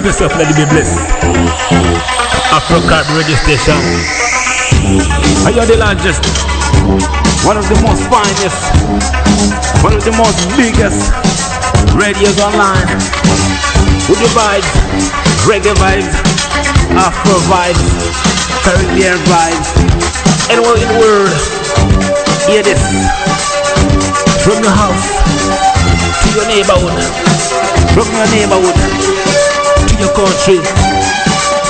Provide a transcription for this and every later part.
up yourself, let it be blessed. Afro-Carib radio station. Are you the largest? One of the most finest, one of the most biggest radios online. With the vibes, reggae vibes, Afro vibes, Caribbean vibes, anywhere in the world. Hear this. From your house to your neighborhood, from your neighborhood your country,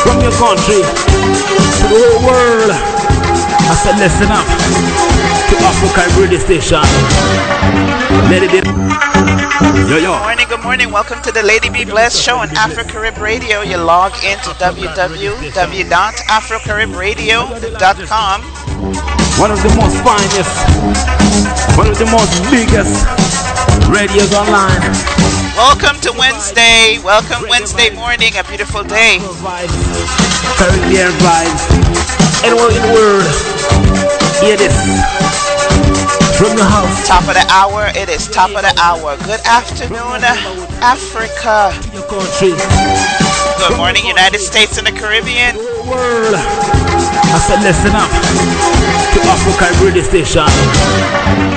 from your country to the whole world. I said, listen up to Africa Radio Station. Let it be. Yo, yo. Good morning, good morning. Welcome to the Lady Be Blessed show on Afro-Carib Radio. You log into www.afrocaribradio.com. One of the most finest, one of the most biggest radios online. Welcome to Wednesday. Welcome Wednesday morning, a beautiful day. Caribbean vibes, anywhere in the world. Hear this. From your house Top of the hour, it is top of the hour. Good afternoon, Africa. to your country, Good morning, United States and the Caribbean. world. I said, listen up to Africa Radio Station.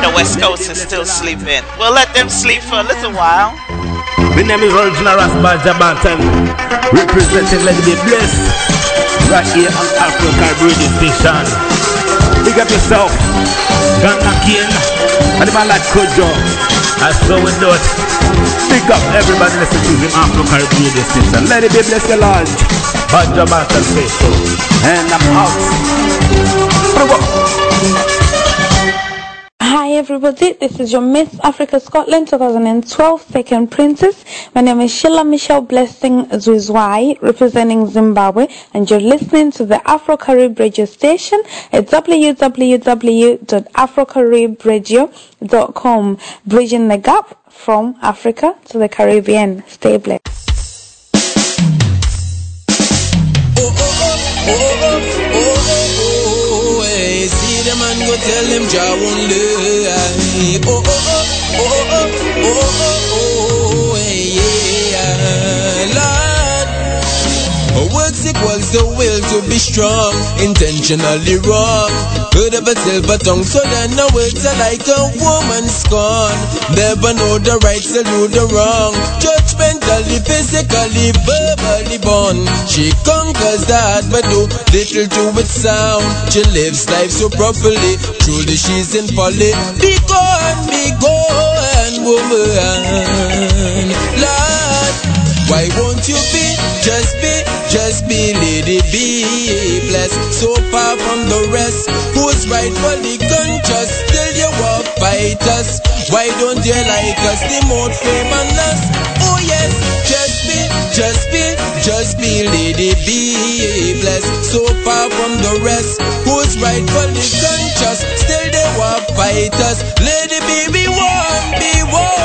The West Coast is still sleeping. We'll let them sleep for a little while. My name is Original Rasbal Jabantan, representing Let It Be right here on Africa Radio Station. Big up yourself, Ghana King, and the man like Kojo. I do it. Big up everybody listening to him Africa Radio Station. Let it be blessed the Lord. Bad Jabantan faithful. And I'm out. Everybody, this is your Miss Africa Scotland 2012 second princess. My name is Sheila Michelle Blessing Zuzwai, representing Zimbabwe, and you're listening to the Afro Carib radio station at www.afrocaribradio.com, bridging the gap from Africa to the Caribbean. Stay blessed. Tell him Jah won't lie. Oh oh oh oh oh oh oh oh Equals the will to be strong, intentionally wrong. Heard of a silver tongue, so then the words are like a woman's scorn. Never know the right, still do the wrong. Judgmentally, physically, verbally born. She conquers the heart, but do little to its sound. She lives life so properly, truly she's in folly. Be gone, be gone, woman. Why won't you be, just be, just be, lady, be blessed. So far from the rest, who's rightfully conscious, still you walk fight us. Why don't you like us, the more fame on us? Oh yes, just be, just be, just be, lady, be blessed. So far from the rest, who's rightfully conscious, still they walk fight us. Lady, be, be one, be one.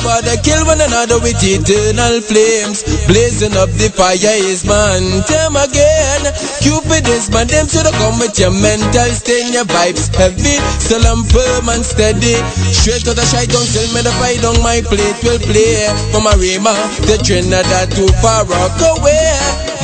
Still me the bother kill one another with eternal flames. Blazing up the fire is man. Them again. Cupid is man. Them should come with your mental stain. Your vibes heavy. Still I'm firm and steady. Straight to the shy don't tell me the fight on my plate will play. From Arima, the Trinidad too far rock away.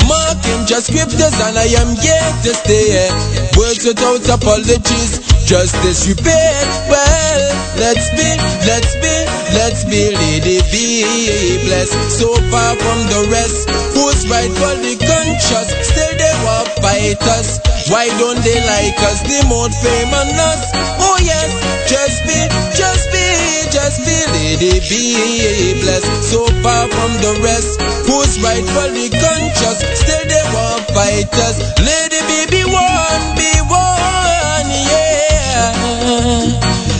Marking just scriptures and I am yet to stay. Words without apologies, just disrepair. Well, let's be, let's be, let's be, lady, be blessed. So far from the rest, who's rightfully conscious, still they want fight us. Why don't they like us? The more fame on us. Oh yes, just be, just be, just be, Lady be blessed, so far from the rest. Who's rightfully conscious, still they want fight us. Lady be be one.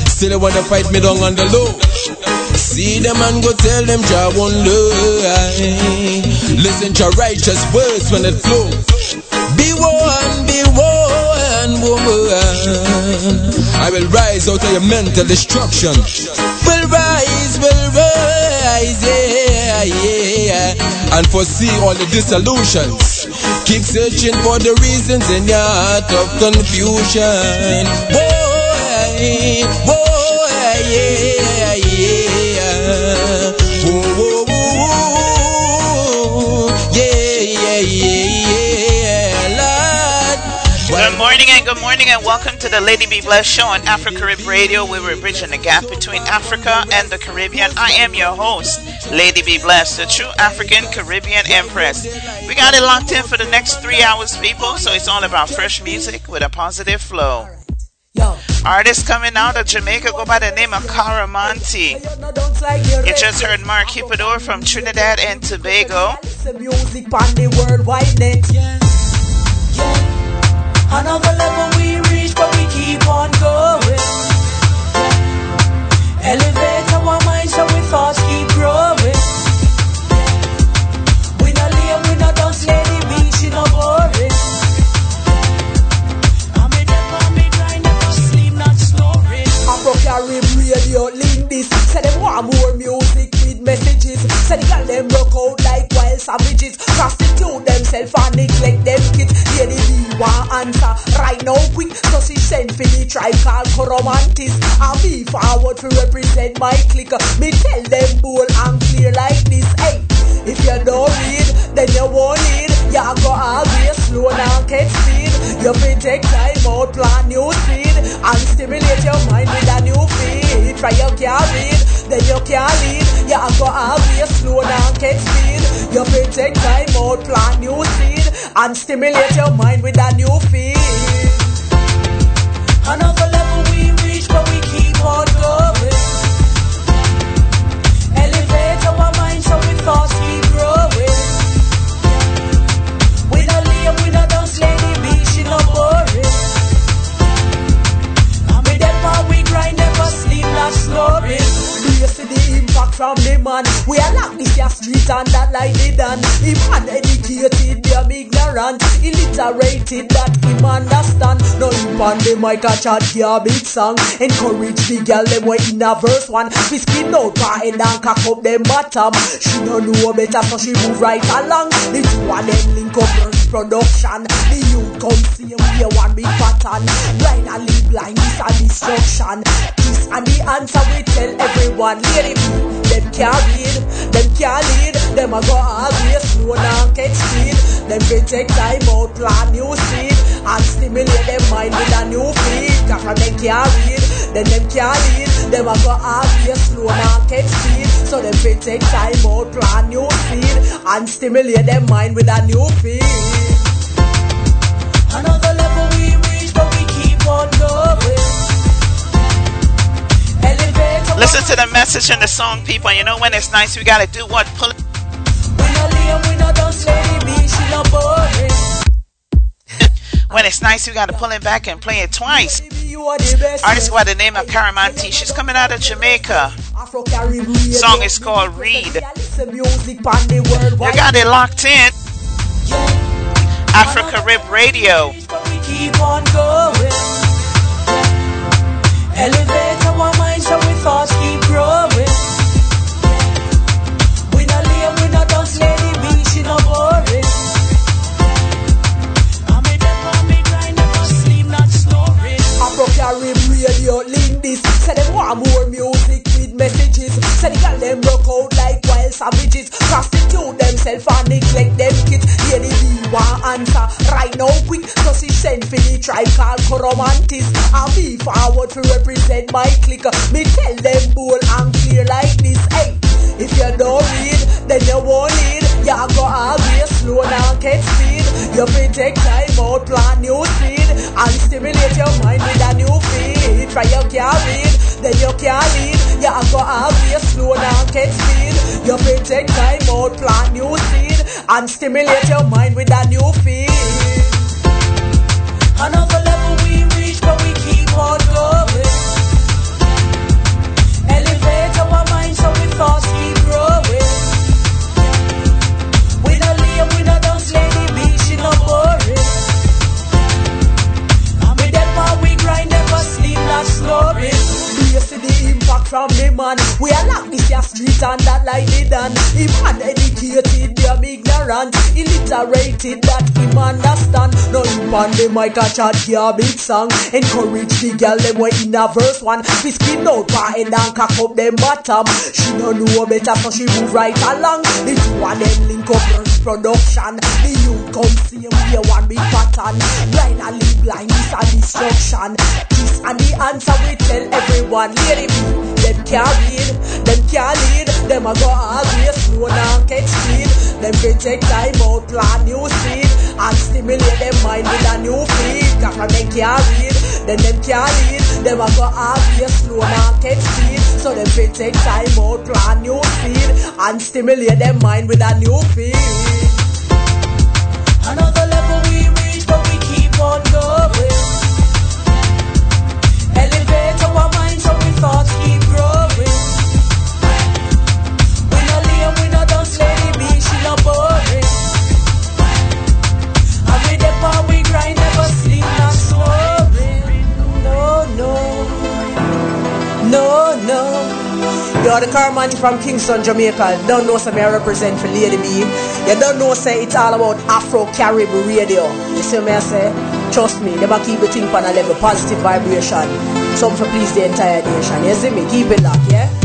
Still they wanna fight me down on the low. See them and go tell them Jah won't lie. Listen to righteous words when it flow. Be one, be one, woman. I will rise out of your mental destruction. Will rise, will rise, yeah, yeah. And foresee all the dissolutions. Keep searching for the reasons in your heart of confusion. Good morning and good morning and welcome to the Lady Be Blessed show on Afro Carib Radio where we're bridging the gap between Africa and the Caribbean. I am your host, Lady Be Blessed, the true African Caribbean Empress. We got it locked in for the next three hours, people, so it's all about fresh music with a positive flow. Artists coming out of Jamaica go by the name of Caramonte. You just heard Mark Hippodor from Trinidad and Tobago. Another level we reach, but we keep on going. Elevate our minds so we thoughts radio, link this. Say them want more music with messages. Say the girl them rock out like wild savages. Prostitute themselves and neglect them kids. Lady B want answer right now quick. So she send for the tribe called Coromantis. I be forward to represent my clique. Me tell them bold and clear like this. Hey. If you don't read, then you won't need. You go away slow and catch speed. You fi take time out, plant new seed, and stimulate your mind with a new feed. Try you can't read, then you can't lead. You go away slow and catch speed. You fi take time out, plant new seed, and stimulate your mind with a new feed. Another the impact from the man? We are locked this your street and that like they done. Him uneducated, them ignorant, illiterated, that him understand. No him on the mic a big song. Encourage the girl them way in a verse one. We skin out her head and cock up them bottom. She no know better so she move right along. The two of them link up production. The youth come him here one big pattern. Blindly blind is a destruction. This and the answer we tell everyone. Lady them can't read, them can't lead. Them a go always slow and catch speed. Them fi take time out, plant new seed, and stimulate them mind with a new feed. Cause from them can't read, then them can't lead. Them a go always slow and catch speed. So them fi take time out, plant new seed, and stimulate them mind with a new feed. Another level we reach, but we keep on going. Listen to the message in the song, people. You know when it's nice, we gotta do what? Pull it. We no live, we no dance, lady be, she no boring. When it's nice, we gotta pull it back and play it twice. Baby, you are the best. Artist by the name of Caramanti. She's coming out of Jamaica. Song is called Read. Yeah, listen music on the world You got it locked in. Afro Carib Radio. Radio, link. Say them want more music with messages. Say the girl them rock out like wild savages. Prostitute themselves and neglect them kids. Lady B want answer right now quick. So she send for the tribe called Coromantis. I be forward to represent my clique. Me tell them bold and clear like this. Hey, if you don't read, then you won't need. You go always slow and catch speed. You fi take time out, plant new seed, and stimulate your mind with a new feed. Try you can't read, then you can't lead. You have slow down, get speed. You pay take time out, plant new seed, and stimulate your mind with a new feed. Another level from the man. We are like this here street and that like they done. Him uneducated, them ignorant, illiterated that him understand. No him on the mic a chat here big song. Encourage the girl them way in a verse one. We skin out head and cock up them bottom. She no know better so she move right along. The two of them link up production. The youth come see we one big pattern. Blind and leave blind is a destruction. This and the answer we tell everyone. Lady B, them can't read, them can't lead. Them a go always slow down, catch speed. Them can take time out, plan new seed, and stimulate them mind with a new feed. Cause them can't read, then them can't lead. Them a go always slow down, catch speed. So them can take time out, plant new seed, and stimulate them mind with a new feed. From Kingston, Jamaica. Don't know say I represent for Lady B. You don't know say it's all about Afro Caribbean radio. You see me I say? Trust me, never keep the thing on a level positive vibration. Something for please the entire nation. You see me? Keep it locked, yeah?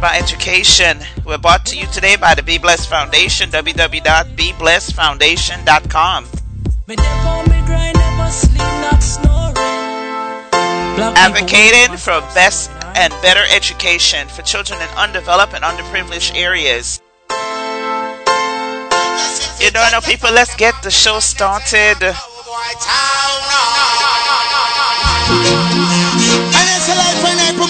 About education. We're brought to you today by the Be Blessed Foundation, www.beblessedfoundation.com. Me never me grind, never sleep, not snoring. Black people Advocating for best and better education for children in undeveloped and underprivileged areas. You don't know, people, let's get the show started.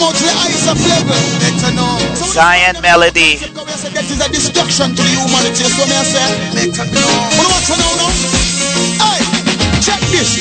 And it's a I promote the eyes of level. Better know. So Zion Melody. That is a destruction to the humanity. So me I say, better know. What do you want know now? Hey, check this.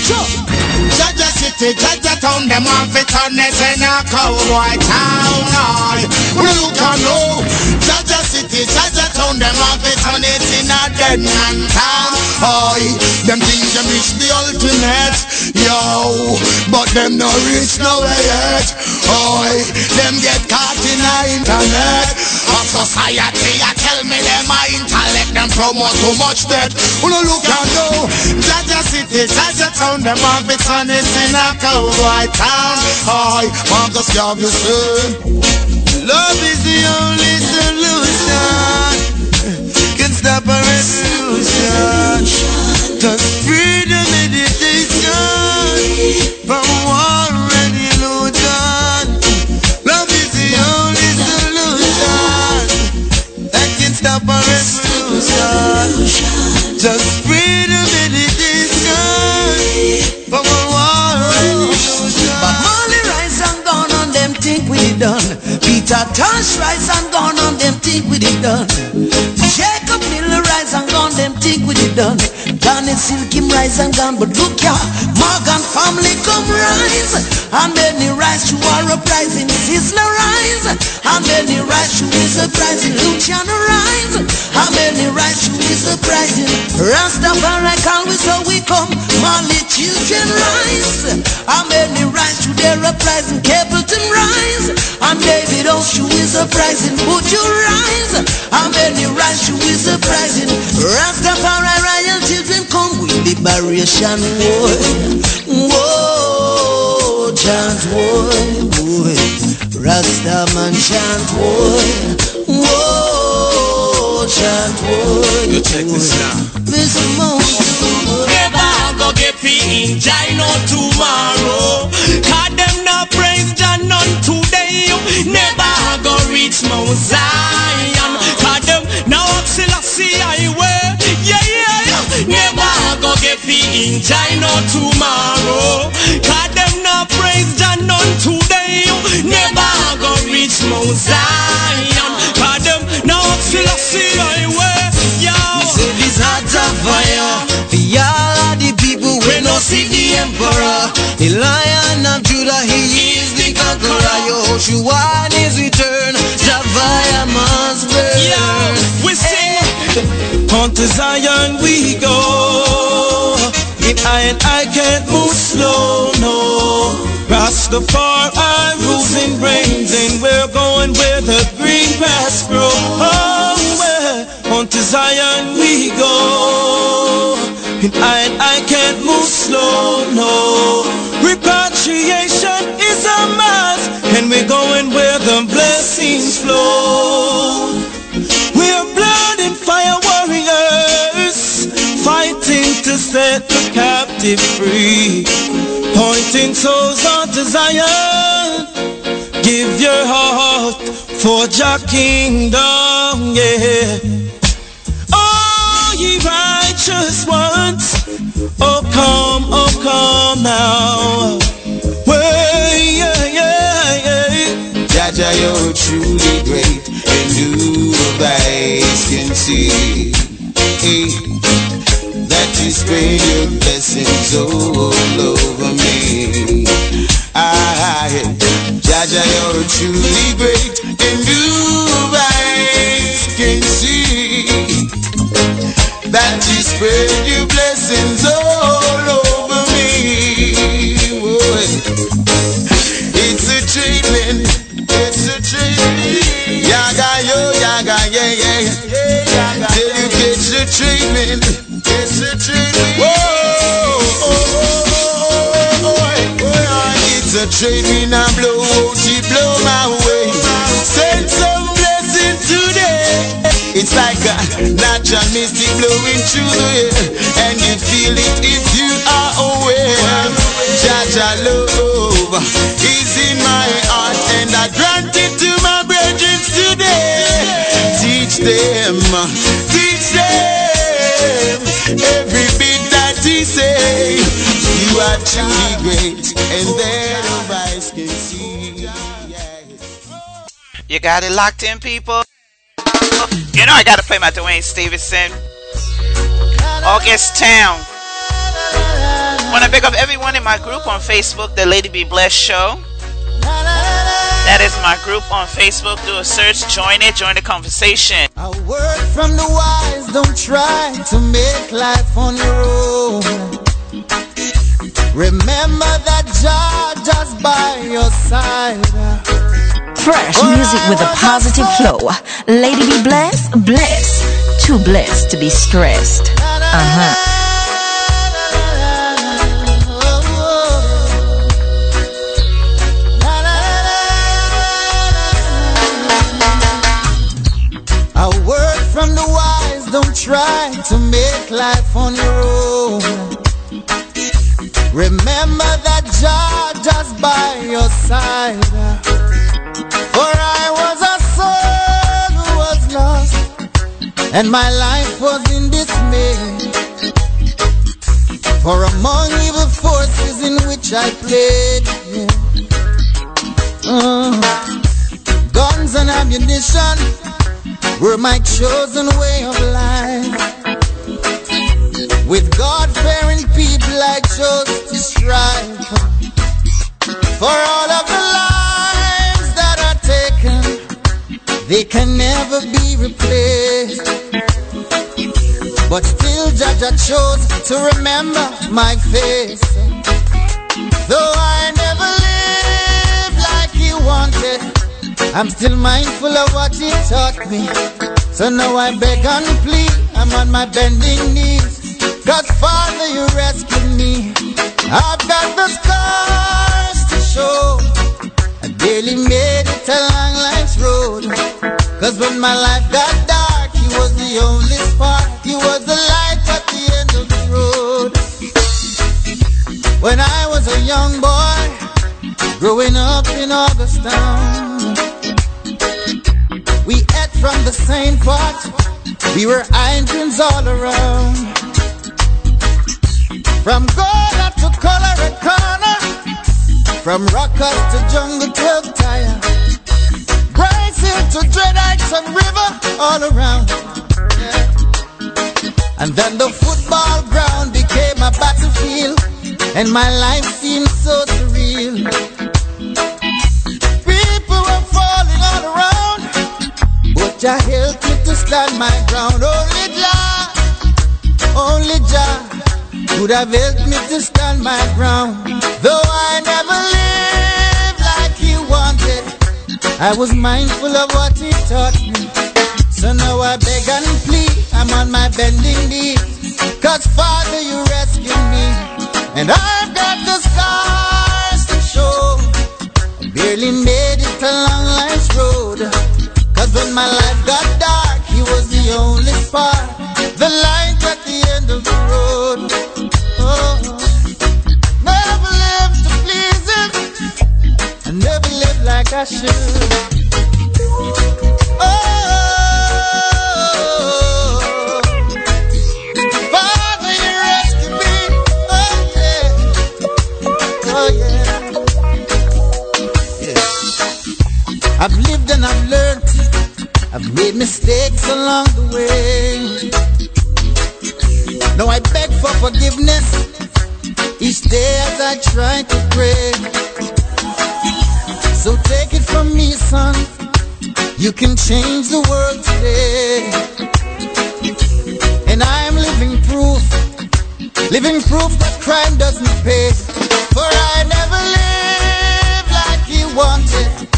Jaja City, Jaja Town, them want fi turn this in a cowboy town. Aye. Well, you can know. Jaja City, Jaja Town, them want fi turn it in a dead man town. Aye, them things them reach the ultimate, yo. But them no reach nowhere yet. Aye, them get caught in the internet. Of society, I tell me them a intellect, them promote too much debt. Who no look and know? Jaja City, Jaja Town, them want fi turn it in a cowboy town. Aye, Marcus Garvey say, Love is the only solution. Can stop freedom from war and illusion. Love is the only solution that can stop. Just Peter Tosh rise and gone on them think we it done. Jacob Miller rise and gone them think we it done. Danny Silkim rise and gone, but look ya, Morgan family come rise. And many rise to our uprising, Sizzla rise. And many rise to his uprising, Luciano rise. And many rise to his uprising, Rastafari we so we come. Marley children rise. And many rise to their uprising, Capleton rise. And David Oshu is uprising, would you rise? And many rise to his uprising, Rastafari royal children come with liberation war. Whoa, chant war. boy. Rasta man chant boy. Whoa, chant boy. You check this now. Mr. Moon. Never go get fi enjoy no tomorrow. Cause them no praise Jah none today. Never go reach Mount Zion. Cause them no Selassie I Never go get fi enjoy no tomorrow. Cause them no praise Jah none today. Never go reach Mount Zion. Cause them no Selassie I way. Yo. Say this heart of fire For all of the people we no see the emperor The lion of Judah, he is the conqueror Yoshua on his return Javaya must burn Yeah, we sing. On to Zion we go. And I can't move slow, no. Rastafari rules and reigns, and we're going where the green grass grows. Oh, where on to Zion we go. And I and I can't move slow, no. Repatriation is a must, and we're going where the blessings flow. Captive free, pointing souls onto Zion. Give your heart for Jah kingdom, yeah. Oh, ye righteous ones, oh come, oh come now. Well, yeah, yeah, yeah. Jaja, you're truly great, and new eyes can see. Hey, you spread your blessings all over me. I, Jaja, you're truly great, and new eyes can see. That you spread your blessings all over me. Boy. It's a treatment. It's a treatment. Yaga yo, yaga yeah yeah. Till you get your treatment. It's a treatment. Whoa. It's a treatment. I blow, blow my way. Send some today. It's like a natural mystic blowing through the air, and you feel it if you are aware. Jaja love is in my heart, and I grant it to my brethren today. Teach them, teach them every bit that he say. You are truly great, and their eyes can see. You got it locked in, people. You know I gotta play my Dwayne Stephenson. August Town. Wanna pick up everyone in my group on Facebook, the Lady Be Blessed Show. That is my group on Facebook. Do a search, join it, join the conversation. A word from the wise, don't try to make life on your own. Remember that Jah just by your side. Fresh music with a positive flow. Lady be blessed, blessed. Too blessed to be stressed. Uh huh. A word from the wise, don't try to make life on your own. Remember that Jah just by your side. For I was a soul who was lost, and my life was in dismay. For among evil forces in which I played, yeah. Uh, guns and ammunition were my chosen way of life. With God fearing people, I chose to strive for all of the lives that are taken. They can never be replaced. But still, Jaja chose to remember my face. Though I never lived like he wanted, I'm still mindful of what he taught me. So now I beg and plead, I'm on my bending knees. God, Father, you rescued me. I've got the scars to show. I barely made it along life's road. Cause when my life got dark, he was the only spark. He was the light at the end of the road. When I was a young boy, growing up in Augustown, we ate from the same pot. We were irons all around. From Gola to Colorado, from Rockers to Jungle to Tire, Bryson to Dreadites and River, all around. And then the football ground became a battlefield, and my life seemed so surreal. Jah helped me to stand my ground. Only Jah, only Jah could have helped me to stand my ground. Though I never lived like he wanted, I was mindful of what he taught me. So now I beg and plead, I'm on my bending knees. Cause Father, you rescued me, and I've got the scars to show. I barely made it along life's the light at the end of the road. Oh, never lived to please him, I never lived like I should. Oh. Oh oh. I've lived and I've learned. I've made mistakes along the way. Now I beg for forgiveness each day as I try to pray. So take it from me, son. You can change the world today. And I am living proof, living proof that crime doesn't pay. For I never lived like he wanted.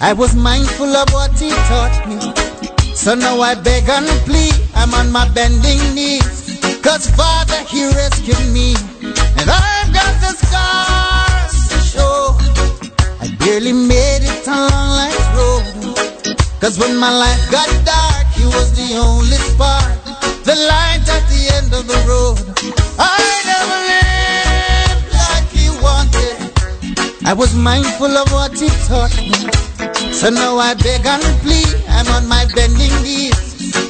I was mindful of what he taught me. So now I beg and plead, I'm on my bending knees. Cause Father, He rescued me. And I've got the scars to show. I barely made it along life's road. Cause when my life got dark, He was the only spark. The light at the end of the road. I never lived like He wanted. I was mindful of what He taught me. So now I beg and plead, I'm on my bending knees.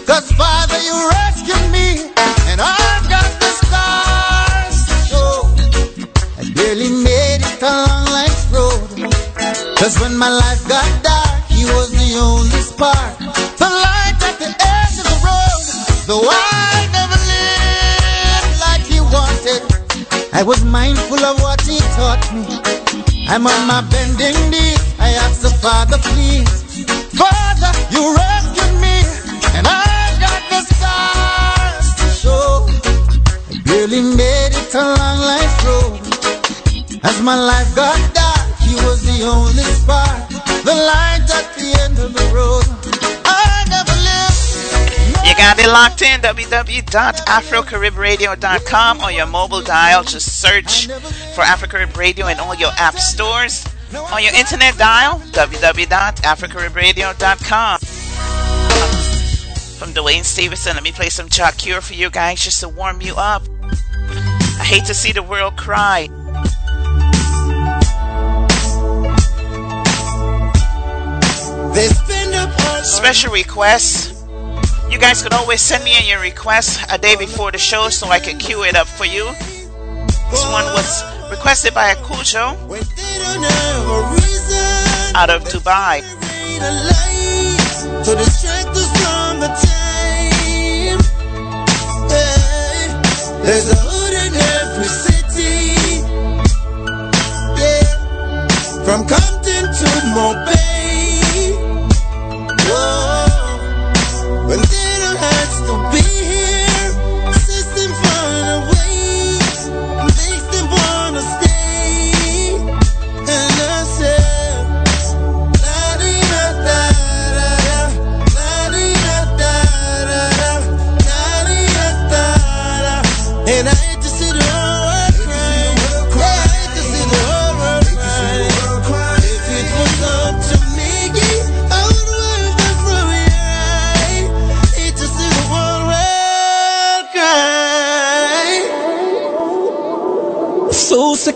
Cause Father, you rescued me, and I've got the scars to show. I barely made it along life's road. Cause when my life got dark, He was the only spark. The light at the end of the road. Though I never lived like He wanted, I was mindful of what He taught me. I'm on my bending knees. I ask the Father, please. Father, you rescued Barely made it along life's road. As my life got dark, He was the only spark, the light at the end of the road. I never lived. You got it locked in www.afrocaribradio.com or your mobile dial. Just search for Afrocarib Radio in all your app stores. On your internet dial, www.afrocaribradio.com. From Dwayne Stephenson, let me play some Jah Cure for you guys just to warm you up. I hate to see the world cry. Special requests. You guys could always send me in your requests a day before the show so I can queue it up for you. This one was requested by a Cujo when they don't have a reason. out of Dubai. Need a from Compton to Mobay.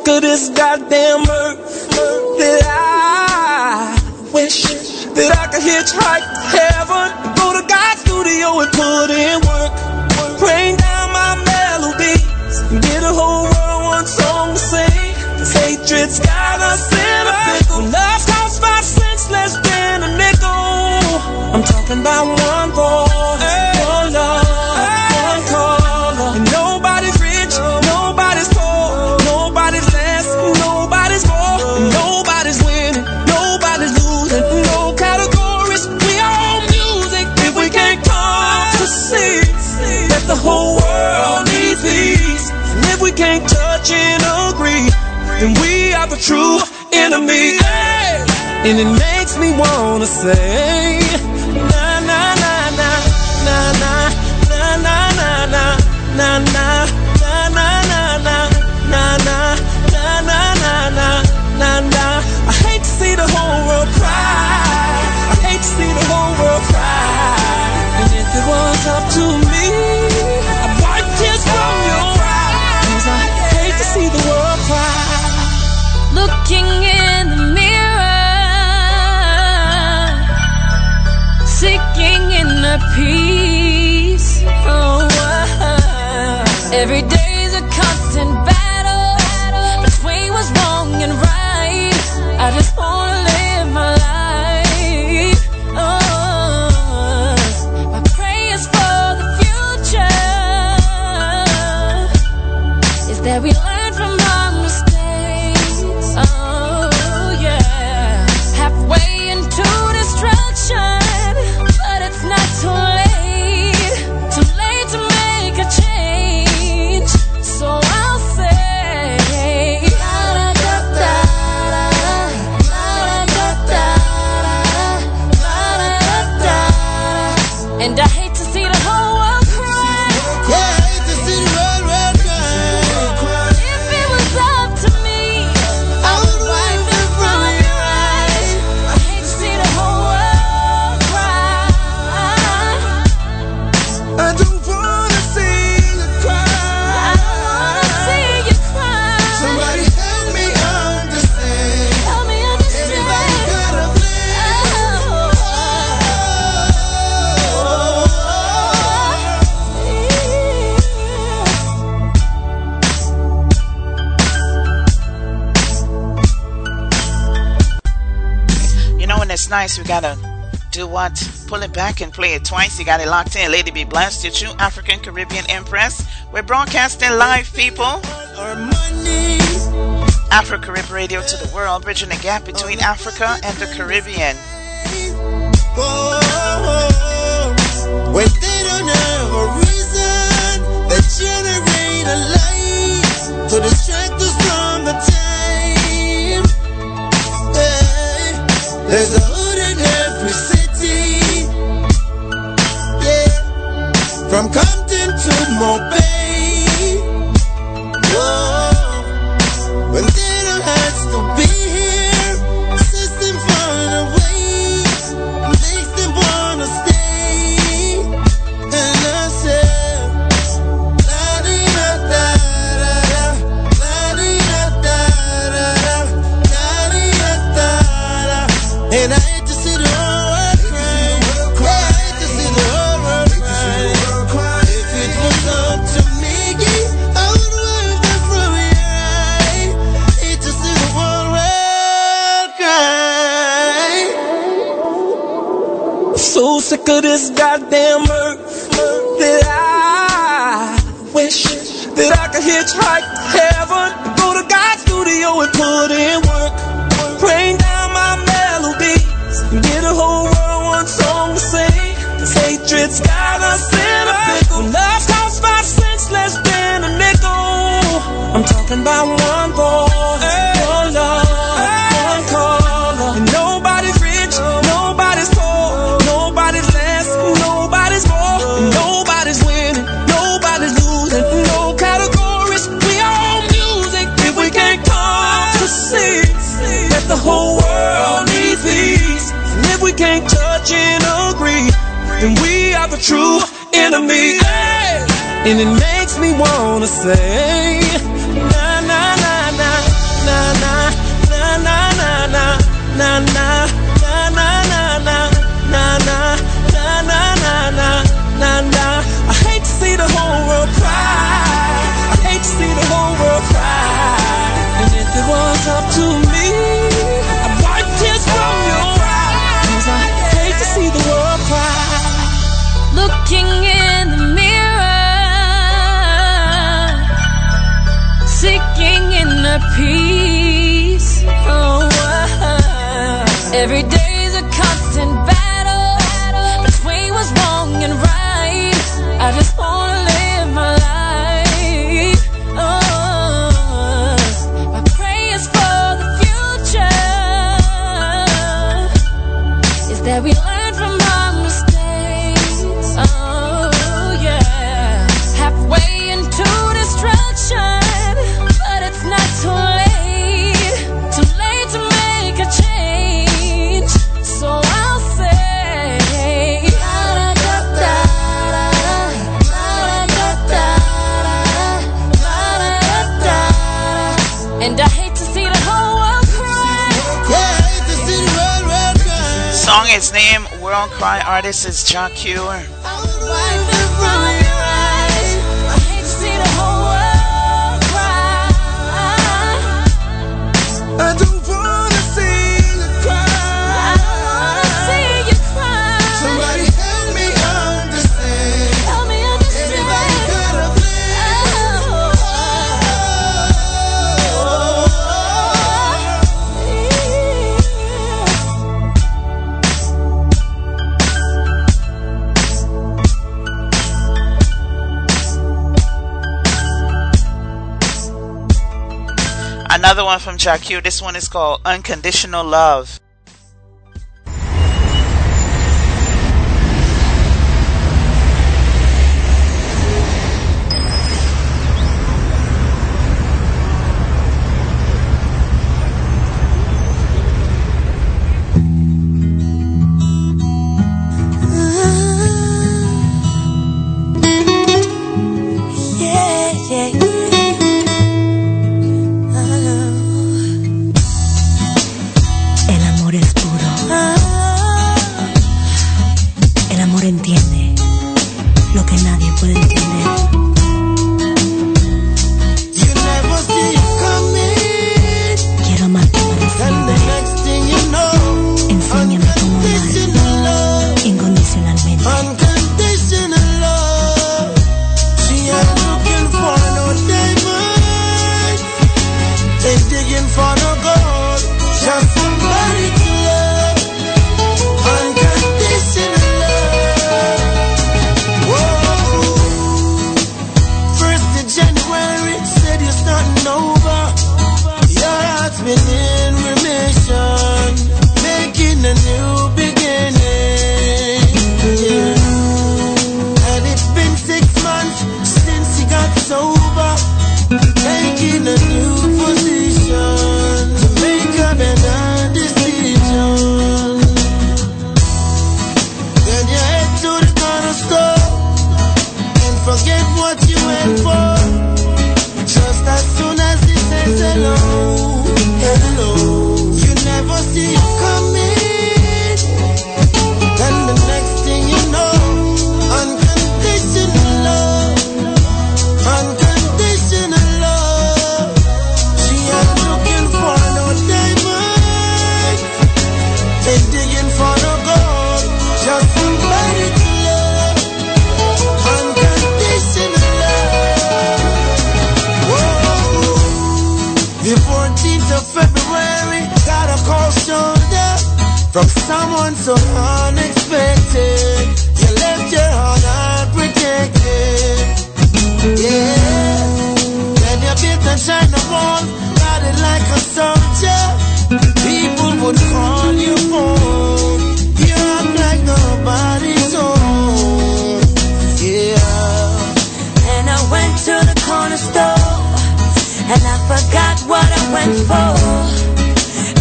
look of this goddamn earth that I wish that I could hitchhike heaven, go to God's studio and put in work, bring down my melodies, get a whole world one song to sing. This hatred's got a pickle. Love costs five cents less than a nickel. I'm talking about one for and agree, then we are the true enemy. And it makes me wanna say, na na na na na na na na na na na na. It was up to me every day. nice. We gotta do what? Pull it back and play it twice. You got it locked in. Lady be blessed. Your true African Caribbean Empress. We're broadcasting live, people. Afro Caribbean Radio to the world, bridging the gap between Africa and the Caribbean. When they don't have a reason, they generate a light to There's a hood in every city. Yeah. From Compton to Mobay. you. This one is called Unconditional Love. from someone so unexpected. You left your heart unprotected. Yeah. Then you built and shine the wall, guarded like a soldier. People would call you home. You act like nobody's home. Yeah. And I went to the corner store, and I forgot what I went for.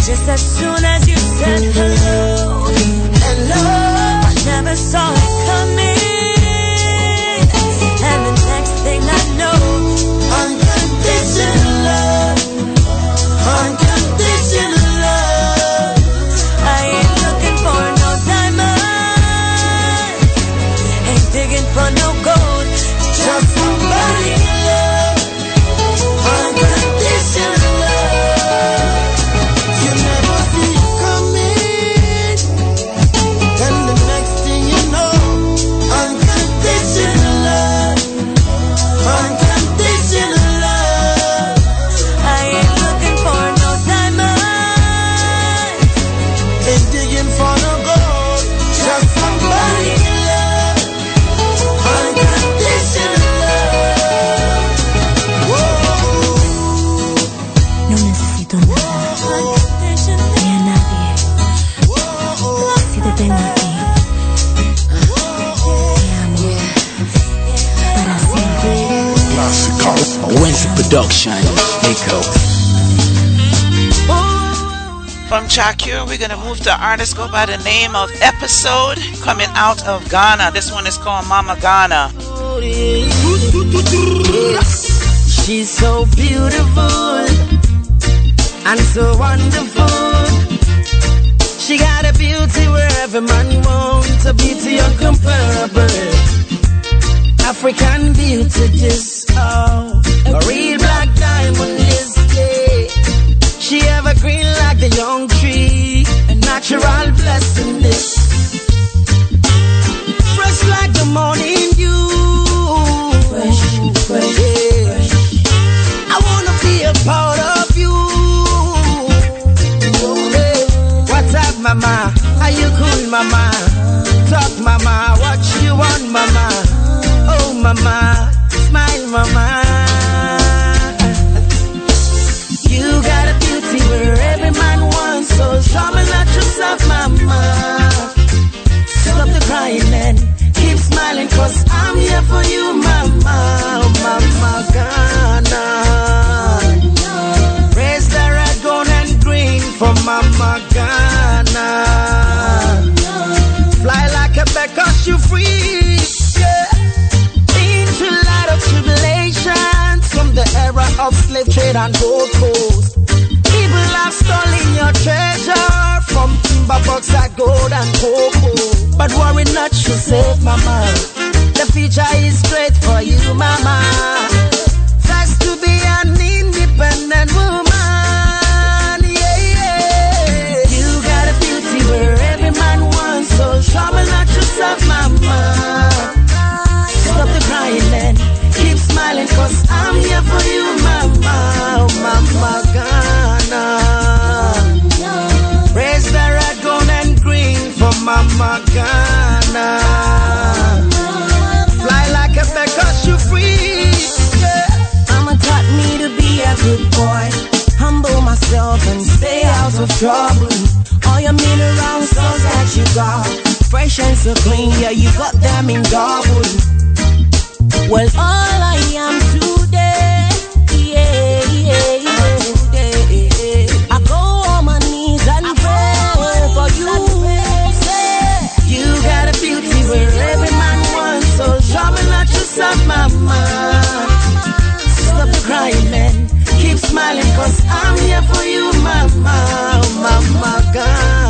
Just as soon as you said hello, hello, I never saw it coming. And the next thing I know, I'm conditioned love. Production. Echo. From Jah Cure, we're going to move to artist go by the name of Episode, coming out of Ghana. This one is called Mama Ghana. She's so beautiful and so wonderful. She got a beauty where every man wants a beauty uncomparable. African beauty, this oh, a real natural blessing this. Fresh like the morning dew. Fresh, fresh, yeah. I wanna be a part of you. Oh, yeah. What's up, mama? Are you cool, mama? Talk, mama. What you want, mama? Oh, mama. I'm here for you, mama. Oh, mama Ghana. Raise the red, gold, and green for mama Ghana. Fly like a you free. Into light of tribulations from the era of slave trade and gold coast. People have stolen your treasure from timber bauxite, gold and cocoa. But worry not, you safe, mama. The future is great for you, mama. First to be an independent woman, yeah, yeah. You got a beauty where every man wants, so trouble not yourself, mama. Stop the crying and keep smiling, cause I'm here for you, mama. Oh, mama Ghana. Raise the red, gold, and green for mama Ghana. Myself and stay out of trouble. All your mineral salts that you got, fresh and so clean, yeah, you got them in double. Well, all I am today, yeah, yeah, yeah, today, I go on my knees and pray for you. You got a beauty where every man wants, so trouble not yourself, mama. Stop crying keep smiling, cause I'm here for you, mama. Mama Ghana.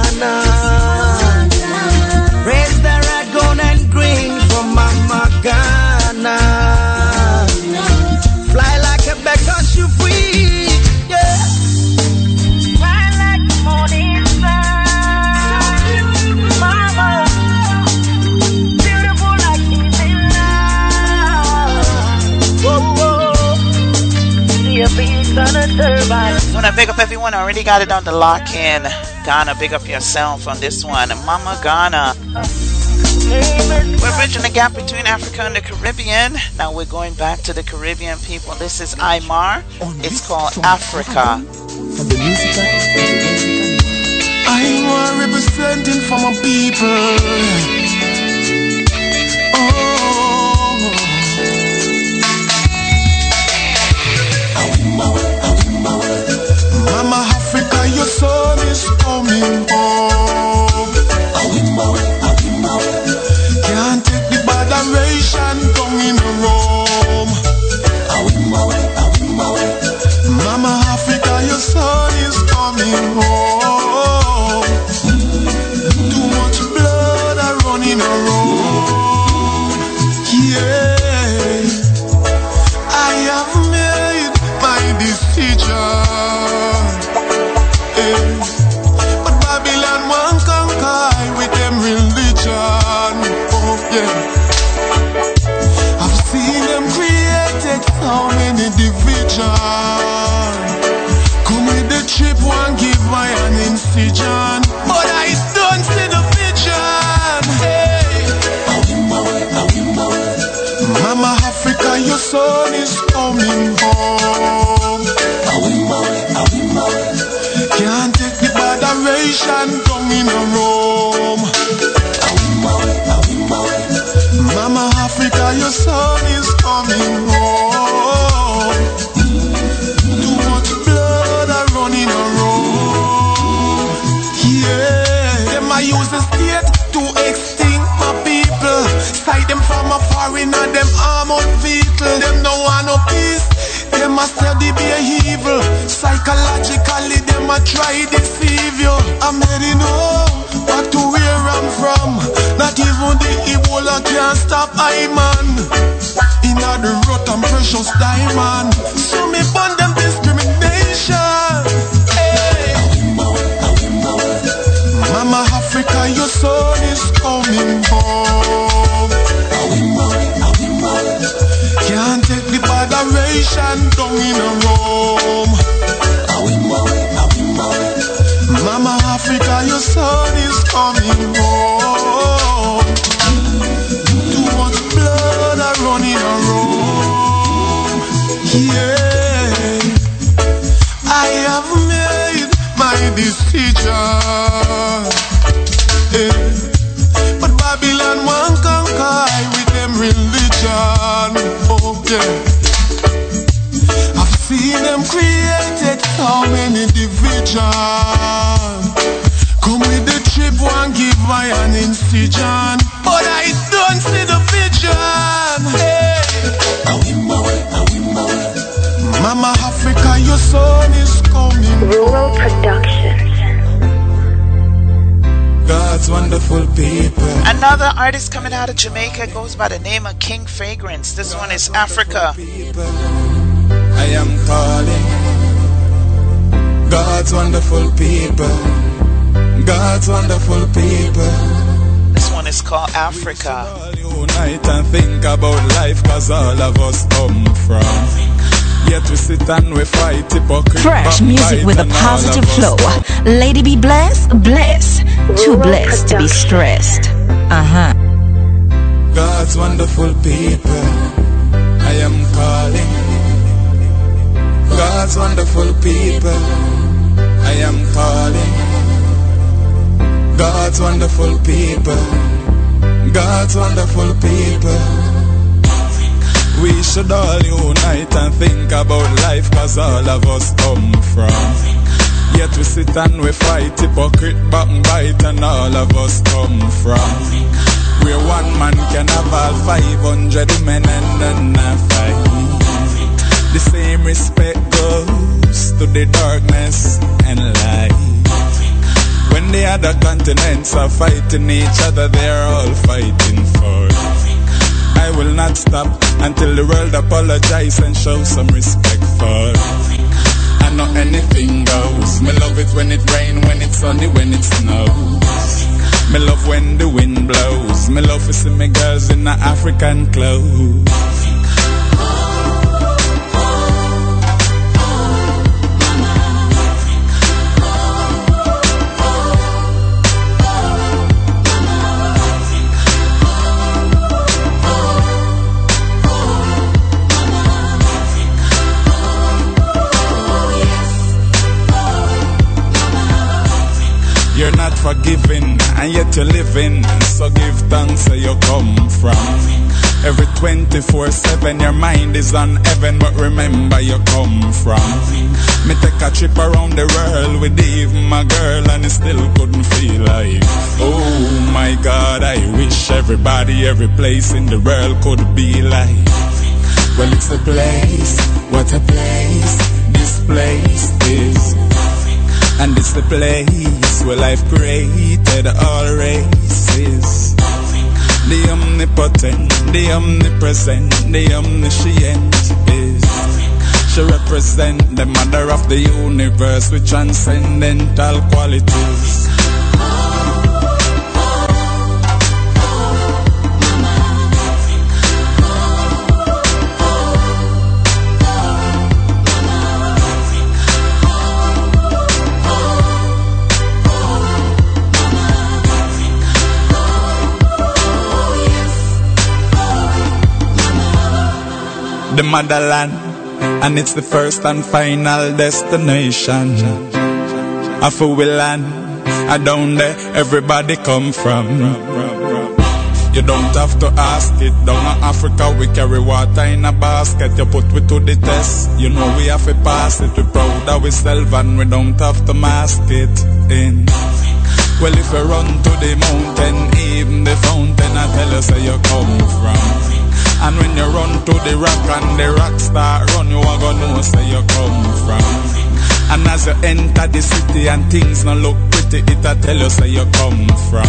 Want to big up everyone. I already got it on the lock in. Ghana, big up yourself on this one. Mama Ghana. We're bridging the gap between Africa and the Caribbean. Now we're going back to the Caribbean people. This is Aymar. It's called Africa. I'm representing for my people. Oh. Psychologically, them a try deceive you. I'm heading home, back to where I'm from. Not even the Ebola can stop I man. In the rot and precious diamond. So me burn them discrimination. Hey. Mama Africa, your son is coming home. Can't take the botheration down in a room. Coming home. Too much blood are running around. Yeah, I have made my decision. Yeah. But Babylon won't conquer with them religion. Oh yeah. I've seen them created so many division. Come with the trip, one give my an incision. But I don't see the vision. Hey. Mama Africa, your son is coming. Rural Productions. God's wonderful people. Another artist coming out of Jamaica goes by the name of King Fragrance. This one is Africa. I am calling God's wonderful people. God's wonderful people. This one is called Africa. Unite and think about life, cause all of us come from. Yet we sit and we fight hypocrite. Fresh music with a backbite and all positive flow. Lady B blessed, bless. Too blessed to be stressed. Uh huh. God's wonderful people. I am calling. God's wonderful people. I am calling. God's wonderful people. God's wonderful people. We should all unite and think about life cause all of us come from. Yet we sit and we fight hypocrite backbite and all of us come from. Where one man can have all 500 men and then fight. The same respect goes to the darkness and light. When the other continents are fighting each other, they're all fighting for. I will not stop until the world apologize and show some respect for. I know anything goes. Me love it when it rain, when it's sunny, when it snows. Me love when the wind blows. Me love to see me girls in the African clothes. Forgiven, and yet you're living. So give thanks where you come from. Every 24 7, your mind is on heaven, but remember you come from. Me take a trip around the world with even my girl, and it still couldn't feel like. Oh my God, I wish everybody, every place in the world could be like. Well, it's a place, what a place, this place is. And it's the place where life created all races. The omnipotent, the omnipresent, the omniscient is. She represent the mother of the universe with transcendental qualities. The motherland, and it's the first and final destination. Of we land, I down there everybody come from. You don't have to ask it. Down in Africa, we carry water in a basket. You put we to the test. You know we have to pass it. We proud of ourselves and we don't have to mask it in. Well, if you run to the mountain, even the fountain, I tell us where you come from. And when you run to the rock and the rock start run, you are gonna know say you come from. And as you enter the city and things not look pretty, it'll tell you where you come from.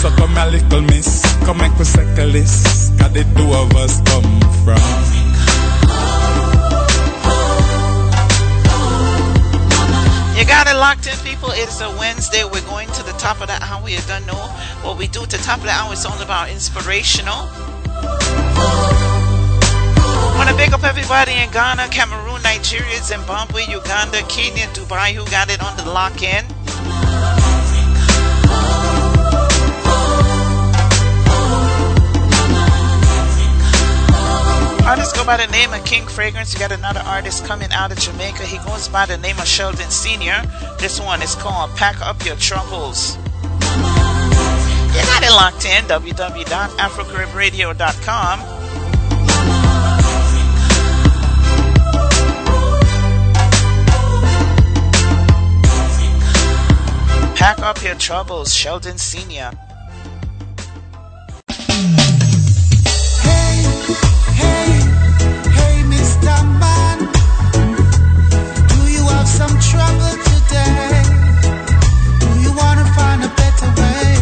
So come a little miss, come make circle this, cause the two of us come from. You got it locked in, people. It's a Wednesday. We're going to the top of the hour. You don't know what we do the top of the hour. It's all about inspirational. To big up everybody in Ghana, Cameroon, Nigeria, Zimbabwe, Uganda, Kenya, Dubai who got it on the lock in. Artists go by the name of King Fragrance. You got another artist coming out of Jamaica. He goes by the name of Sheldon Senior. This one is called Pack Up Your Troubles. You got it locked in. www.afrocaribradio.com. Pack up your troubles, Sheldon Senior. Hey, hey, hey, Mr. Man, do you have some trouble today? Do you wanna find a better way?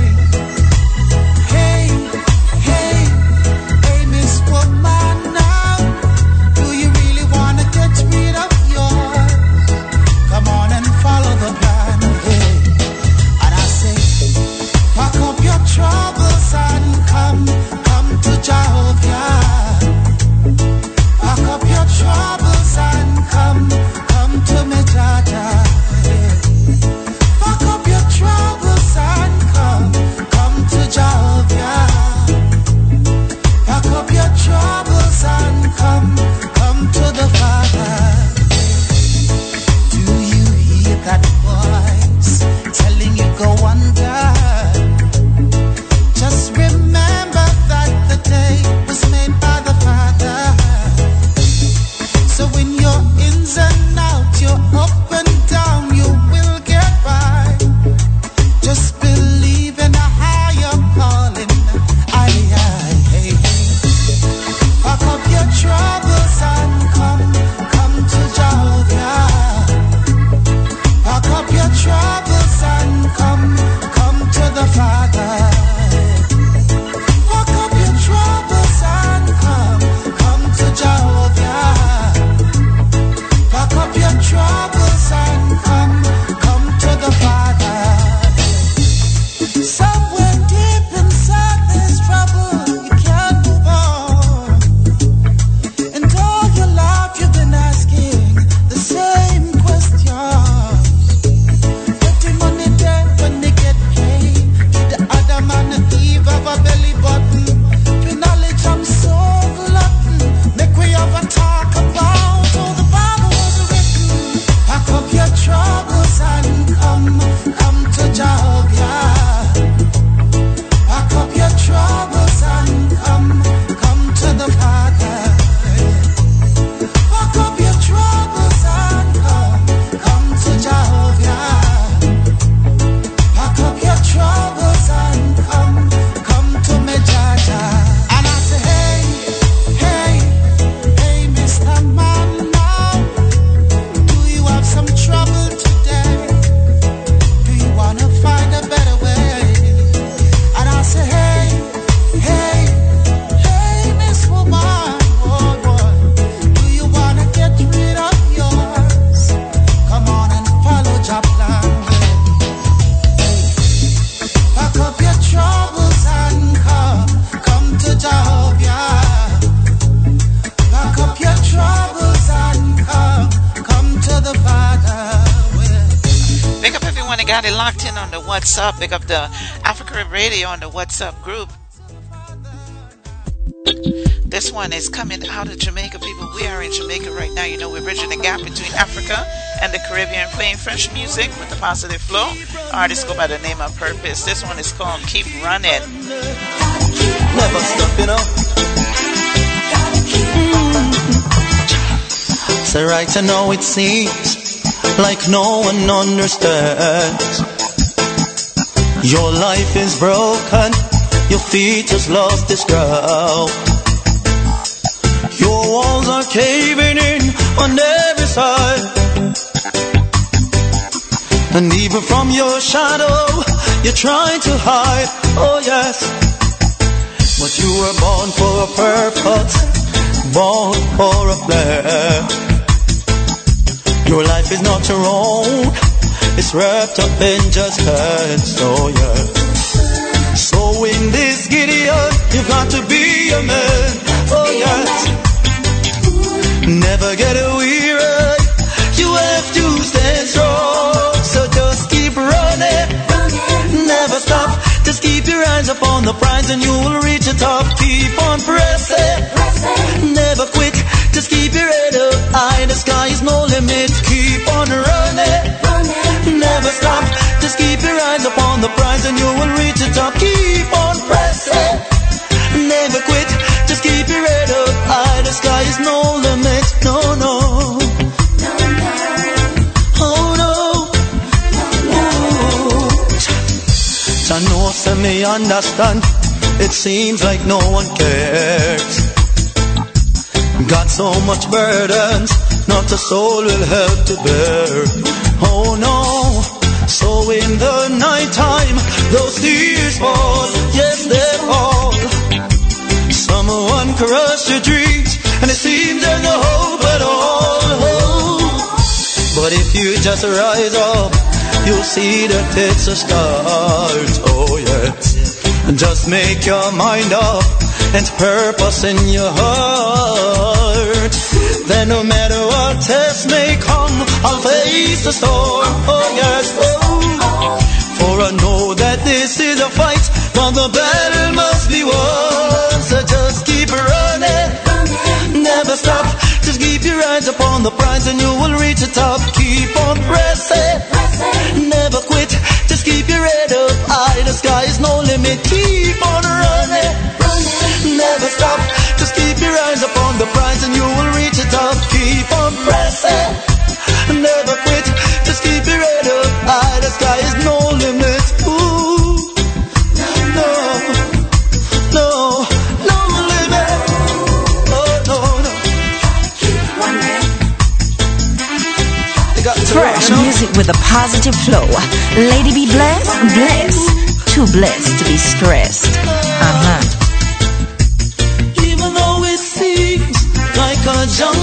The WhatsApp. Big up the Afro Carib Radio on the WhatsApp group. This one is coming out of Jamaica, people. We are in Jamaica right now. You know, we're bridging the gap between Africa and the Caribbean, playing French music with a positive flow. Artists go by the name of Purpose. This one is called Keep Running. Never stop, you know. So right now it seems like no one understands. Your life is broken, your feet just lost this ground. Your walls are caving in on every side. And even from your shadow, you're trying to hide. Oh, yes. But you were born for a purpose, born for a plan. Your life is not your own, it's wrapped up in just hands. Oh, yeah. So in this Gideon, you've got to be a man. Oh, yes. Never get weary. You have to stand strong. So just keep running. Never stop. Just keep your eyes upon the prize and you will reach the top. Keep on pressing. Never quit. Just keep your head up high. The sky is no limit. Keep on running. Never stop. Just keep your eyes upon the prize and you will reach the top. Keep on pressing. Never quit. Just keep your head up high. The sky is no limit. No, no. Oh no. I know, say me understand. It seems like no one cares. Got so much burdens, not a soul will help to bear. Oh no. In the night time, those tears fall, yes they fall. Someone crushed your dreams, and it seems there's no hope at all. But if you just rise up, you'll see that it's a start. Oh yes. Just make your mind up and purpose in your heart. Then no matter what test may come, I'll face the storm. Oh yes. For I know that this is a fight, but the battle must be won. So just keep running, never stop. Just keep your eyes upon the prize and you will reach the top. Keep on pressing, never quit. Just keep your head up high. The sky is no limit. Keep on running, never stop. Just keep your eyes upon the prize and you will reach the top. Keep on pressing, never music with a positive flow. Lady B blessed, blessed. Too blessed to be stressed. Uh huh. Even though it seems like a jungle,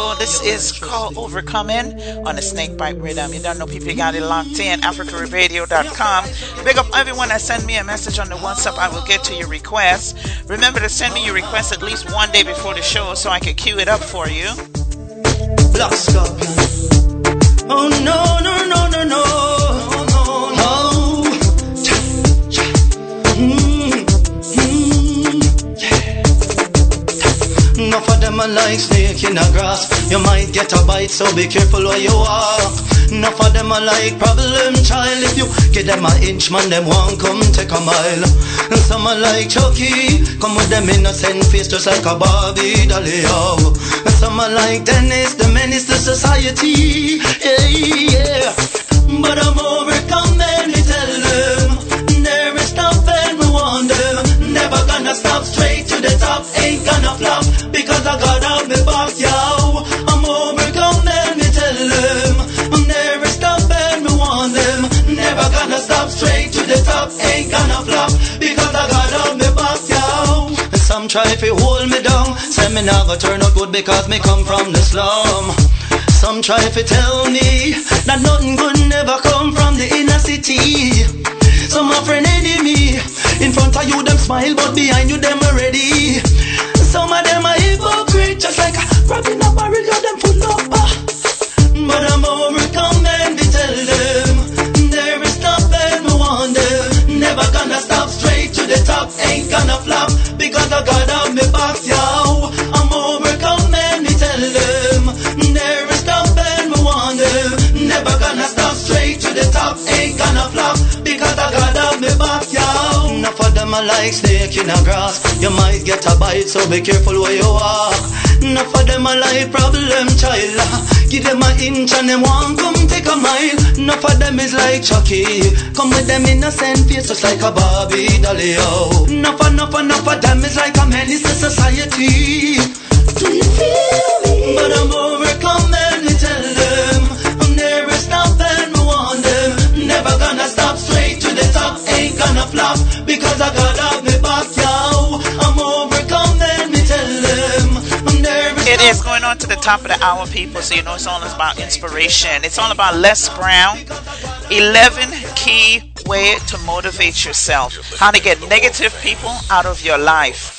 people. This is called Overcoming on the Snakebite Rhythm. You don't know people got it locked in. afrocaribradio.com. Big up everyone that send me a message on the WhatsApp. I will get to your request. Remember to send me your request at least one day before the show so I can queue it up for you. Oh no, no, no, no. No. Enough of them are like snake in the grass. You might get a bite, so be careful where you walk. Enough of them are like problem child. If you give them an inch, man, them won't come take a mile. And some are like Chucky, come with them innocent face just like a Barbie doll. yo. And some are like Dennis, the menace to society. Yeah, yeah. But I'm overcome, me tell them. There is nothing we them. Never gonna stop top. Ain't gonna flop because I got out me back, yo. I'm overcome, let me tell them. There is nothing we want them. Never gonna stop straight to the top. Ain't gonna flop because I got out me back, yo. And some try to hold me down. Say me never turn out good because me come from the slum. Some try to tell me that nothing good never come from the inner city. Some are friend enemy. In front of you them smile, but behind you them already. Some of them are hypocrite, just like in a barrel, you them full up. But I'm overcome and we tell them there is nothing want them. Never gonna stop straight to the top, ain't gonna flop because I got on me box, yo. Them like snake in a grass. You might get a bite, so be careful where you walk. Enough of them are like problem child. Give them an inch and them want come take a mile. Enough of them is like Chucky. Come with them innocent face just like a Barbie dolly. Oh. Enough, enough, enough of them is like a menace to society. Do you feel me? But I'm gonna flop because I got up me back, yo. I'm overcome and we tell them there is It is going on to the top of the hour, people, so you know it's all about inspiration. It's all about Les Brown. 11 key way to motivate yourself. How to get negative people out of your life.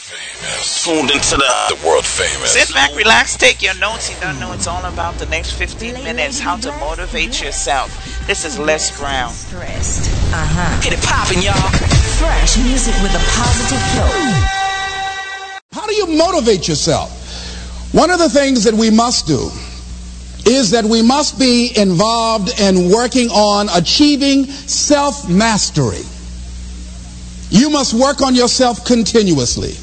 Tuned into the, the world famous. Sit back, relax, take your notes. You don't know it's all about the next 15 minutes. How to motivate yourself. This is Les Brown. Stressed. Uh huh. Get it poppin', y'all. Fresh music with a positive flow. How do you motivate yourself? One of the things that we must do is that we must be involved in working on achieving self mastery. You must work on yourself continuously.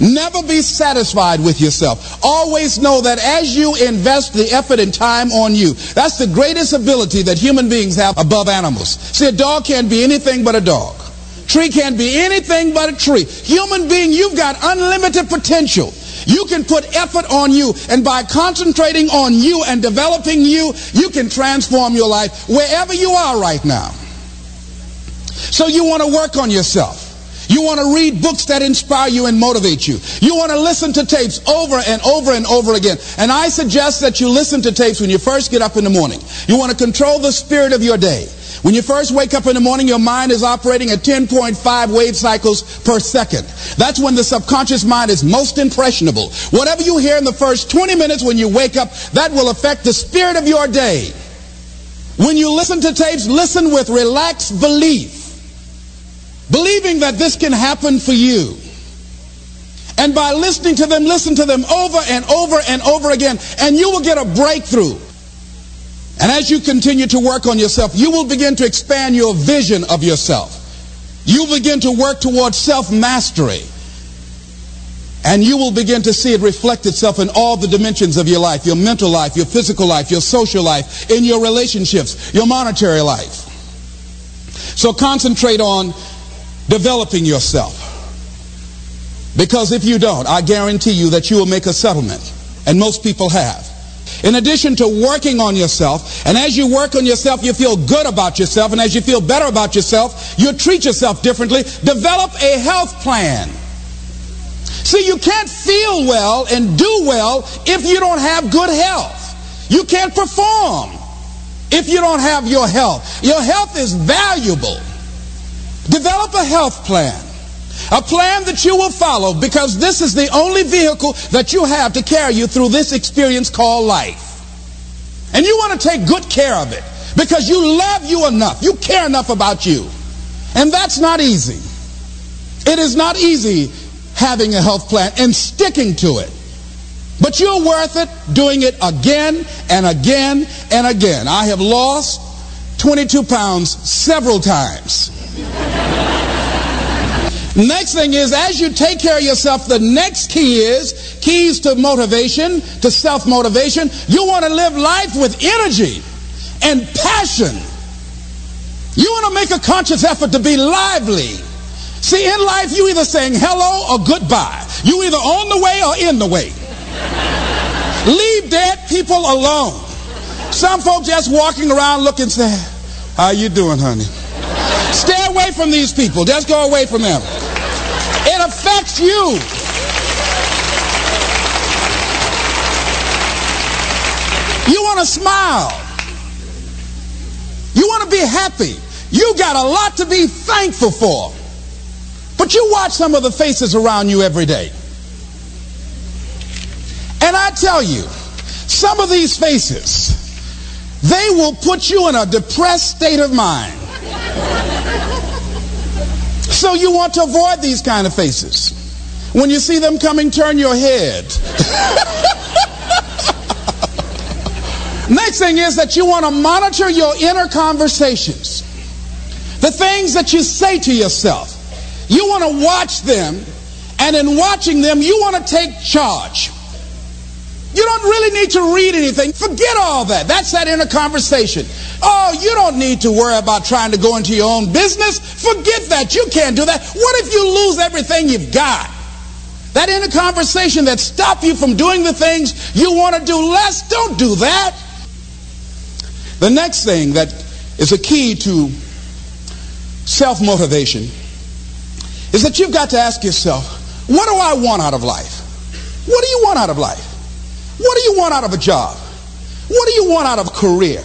Never be satisfied with yourself. Always know that as you invest the effort and time on you, that's the greatest ability that human beings have above animals. See, a dog can't be anything but a dog. Tree can't be anything but a tree. Human being, you've got unlimited potential. You can put effort on you, and by concentrating on you and developing you, you can transform your life wherever you are right now. So you want to work on yourself. You want to read books that inspire you and motivate you. You want to listen to tapes over and over and over again. And I suggest that you listen to tapes when you first get up in the morning. You want to control the spirit of your day. When you first wake up in the morning, your mind is operating at 10.5 wave cycles per second. That's when the subconscious mind is most impressionable. Whatever you hear in the first 20 minutes when you wake up, that will affect the spirit of your day. When you listen to tapes, listen with relaxed belief believing that this can happen for you. And by listening to them, listen to them over and over and over again, and you will get a breakthrough. And as you continue to work on yourself, you will begin to expand your vision of yourself. You begin to work towards self mastery. And you will begin to see it reflect itself in all the dimensions of your life your mental life, your physical life, your social life, in your relationships, your monetary life. So concentrate on developing yourself. Because if you don't, I guarantee you that you will make a settlement. And most people have. In addition to working on yourself, and as you work on yourself, you feel good about yourself, and as you feel better about yourself, you treat yourself differently. Develop a health plan. See, you can't feel well and do well if you don't have good health. You can't perform if you don't have your health. Your health is valuable. Develop a health plan. A plan that you will follow because this is the only vehicle that you have to carry you through this experience called life. And you want to take good care of it because you love you enough. You care enough about you. And that's not easy. It is not easy having a health plan and sticking to it. But you're worth it doing it again and again and again. I have lost 22 pounds several times. Next thing is, as you take care of yourself, the next key is keys to motivation, to self motivation. You want to live life with energy and passion. You want to make a conscious effort to be lively. See, in life, you either saying hello or goodbye. You either on the way or in the way. Leave dead people alone. Some folks just walking around looking sad. How you doing, honey? Stay away from these people. Just go away from them. It affects you. You want to smile. You want to be happy. You got a lot to be thankful for. But you watch some of the faces around you every day. And I tell you, some of these faces, they will put you in a depressed state of mind. So you want to avoid these kind of faces. When you see them coming, turn your head. Next thing is that you want to monitor your inner conversations. The things that you say to yourself. You want to watch them, and in watching them, you want to take charge. You don't really need to read anything. Forget all that. That's that inner conversation. Oh, you don't need to worry about trying to go into your own business. Forget that. You can't do that. What if you lose everything you've got? That inner conversation that stop you from doing the things you want to do less, don't do that. The next thing that is a key to self-motivation is that you've got to ask yourself, what do I want out of life? What do you want out of life? What do you want out of a job? What do you want out of a career?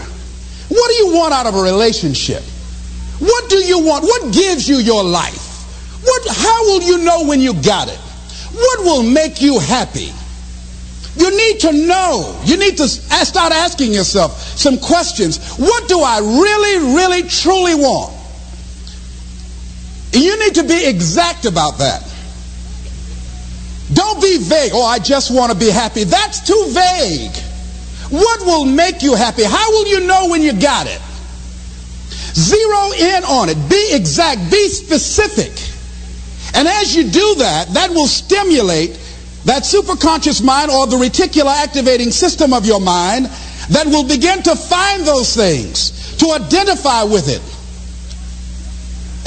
What do you want out of a relationship? What do you want? What gives you your life? What, how will you know when you got it? What will make you happy? You need to know. You need to start asking yourself some questions. What do I really, really, truly want? You need to be exact about that. Don't be vague. Oh, I just want to be happy. That's too vague. What will make you happy? How will you know when you got it? Zero in on it. Be exact. Be specific. And as you do that, that will stimulate that superconscious mind or the reticular activating system of your mind that will begin to find those things, to identify with it.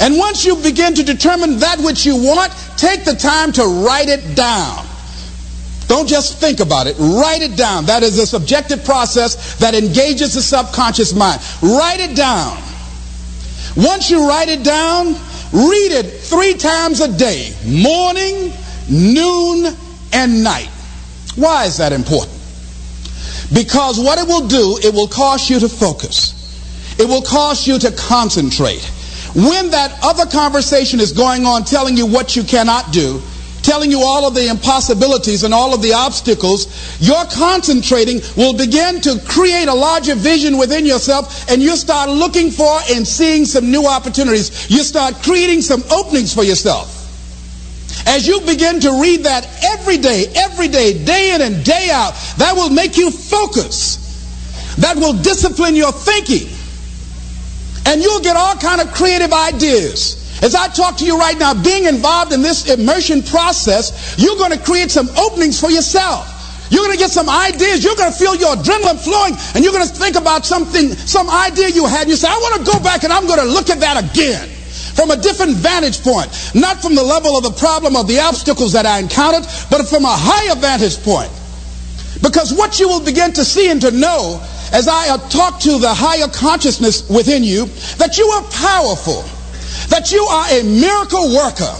And once you begin to determine that which you want, take the time to write it down. Don't just think about it. Write it down. That is a subjective process that engages the subconscious mind. Write it down. Once you write it down, read it three times a day morning, noon, and night. Why is that important? Because what it will do, it will cause you to focus. It will cause you to concentrate. When that other conversation is going on telling you what you cannot do, telling you all of the impossibilities and all of the obstacles, your concentrating will begin to create a larger vision within yourself and you start looking for and seeing some new opportunities. You start creating some openings for yourself. As you begin to read that every day, every day, day in and day out, that will make you focus. That will discipline your thinking. And you'll get all kind of creative ideas. As I talk to you right now, being involved in this immersion process, you're going to create some openings for yourself. You're going to get some ideas. You're going to feel your adrenaline flowing, and you're going to think about something, some idea you had. And you say, I want to go back and I'm going to look at that again from a different vantage point. Not from the level of the problem of the obstacles that I encountered, but from a higher vantage point. Because what you will begin to see and to know as I talk to the higher consciousness within you, that you are powerful, that you are a miracle worker.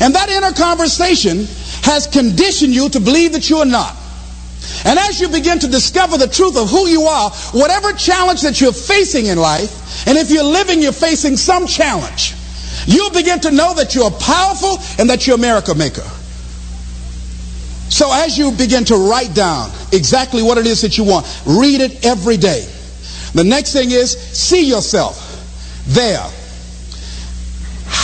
And that inner conversation has conditioned you to believe that you are not. And as you begin to discover the truth of who you are, whatever challenge that you're facing in life, and if you're living, you're facing some challenge, you'll begin to know that you're powerful and that you're a miracle maker. So as you begin to write down exactly what it is that you want, read it every day. The next thing is see yourself there.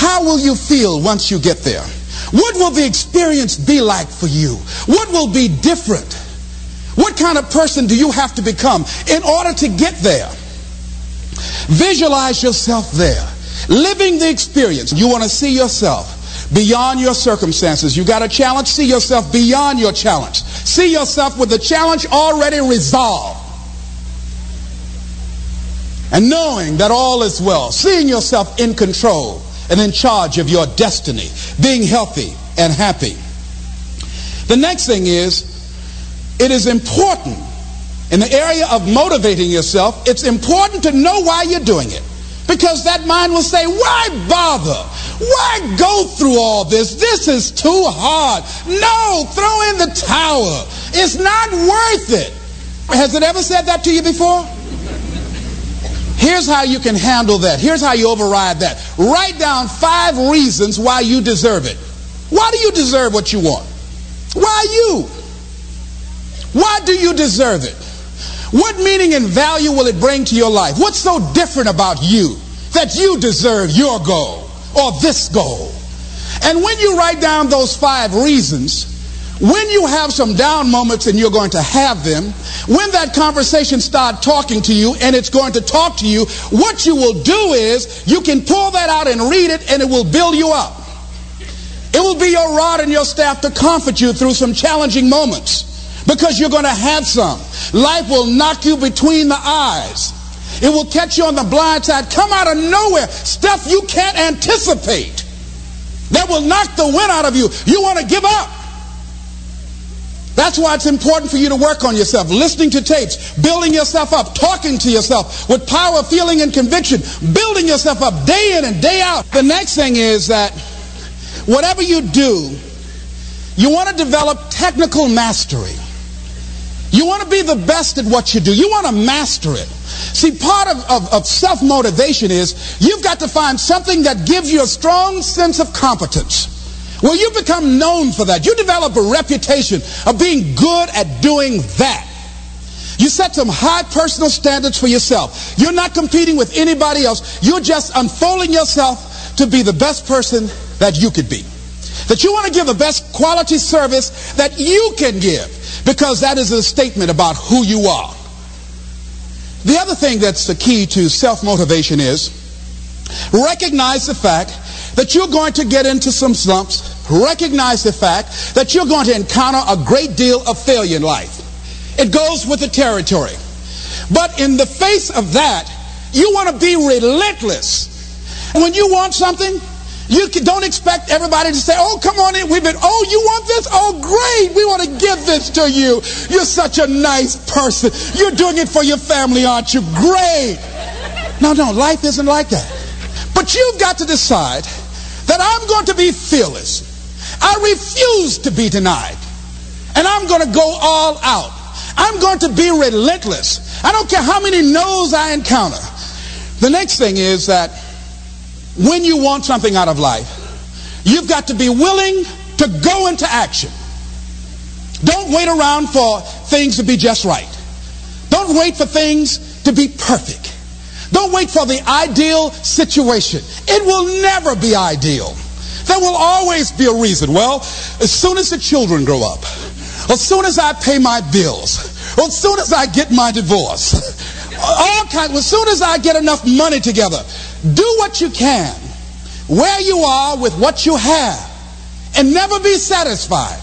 How will you feel once you get there? What will the experience be like for you? What will be different? What kind of person do you have to become in order to get there? Visualize yourself there, living the experience. You want to see yourself beyond your circumstances. You got a challenge, see yourself beyond your challenge. See yourself with the challenge already resolved. And knowing that all is well, seeing yourself in control and in charge of your destiny, being healthy and happy. The next thing is, it is important in the area of motivating yourself, it's important to know why you're doing it. Because that mind will say, why bother? Why go through all this? This is too hard. No, throw in the towel. It's not worth it. Has it ever said that to you before? Here's how you can handle that. Here's how you override that. Write down five reasons why you deserve it. Why do you deserve what you want? Why you? Why do you deserve it? What meaning and value will it bring to your life? What's so different about you that you deserve your goal or this goal? And when you write down those five reasons, when you have some down moments and you're going to have them, when that conversation starts talking to you and it's going to talk to you, what you will do is you can pull that out and read it and it will build you up. It will be your rod and your staff to comfort you through some challenging moments because you're going to have some. Life will knock you between the eyes. It will catch you on the blind side, come out of nowhere, stuff you can't anticipate that will knock the wind out of you. You want to give up. That's why it's important for you to work on yourself, listening to tapes, building yourself up, talking to yourself with power, feeling, and conviction, building yourself up day in and day out. The next thing is that whatever you do, you want to develop technical mastery. You want to be the best at what you do. You want to master it. See, part of, of, of self motivation is you've got to find something that gives you a strong sense of competence. Well, you become known for that. You develop a reputation of being good at doing that. You set some high personal standards for yourself. You're not competing with anybody else. You're just unfolding yourself to be the best person that you could be. That you want to give the best quality service that you can give because that is a statement about who you are. The other thing that's the key to self-motivation is recognize the fact that you're going to get into some slumps. Recognize the fact that you're going to encounter a great deal of failure in life. It goes with the territory. But in the face of that, you want to be relentless. When you want something, you don't expect everybody to say, oh, come on in. We've been, oh, you want this? Oh, great. We want to give this to you. You're such a nice person. You're doing it for your family, aren't you? Great. No, no, life isn't like that. But you've got to decide that I'm going to be fearless. I refuse to be denied. And I'm going to go all out. I'm going to be relentless. I don't care how many no's I encounter. The next thing is that when you want something out of life, you've got to be willing to go into action. Don't wait around for things to be just right. Don't wait for things to be perfect. Don't wait for the ideal situation. It will never be ideal. There will always be a reason. Well, as soon as the children grow up, as soon as I pay my bills, as soon as I get my divorce, all kinds, as soon as I get enough money together, do what you can, where you are with what you have, and never be satisfied.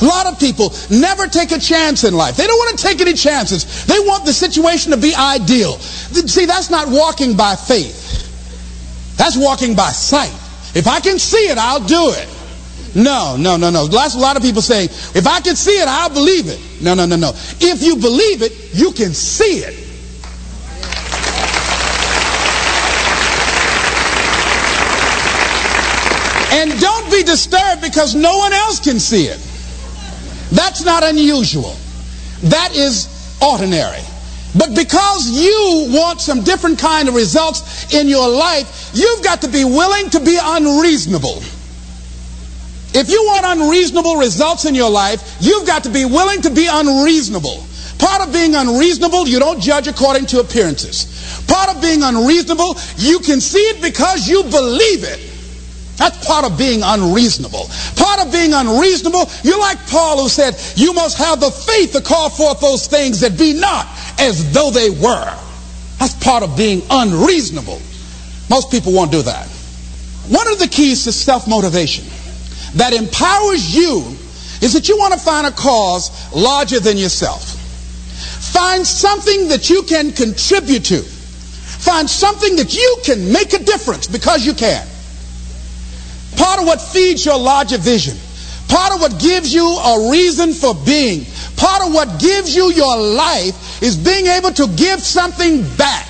A lot of people never take a chance in life. They don't want to take any chances. They want the situation to be ideal. See, that's not walking by faith. That's walking by sight. If I can see it, I'll do it. No, no, no, no. That's a lot of people saying, if I can see it, I'll believe it. No, no, no, no. If you believe it, you can see it. And don't be disturbed because no one else can see it. That's not unusual. That is ordinary. But because you want some different kind of results in your life, you've got to be willing to be unreasonable. If you want unreasonable results in your life, you've got to be willing to be unreasonable. Part of being unreasonable, you don't judge according to appearances. Part of being unreasonable, you can see it because you believe it. That's part of being unreasonable. Part of being unreasonable, you're like Paul who said, you must have the faith to call forth those things that be not as though they were. That's part of being unreasonable. Most people won't do that. One of the keys to self-motivation that empowers you is that you want to find a cause larger than yourself. Find something that you can contribute to. Find something that you can make a difference because you can. Part of what feeds your larger vision. Part of what gives you a reason for being. Part of what gives you your life is being able to give something back.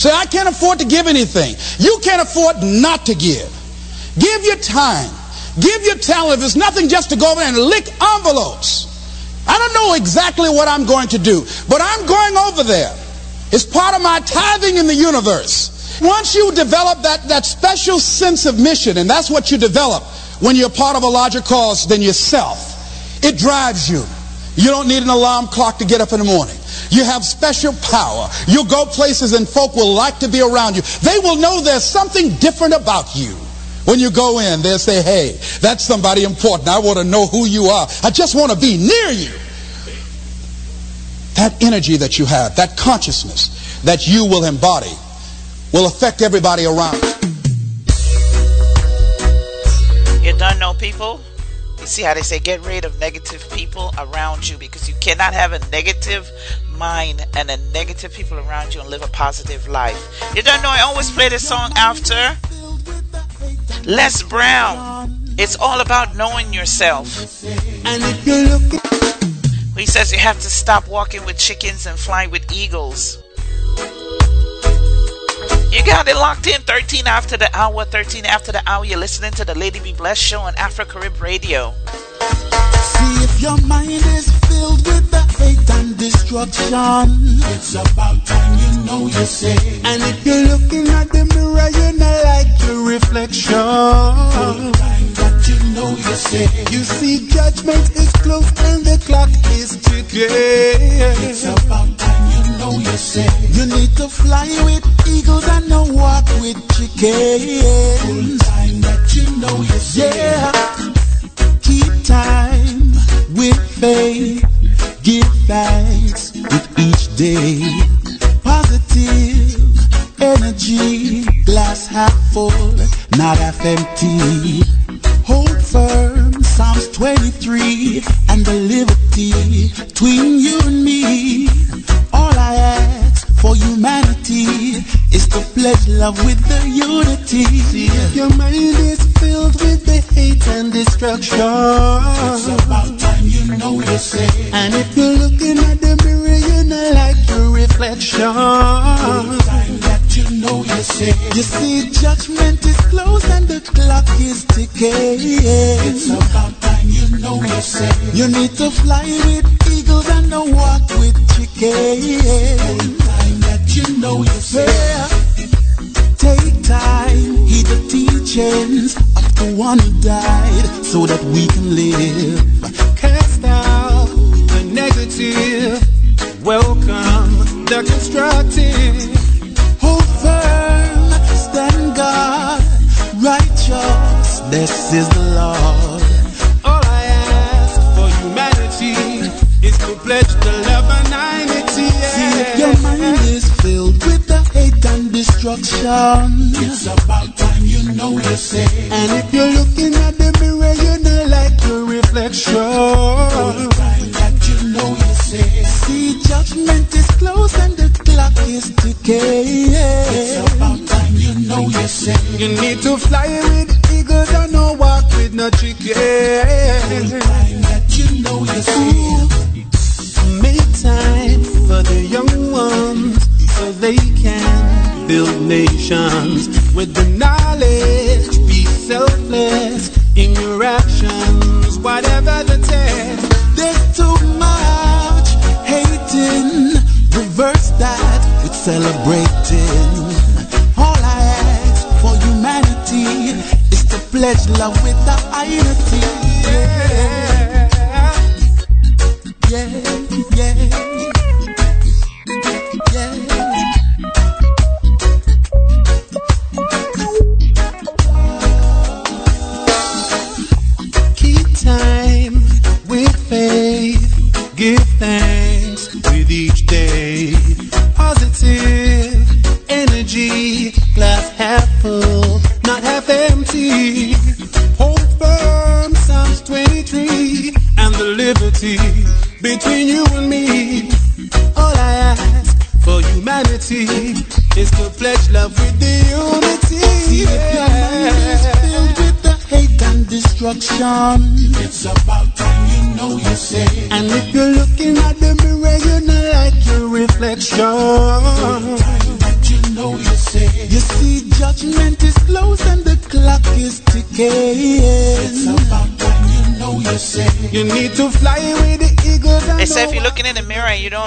Say, I can't afford to give anything. You can't afford not to give. Give your time. Give your talent. If it's nothing just to go over and lick envelopes. I don't know exactly what I'm going to do, but I'm going over there. It's part of my tithing in the universe. Once you develop that, that special sense of mission, and that's what you develop when you're part of a larger cause than yourself, it drives you. You don't need an alarm clock to get up in the morning. You have special power. You'll go places and folk will like to be around you. They will know there's something different about you. When you go in, they'll say, hey, that's somebody important. I want to know who you are. I just want to be near you. That energy that you have, that consciousness that you will embody, will affect everybody around. You don't know people? You see how they say get rid of negative people around you because you cannot have a negative mind and a negative people around you and live a positive life. You don't know I always play this song after Les Brown. It's all about knowing yourself. And if you look He says you have to stop walking with chickens and fly with eagles. You got it locked in 13 after the hour, 13 after the hour. You're listening to the Lady B Blessed show on Afro Carib Radio. See if your mind is filled with the hate and destruction. It's about time you know you're saved. And if you're looking at the mirror, you not like your reflection. You know you're saved. You see, judgment is close and the clock is ticking. It's about time you know you're saved. You need to fly with eagles and not walk with chickens. Full time that you know you're. Yeah. Keep time with faith. Give thanks with each day. Positive energy. Glass half full, not half empty. Hold firm, Psalms 23, and the liberty between you and me. All I ask for humanity is to pledge love with the unity. Your mind is filled with the hate and destruction. It's about time you know you're. And if you're looking at the mirror, you not like your reflection. You know you're saved. You see, judgment is close and the clock is ticking. It's about time you know you're saved. You need to fly with eagles and not walk with chickens. time that you know you're saved. Take time, heed the teachings of the one who died so that we can live. Cast out the negative, welcome the constructive. Firm, stand guard, righteous, this is the Lord. All I ask for humanity is to pledge the love and unity. See if your mind is filled with the hate and destruction. It's about time you know you're. And if you're looking at the mirror, you not like your reflection. Saved. See, judgment is close and the clock is ticking. It's about time you know you're saved. You need to fly with eagles and no walk with no chicken. time that you know you're saved. Make time for the young ones so they can build nations with the knowledge. Celebrating. All I ask for humanity is to pledge love with the unity.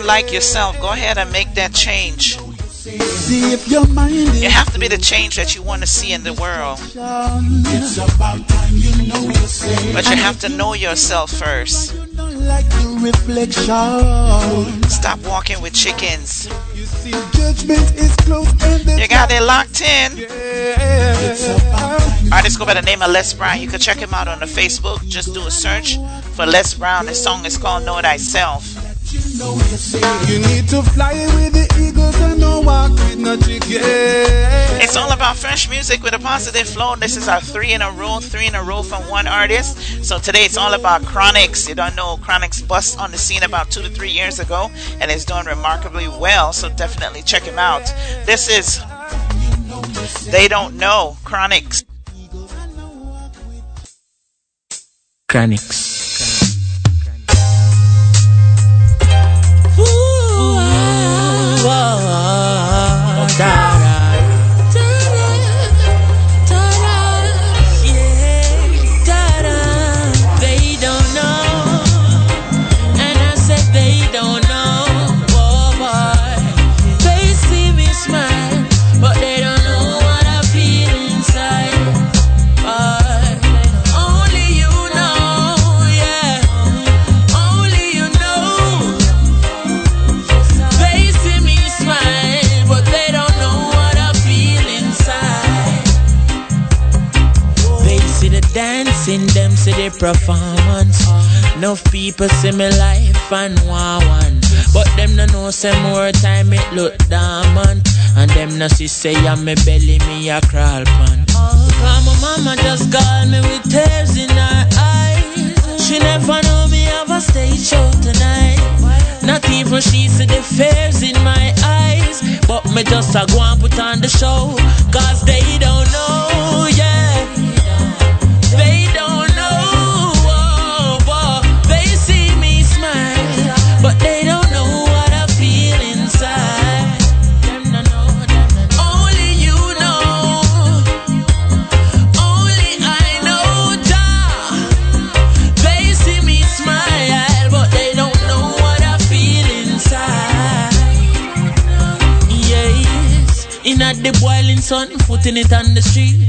Don't like yourself, go ahead and make that change. See if your mind is You have to be the change that you want to see in the world. It's about time you know. But you have to know yourself first. like the reflection. Stop walking with chickens. Judgment is close You got it locked in. Alright, let's go by the name of Les Brown. You can check him out on the Facebook. Just do a search for Les Brown. The song is called Know Thyself. You need to fly with the eagles and no walk with no chicken. It's all about fresh music with a positive flow. This is our three in a row, three in a row from one artist. So today it's all about Chronixx. You don't know Chronixx bust on the scene about two to three years ago and is doing remarkably well. So definitely check him out. This is They Don't Know Chronixx. Chronixx. People see me life and want one. But them no know say more time it look diamond. And them no see say I'm me belly me a crawl pan. Cause my mama just called me with tears in her eyes. She never know me have a stage show tonight. Not even she see the fears in my eyes. But me just a go and put on the show. Cause they don't know, yeah. They the boiling sun, putting it on the street.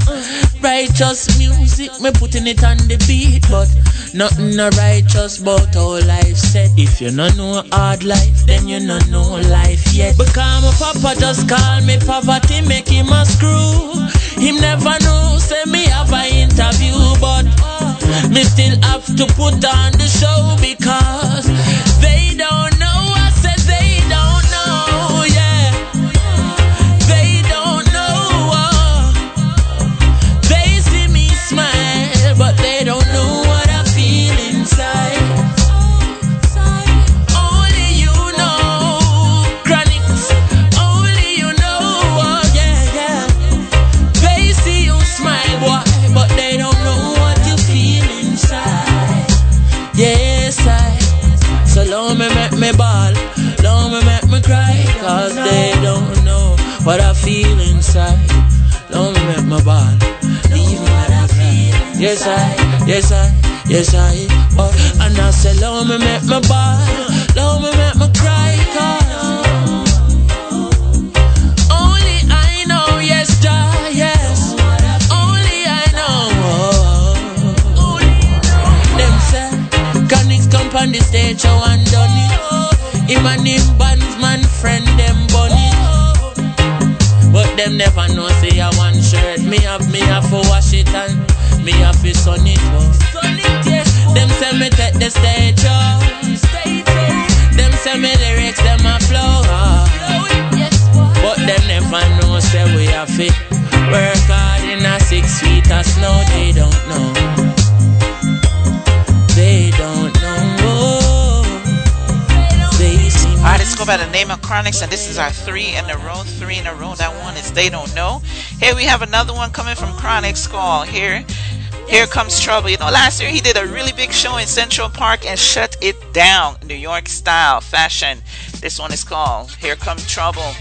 Righteous music, me putting it on the beat, but nothing no righteous about how life set. If you no know hard life, then you no know life yet. Because my papa just call me poverty, make him a screw. Him never know, say me have a interview, but me still have to put on the show because they don't Yes I, yes I, yes I. Oh, and I say long me make me ball, long me make me cry, cause Only I know, yes, Jah, yes. Only I know. Oh. Them say, Chronixx come on the stage, show and done it. Him and him bandsman friend, them bunny. But them never know, say I one shirt. Me have, me have to wash it and me have to sun it. Oh. Them say me take the stage, oh. Them say me lyrics, them a flow. oh. But them never know, say we have to work hard in a six feet of snow. They don't know. They don't know. They see me. Alright, let's go by the name of Chronixx, and this is our three in a row, three in a row. That one is They Don't Know. Here we have another one coming from Chronixx called Here. Here comes trouble. You know, last year he did a really big show in Central Park and shut it down. New York style fashion. This one is called Here Comes Trouble.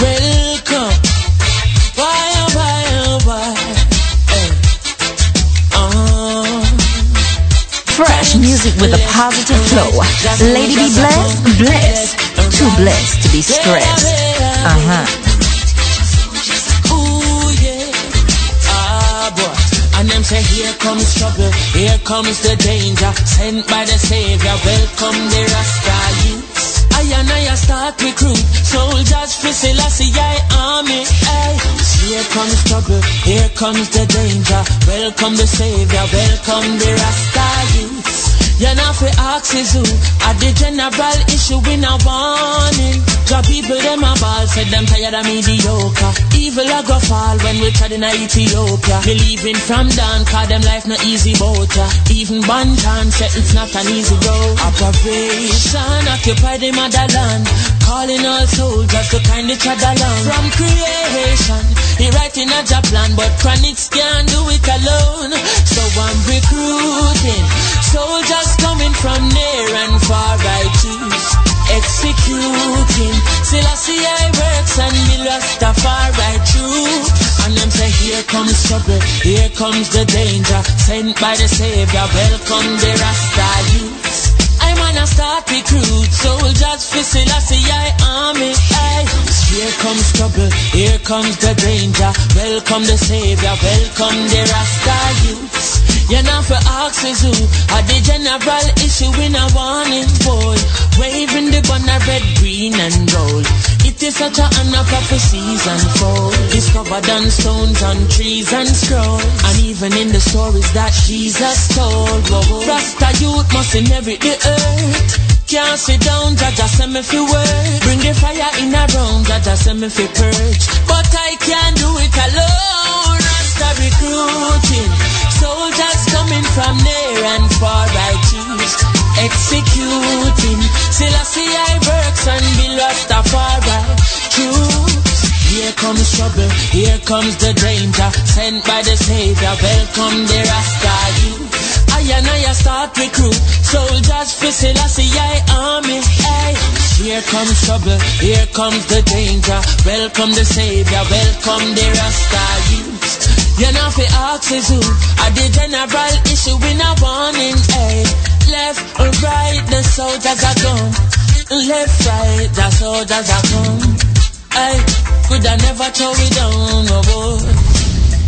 Welcome. Why, oh, why, oh, why? Uh, Fresh music with a positive flow. Lady be blessed, blessed. Too blessed to be stressed. Uh huh. And them say, here comes trouble, here comes the danger. Sent by the Savior, welcome the Rasta youths. I and I start recruit soldiers for Selassie I army. Ay. Here comes trouble, here comes the danger. Welcome the Savior, welcome the Rasta youths. You know fi ask is who At the general issue we no warning The people them a ball Said them tired of mediocre Evil a go fall when we tried in Ethiopia. Believing from down Cause them life no easy boat ya. Even Banton said it's not an easy road. Operation Occupy the motherland. Calling all soldiers to kind each other along. From creation He writing a job plan But Chronixx can't do it alone. So I'm recruiting Soldiers coming from near and far I choose Executing. Selassie I works and the Rastafari true And them say here comes trouble Here comes the danger. Sent by the Savior Welcome the Rasta youths. I'm on a start recruit Soldiers for Selassie I army Aye. Here comes trouble Here comes the danger. Welcome the Savior Welcome the Rasta youths you know for who At the general issue in a warning boy Waving the banner red, green and gold It is such a honor for prophecies unfold It's covered on stones, on trees and scrolls And even in the stories that Jesus told Rasta youth must inherit the earth. Can't sit down, Jaja send me fi work. Bring the fire in a room, Jaja send me fi purge. But I can't do it alone Rasta recruiting. Soldiers coming from near and far I choose Executing. Selassie I works and be Rastafari Choose Here comes trouble, here comes the danger. Sent by the Savior, welcome the Rasta youth. I and I start recruit. Soldiers for Selassie army. Ay. Here comes trouble, here comes the danger. Welcome the Savior, welcome the Rasta youth you know fi ask is who At the general issue we no warning hey. Left or right the soldiers are gone. Left right the soldiers are gone. Eh, hey, could I never throw it down no boy.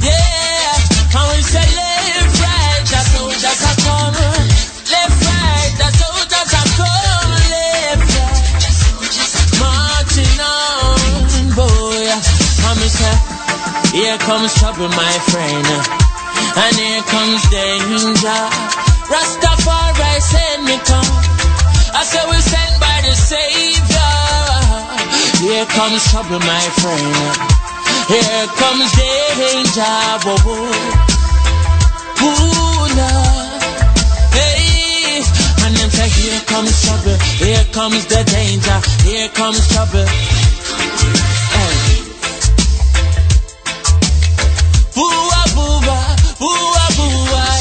Yeah, I will say here comes trouble, my friend. And here comes danger. Rastafari send me come. I say we sent by the Savior. Here comes trouble, my friend. Here comes danger. Whoa. Ooh, Lord. Hey. And then say, here comes trouble. Here comes the danger. Here comes trouble.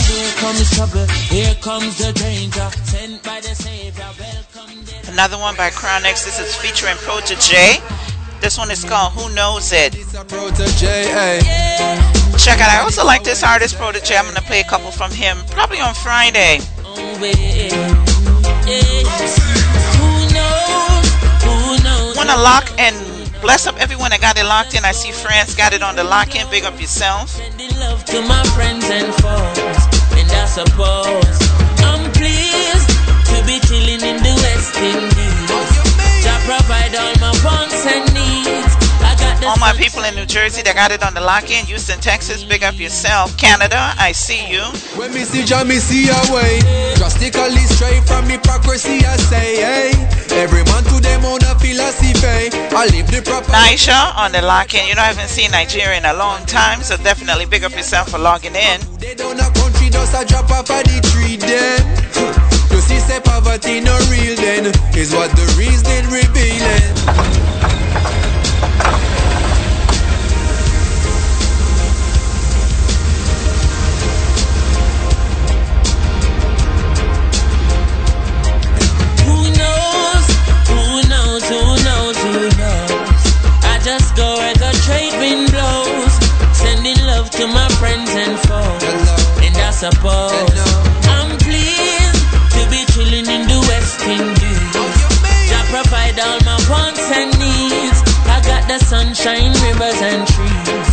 Here comes trouble, here comes the danger. Sent by the Savior, welcome the Another one by Chronixx. This is featuring Protoje. This one is called Who Knows It. Check out. I also like this artist, Protoje. I'm going to play a couple from him probably on Friday. Oh, Want to lock and bless up everyone that got it locked in. I see France got it on the lock in. Big up yourself. Sending love to my friends and foes, and I suppose I'm pleased to be chilling in the West Indies. To provide all my wants and needs. I All my people in New Jersey that got it on the lock in. Houston, Texas. Big up yourself. Canada, I see you. When me see Jah, me see a way. Drastically straight from hypocrisy, I say, hey. Every man to them own a philosophy. I live the proper. Naisha on the lock in. You know, I haven't seen Nigeria in a long time, so definitely big up yourself for logging in. They down a country, just a drop off of the tree then. You see, say poverty no real then. Is what the reason revealing. to my friends and foes, and I suppose I'm pleased to be chilling in the West Indies. Jah provide all my wants and needs. I got the sunshine, rivers and trees,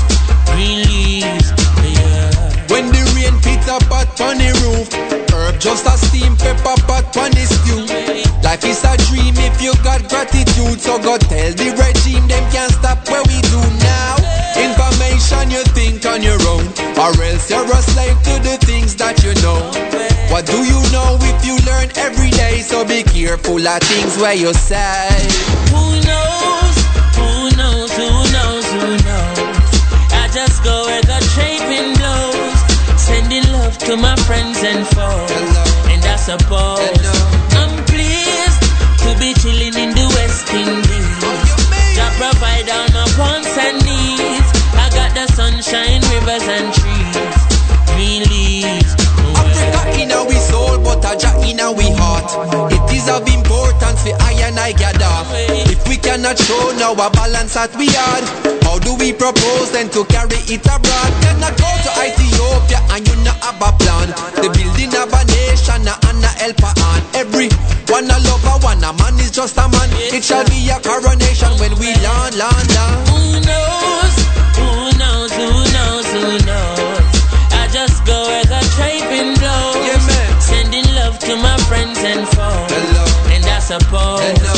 green leaves. When the rain beats up hot on the roof, herb just a steam pepper pot on the stew. Life is a dream if you got gratitude, so go tell the regime them can't. Else you're a slave to the things that you know. What do you know if you learn every day? So be careful of things where you say. Who knows? Who knows? Who knows? Who knows? I just go where the trade wind blows, sending love to my friends and foes. And I suppose I'm pleased to be chilling in the West Indies. Jah provide all my wants and sunshine, rivers and trees, green leaves. Africa in our soul, but a Jah in our heart. It is of importance for I and I gather. If we cannot show now a balance that we are, how do we propose then to carry it abroad? Cannot go to Ethiopia and you not have a plan. The building of a nation and a helper on. Every one a lover, one a man is just a man. It shall be a coronation when we land, land, land. Who knows? To my friends and foes. And I suppose I'm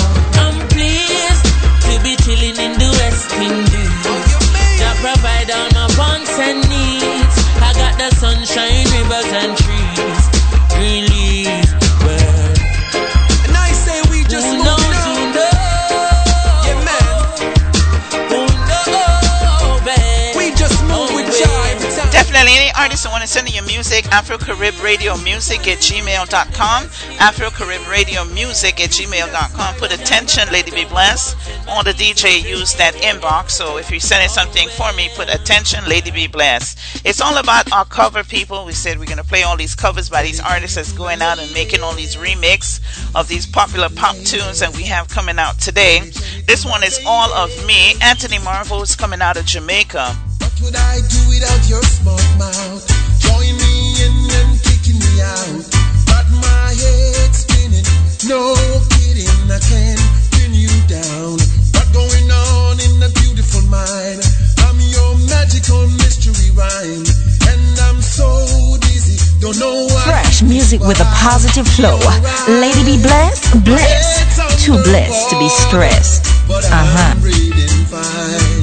Definitely, any artist who want to send in your music, Afro Carib Radio Music at gmail.com. Afro Carib Radio Music at gmail.com. Put attention, Lady B Blessed. All the DJ use that inbox. So if you're sending something for me, put attention, Lady B Blessed. It's all about our cover people. We said we're going to play all these covers by these artists that's going out and making all these remix of these popular pop tunes that we have coming out today. This one is All of Me. Anthony Marvel is coming out of Jamaica. What would I do without your smart mouth? Join me in and kicking me out. Got my head spinning. No kidding, I can't pin you down. What going on in that beautiful mind? I'm your magical mystery rhyme. And I'm so dizzy, don't know what. Fresh music with a positive flow. Lady be blessed, blessed. Too blessed to be stressed. Uh huh.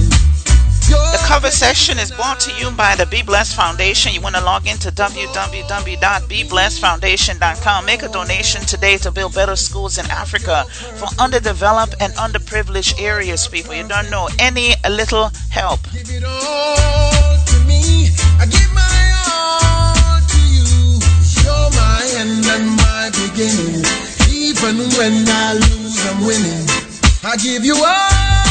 Cover session is brought to you by the Be Blessed Foundation. You want to log into www.beblessedfoundation.com. Make a donation today to build better schools in Africa for underdeveloped and underprivileged areas, people. You don't know any little help. Even when I lose, I'm winning. I give you all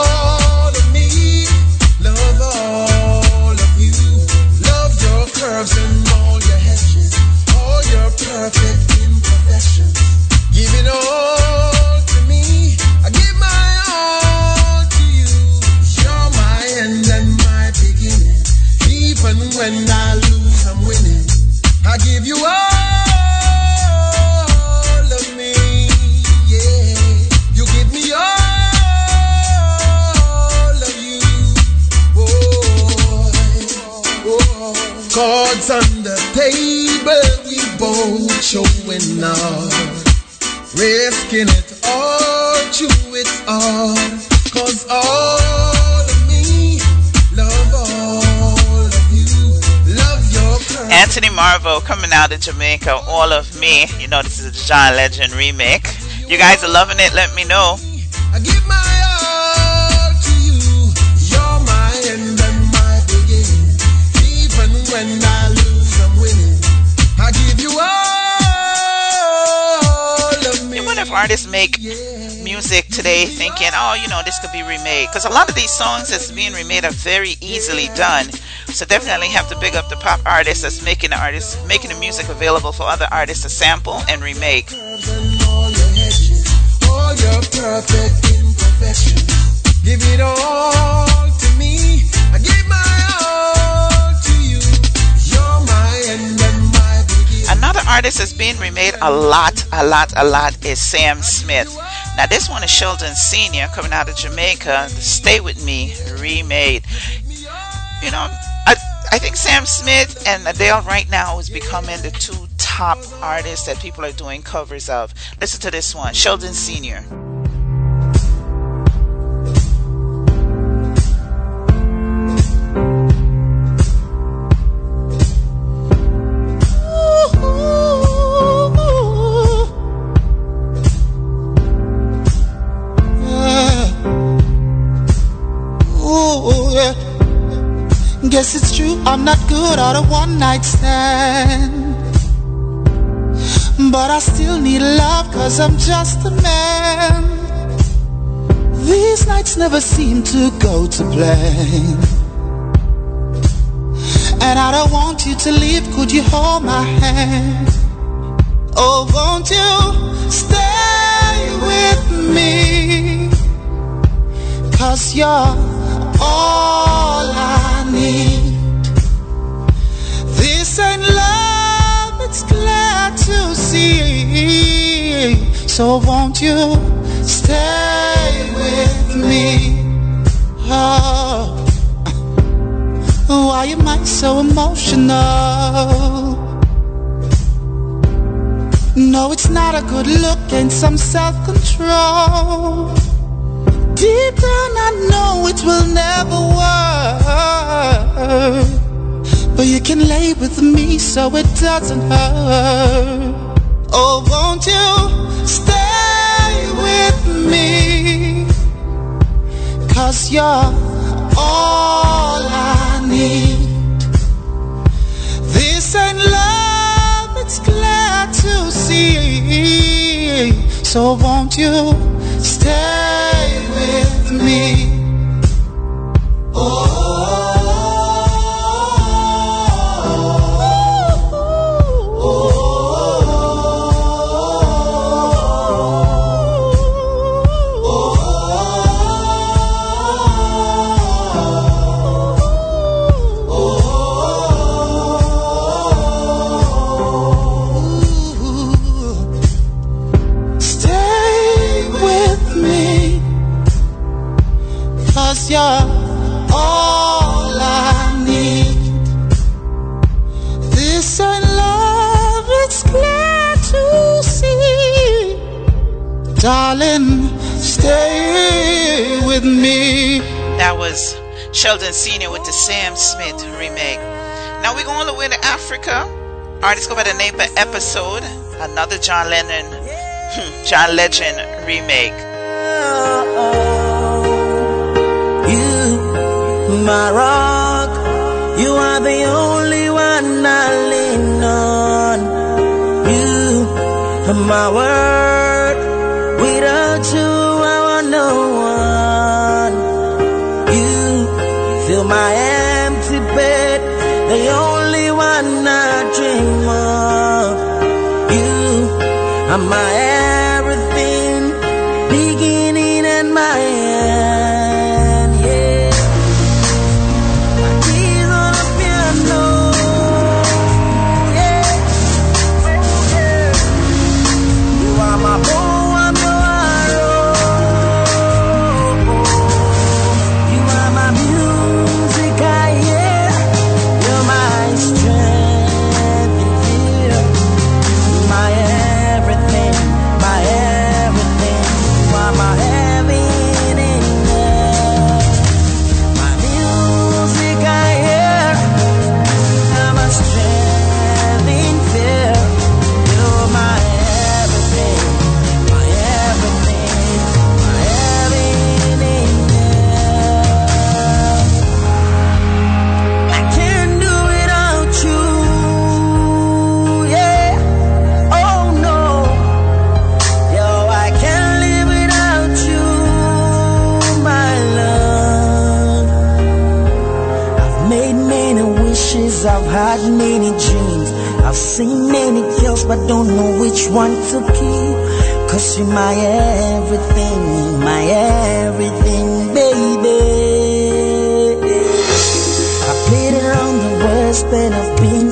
perfect imperfections. Give it all to me. I give my all to you. You're my end and my beginning. Even when I lose, I'm winning. I give you all of me. Yeah. You give me all of you. Boy. Oh. Cards on the table, boat showing off, risking it all to all, cause all Anthony Marvo coming out of Jamaica, All of Me. You know, this is a John Legend remake. You guys are loving it, let me know. I artists make music today thinking, oh, you know, this could be remade. Because a lot of these songs that's being remade are very easily done. So definitely have to big up the pop artists that's making the artists making the music available for other artists to sample and remake. Give it all to me. I give my Another artist that's being remade a lot, a lot, a lot is Sam Smith. Now this one is Sheldon Senior coming out of Jamaica. Stay with Me remade. You know, I I think Sam Smith and Adele right now is becoming the two top artists that people are doing covers of. Listen to this one, Sheldon Senior. Not good at a one night stand. But I still need love, cause I'm just a man. These nights never seem to go to plan. And I don't want you to leave, could you hold my hand? Oh, won't you stay with me? Cause you're all I need. So won't you stay with me? Oh, why am I so emotional? No, it's not a good look and some self-control. Deep down I know it will never work But you can lay with me so it doesn't hurt Oh, won't you stay with me. Cause you're all I need. This ain't love, it's glad to see. So won't you stay with me? Darling, stay with me. That was Sheldon Senior with the Sam Smith remake. Now we go all the way to Africa. Artist go by the name of Episode, another John Lennon, hmm, John Legend remake. You, my rock, you are the only one I lean on. You my word, without you I want no one. You fill my empty bed, the only one I dream of. You are my girls, but don't know which one to keep. Cause you're my everything, my everything, baby. I played around the west and I've been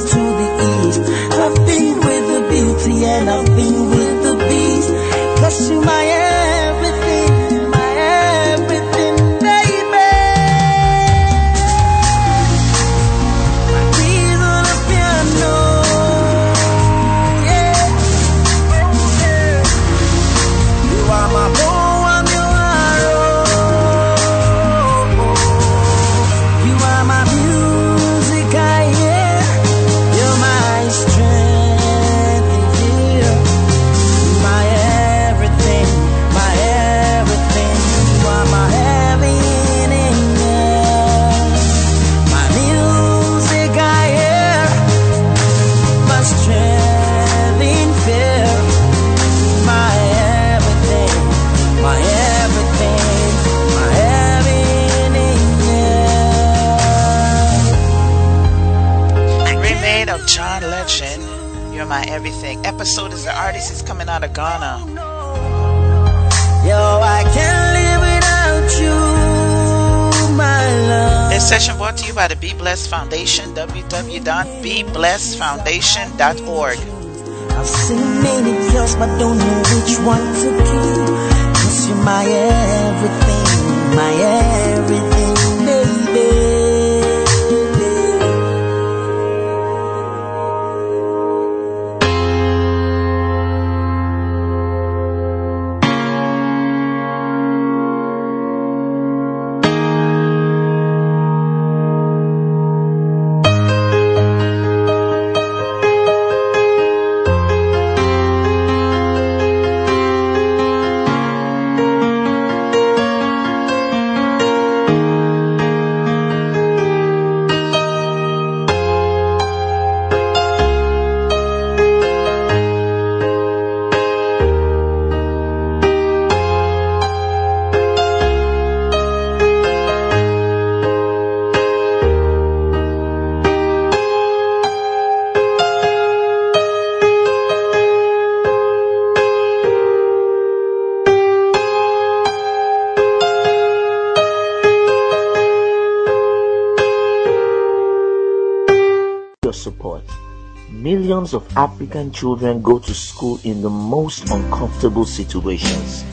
session brought to you by the Be Blessed Foundation, www.beblessedfoundation.org. I've seen many girls, but don't know which one to keep. Cause you're my everything, my everything, Millions of African children go to school in the most uncomfortable situations.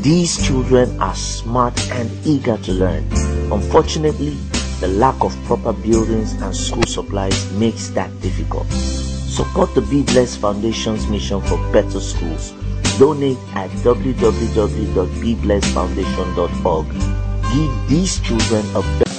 These children are smart and eager to learn. Unfortunately, the lack of proper buildings and school supplies makes that difficult. Support the Be Blessed Foundation's mission for better schools. Donate at www.beblessedfoundation.org. Give these children a better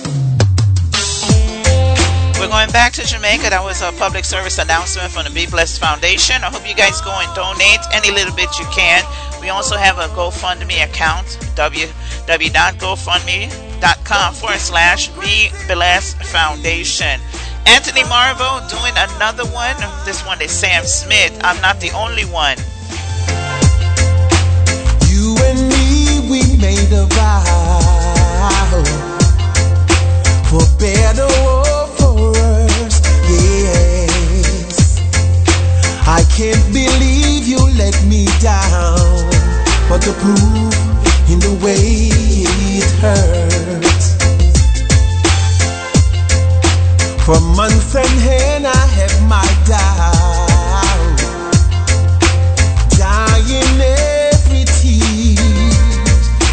back to Jamaica. That was a public service announcement from the Be Blessed Foundation. I hope you guys go and donate any little bit you can. We also have a GoFundMe account, www.gofundme.com forward slash Be Blessed Foundation. Anthony Marvo doing another one. This one is Sam Smith. I'm not the only one. You and me, we made a vow for better I can't believe you let me down, but the proof in the way it hurts. For months and hand, I have my doubt, dying every.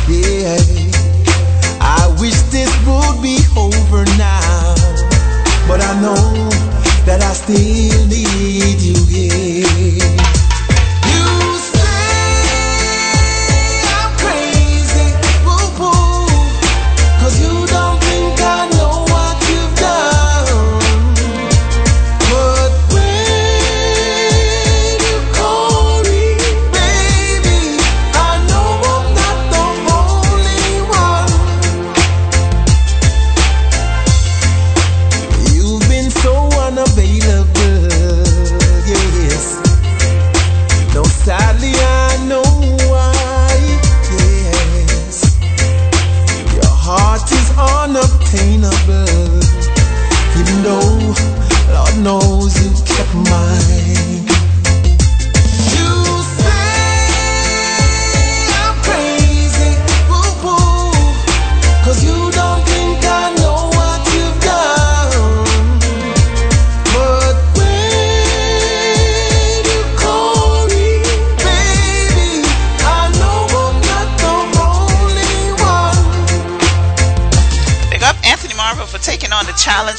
Yeah, I wish this would be over now, but I know that I still need you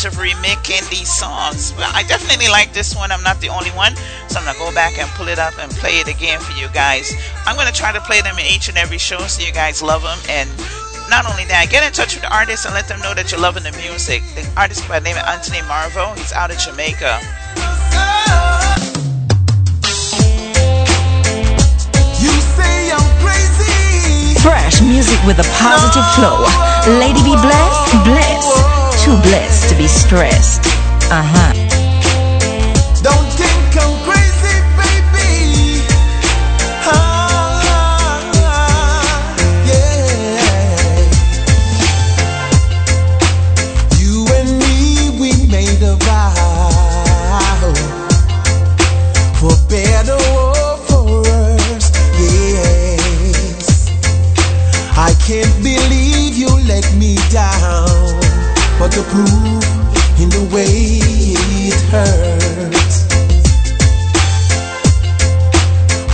the of remaking these songs. Well, I definitely like this one. I'm not the only one, so I'm gonna go back and pull it up and play it again for you guys. I'm gonna try to play them in each and every show so you guys love them and not only that, get in touch with the artist and let them know that you're loving the music. The artist by the name of Anthony Marvo, he's out of Jamaica. Fresh music with a positive flow. Lady B blessed, blessed. Too blessed to be stressed. Uh huh.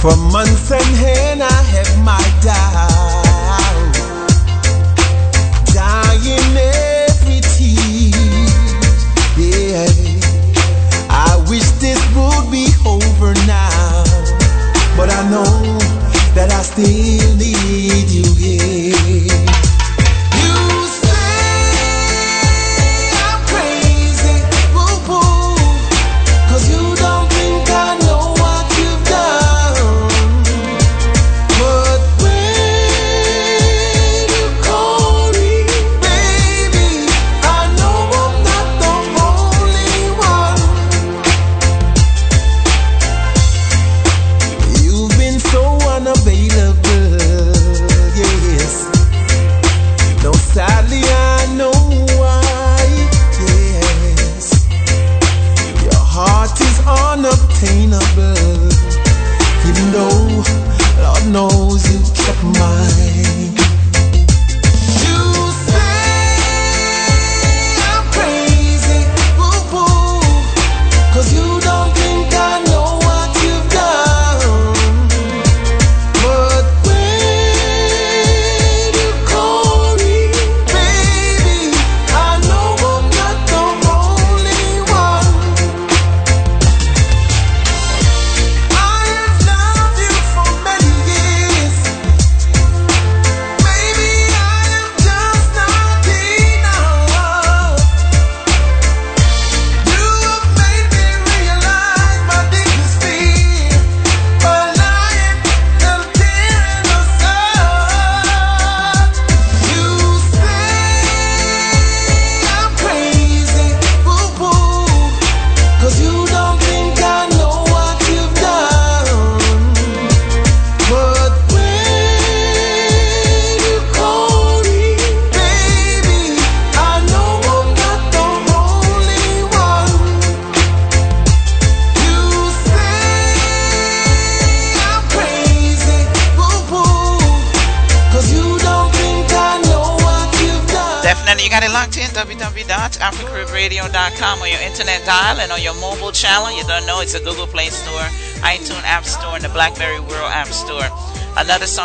For months and hand I have my doubt,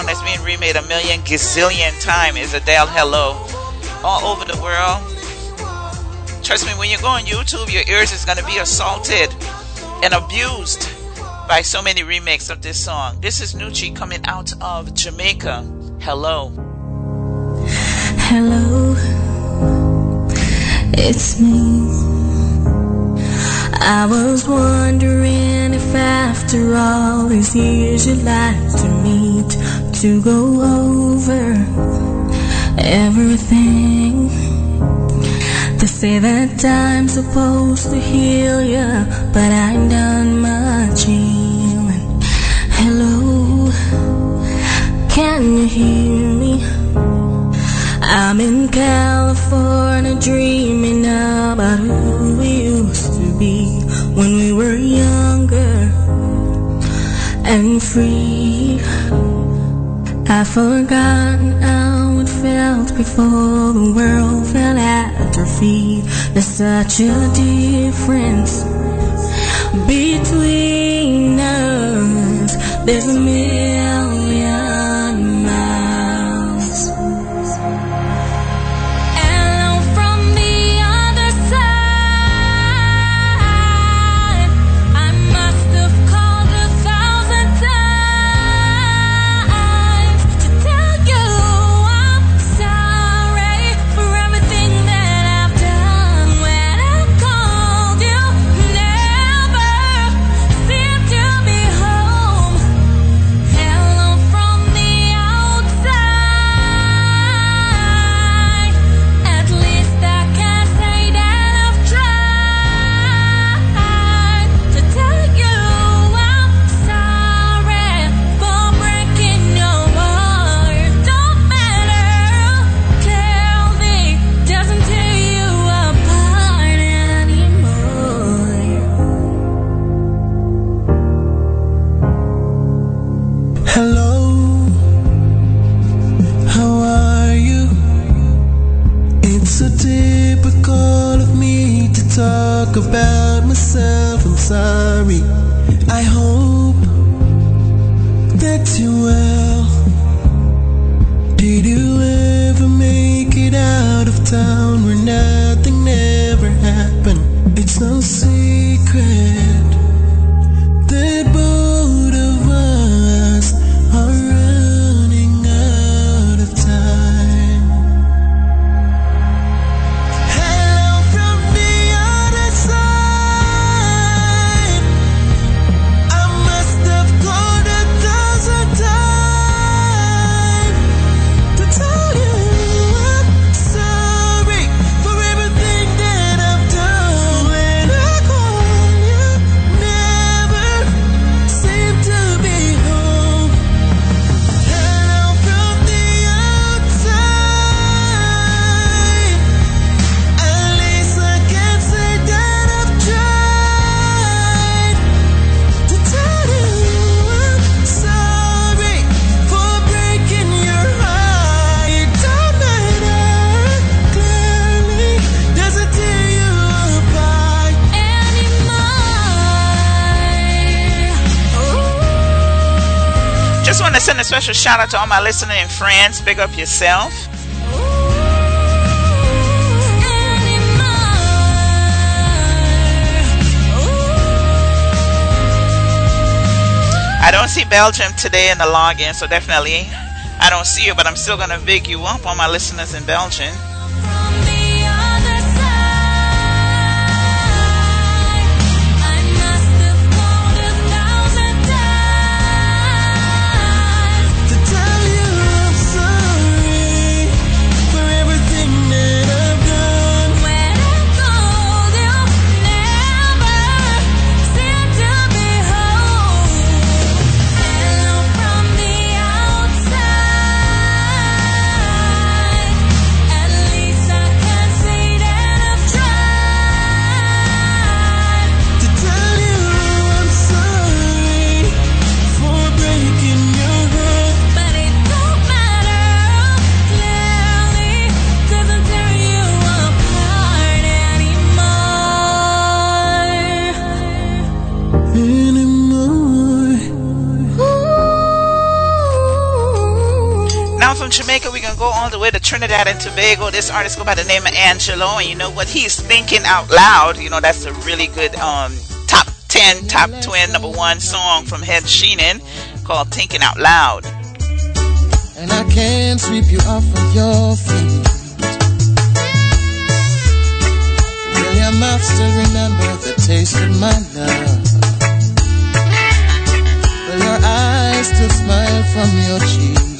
song that's being remade a million gazillion times is Adele Hello. All over the world. Trust me, when you go on YouTube, your ears is going to be assaulted and abused by so many remakes of this song. This is Nucci coming out of Jamaica. Hello. Hello, it's me. I was wondering if after all these years you'd like to meet to go over everything. They say that I'm supposed to heal ya, but I ain't done much healing. Hello, can you hear me? I'm in California dreaming now about who we used to be when we were younger and free. I've forgotten how it felt before the world fell at our feet. There's such a difference between us. There's a million shout out to all my listeners and friends. Big up yourself. I don't see Belgium today in the login, so definitely I don't see you, but I'm still going to big you up, all my listeners in Belgium. go all the way to Trinidad and Tobago. This artist go by the name of Angelo, and you know what he's thinking out loud. You know that's a really good um, top ten, top twin, number one song from Ed Sheeran called "Thinking Out Loud." And I can't sweep you off of your feet. Will your mouth still remember the taste of my love? Will your eyes still smile from your cheek?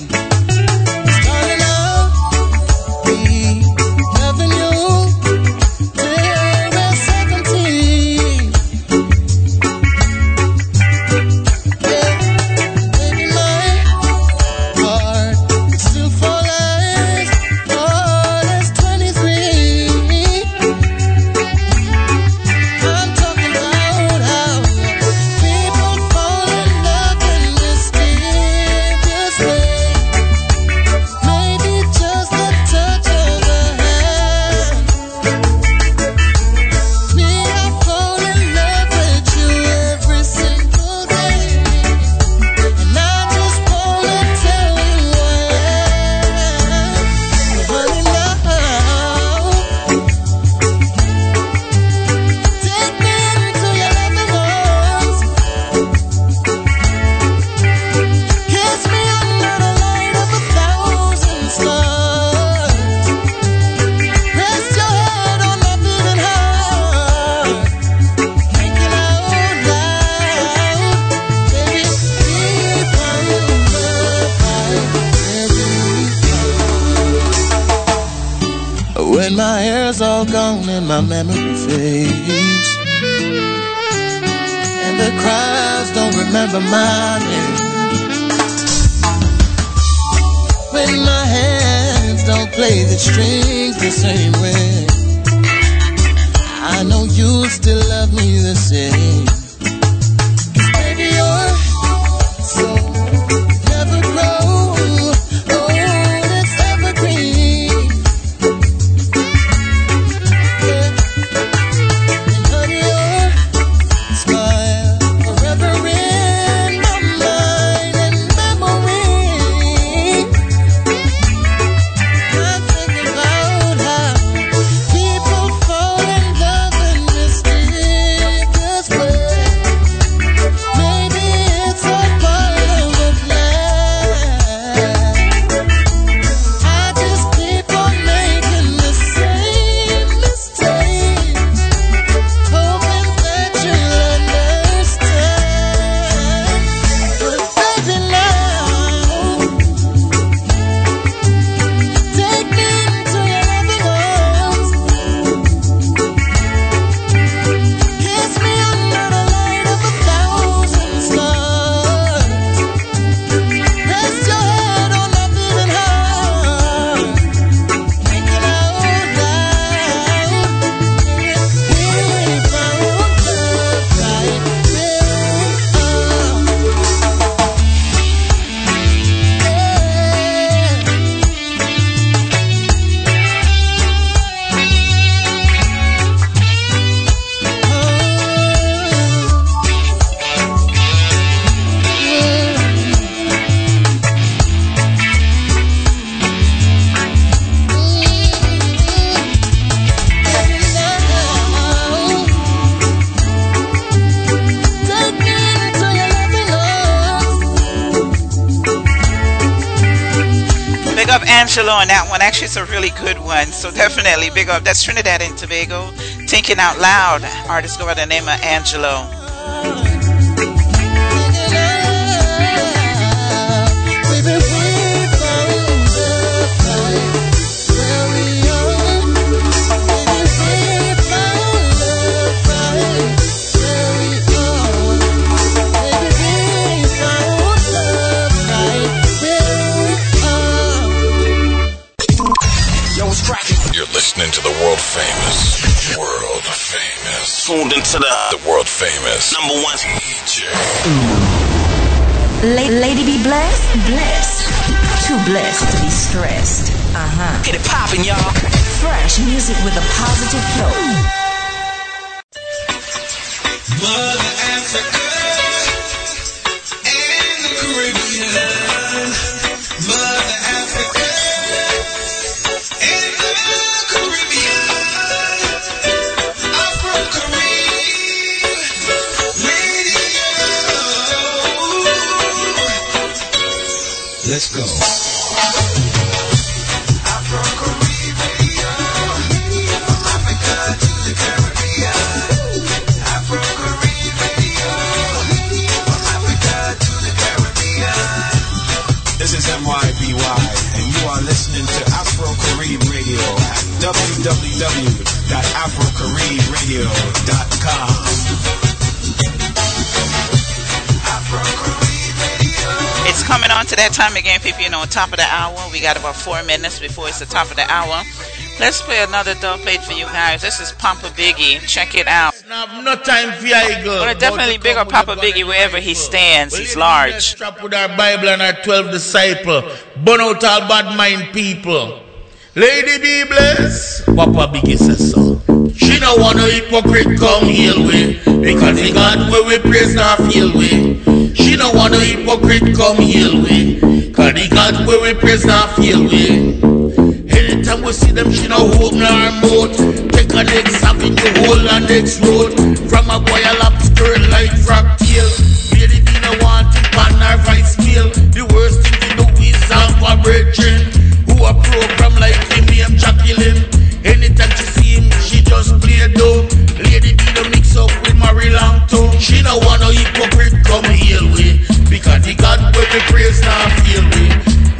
Up. That's Trinidad and Tobago. Thinking out loud. Artist go by the name of Angelo. Tuned into the, the world famous number one DJ. La- lady B blessed, blessed. Too blessed to be stressed. Uh huh. Get it poppin', y'all. Fresh music with a positive flow. Mother www.afrocaribradio.com. It's coming on to that time again, people. You know, on top of the hour. We got about four minutes before it's the top of the hour. Let's play another dub plate for you guys. This is Papa Biggie. Check it out. No time for your girl. But definitely big up Papa Biggie wherever he stands. He's large. Strap with our Bible and our 12 disciple. Burn out all bad mind people. Lady B blessed. Papa Biggie says so. She no want no hypocrite come heal we. Because the God where we praise not feel we. She no want no hypocrite come heal we. Cause the God where we praise not feel we. Anytime we see them, she no open her mouth. Take a next avenue, hold a next road. From a boy a lobster like frog tail. Lady B no want to pan her vice scale. The worst thing to do is have a brethren no want no hypocrite come heal we. Because the God where we praise now feel we.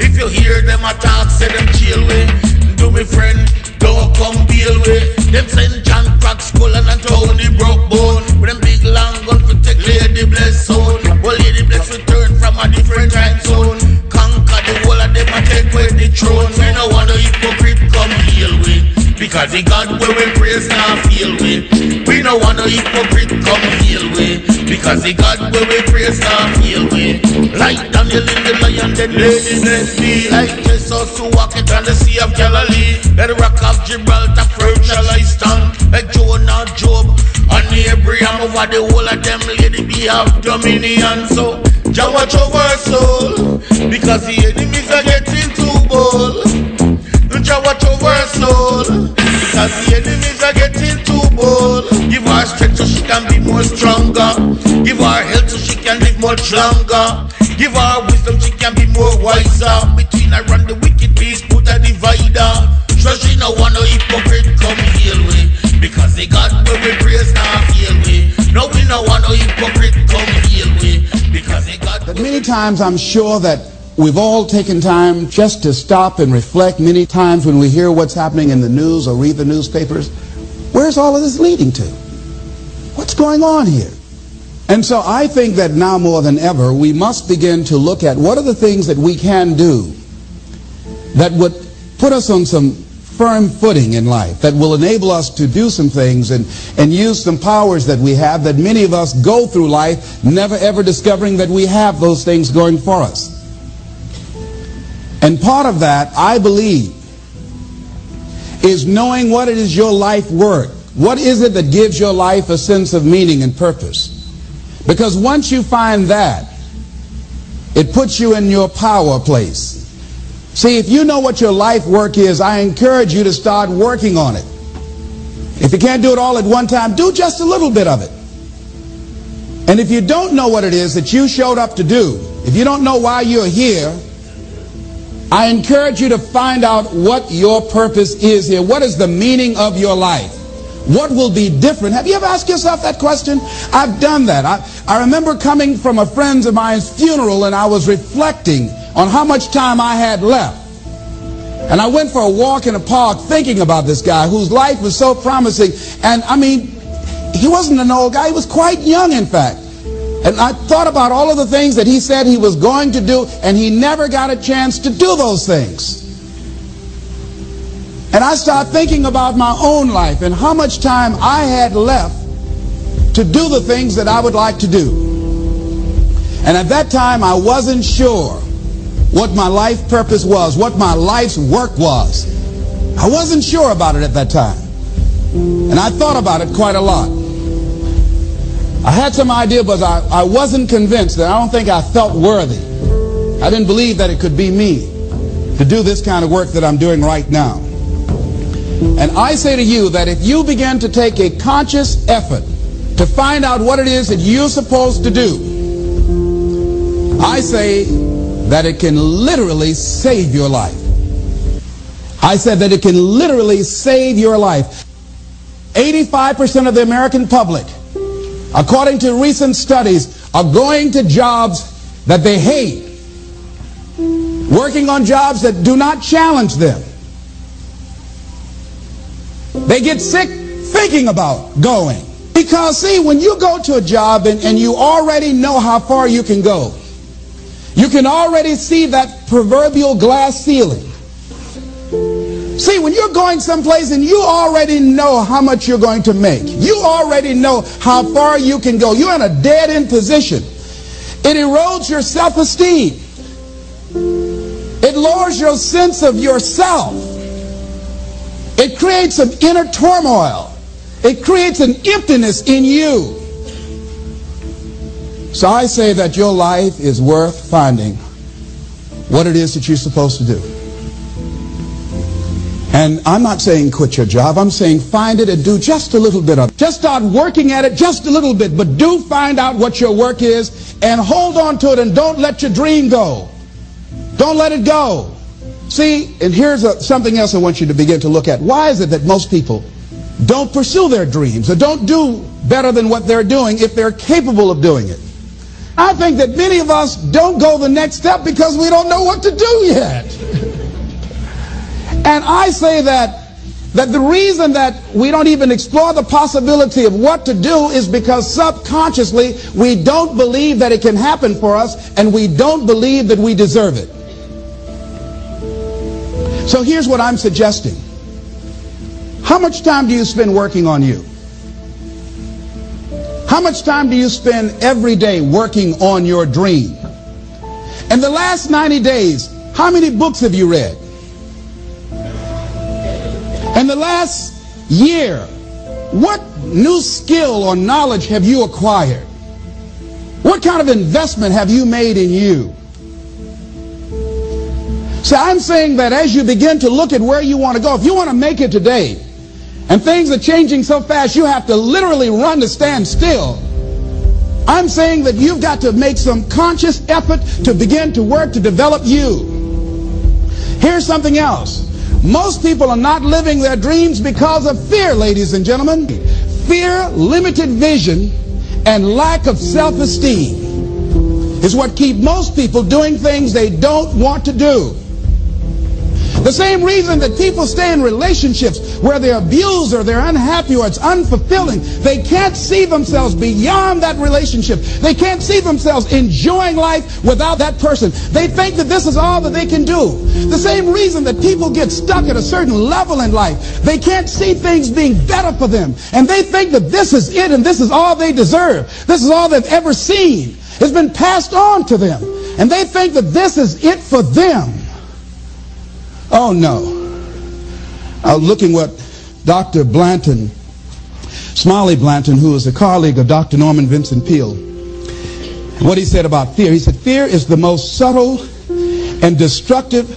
If you hear them attack, say them chill we. Do me friend, don't come deal with. Them send John Crack Skull and Tony broke bone. With them big long gun for take Lady Bless zone. Well, Lady Bless return from a different time zone. Conquer the whole of them and take away the throne. We no want no hypocrite come heal we. Because the God where we praise now feel we. We no want no hypocrite come heal we. Because the God where we praise now feel we. Like Daniel in the lion, then lady bless me. Like Jesus who walk it on the sea of Galilee. Let the rock of Gibraltar firm shall I stand. Like Jonah, Job, and Abraham over the whole of them. Lady B have dominion. So Jah watch over soul. Because the enemies are getting too bold. Jah watch over soul. Because the enemies are getting can be more stronger. Give her health so she can live much longer. Give her wisdom she can be more wiser. Between her and the wicked beast, put a divider. So she no want no hypocrite come heal. Because the God where we praise now heal. No we no want no hypocrite come heal. Because the God But many times I'm sure that we've all taken time just to stop and reflect many times when we hear what's happening in the news or read the newspapers. Where's all of this leading to? What's going on here? And so I think that now more than ever, we must begin to look at what are the things that we can do that would put us on some firm footing in life, that will enable us to do some things and, and use some powers that we have that many of us go through life never ever discovering that we have those things going for us. And part of that, I believe, is knowing what it is your life work. What is it that gives your life a sense of meaning and purpose? Because once you find that, it puts you in your power place. See, if you know what your life work is, I encourage you to start working on it. If you can't do it all at one time, do just a little bit of it. And if you don't know what it is that you showed up to do, if you don't know why you're here, I encourage you to find out what your purpose is here. What is the meaning of your life? What will be different? Have you ever asked yourself that question? I've done that. I, I remember coming from a friend of mine's funeral and I was reflecting on how much time I had left. And I went for a walk in a park thinking about this guy whose life was so promising. And I mean, he wasn't an old guy. He was quite young, in fact. And I thought about all of the things that he said he was going to do, and he never got a chance to do those things. And I started thinking about my own life and how much time I had left to do the things that I would like to do. And at that time, I wasn't sure what my life purpose was, what my life's work was. I wasn't sure about it at that time. And I thought about it quite a lot. I had some idea, but I, I wasn't convinced, and I don't think I felt worthy. I didn't believe that it could be me to do this kind of work that I'm doing right now. And I say to you that if you begin to take a conscious effort to find out what it is that you're supposed to do, I say that it can literally save your life. I said that it can literally save your life. 85% of the American public, according to recent studies, are going to jobs that they hate, working on jobs that do not challenge them. They get sick thinking about going. Because, see, when you go to a job and, and you already know how far you can go, you can already see that proverbial glass ceiling. See, when you're going someplace and you already know how much you're going to make, you already know how far you can go, you're in a dead end position. It erodes your self esteem, it lowers your sense of yourself. It creates some inner turmoil. It creates an emptiness in you. So I say that your life is worth finding what it is that you're supposed to do. And I'm not saying quit your job. I'm saying find it and do just a little bit of it. Just start working at it just a little bit. But do find out what your work is and hold on to it and don't let your dream go. Don't let it go. See, and here's a, something else I want you to begin to look at. Why is it that most people don't pursue their dreams or don't do better than what they're doing if they're capable of doing it? I think that many of us don't go the next step because we don't know what to do yet. and I say that that the reason that we don't even explore the possibility of what to do is because subconsciously we don't believe that it can happen for us and we don't believe that we deserve it. So here's what I'm suggesting. How much time do you spend working on you? How much time do you spend every day working on your dream? In the last 90 days, how many books have you read? In the last year, what new skill or knowledge have you acquired? What kind of investment have you made in you? So I'm saying that as you begin to look at where you want to go, if you want to make it today, and things are changing so fast, you have to literally run to stand still. I'm saying that you've got to make some conscious effort to begin to work to develop you. Here's something else. Most people are not living their dreams because of fear, ladies and gentlemen. Fear, limited vision, and lack of self-esteem is what keep most people doing things they don't want to do. The same reason that people stay in relationships where they're abused or they're unhappy or it's unfulfilling, they can't see themselves beyond that relationship. They can't see themselves enjoying life without that person. They think that this is all that they can do. The same reason that people get stuck at a certain level in life, they can't see things being better for them. And they think that this is it and this is all they deserve. This is all they've ever seen. It's been passed on to them. And they think that this is it for them. Oh no. I was looking what Dr. Blanton, Smiley Blanton, who is a colleague of Dr. Norman Vincent Peale, what he said about fear. He said, Fear is the most subtle and destructive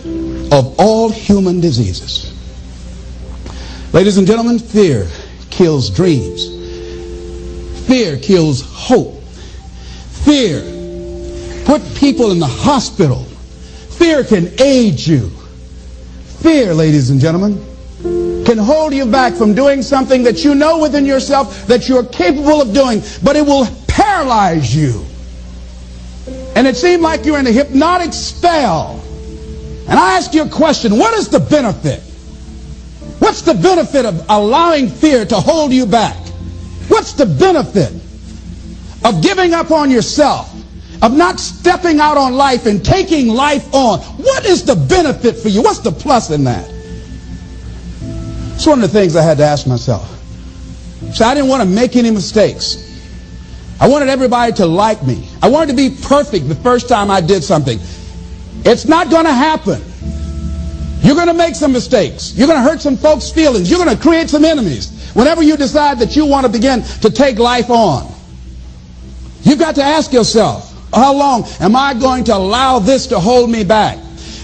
of all human diseases. Ladies and gentlemen, fear kills dreams. Fear kills hope. Fear put people in the hospital Fear can aid you. Fear, ladies and gentlemen, can hold you back from doing something that you know within yourself that you're capable of doing, but it will paralyze you. And it seemed like you're in a hypnotic spell. And I ask you a question what is the benefit? What's the benefit of allowing fear to hold you back? What's the benefit of giving up on yourself? Of not stepping out on life and taking life on? What is the benefit for you? What's the plus in that? It's one of the things I had to ask myself. So I didn't want to make any mistakes. I wanted everybody to like me. I wanted to be perfect the first time I did something. It's not going to happen. You're going to make some mistakes. You're going to hurt some folks' feelings. You're going to create some enemies whenever you decide that you want to begin to take life on. You've got to ask yourself, how long am I going to allow this to hold me back?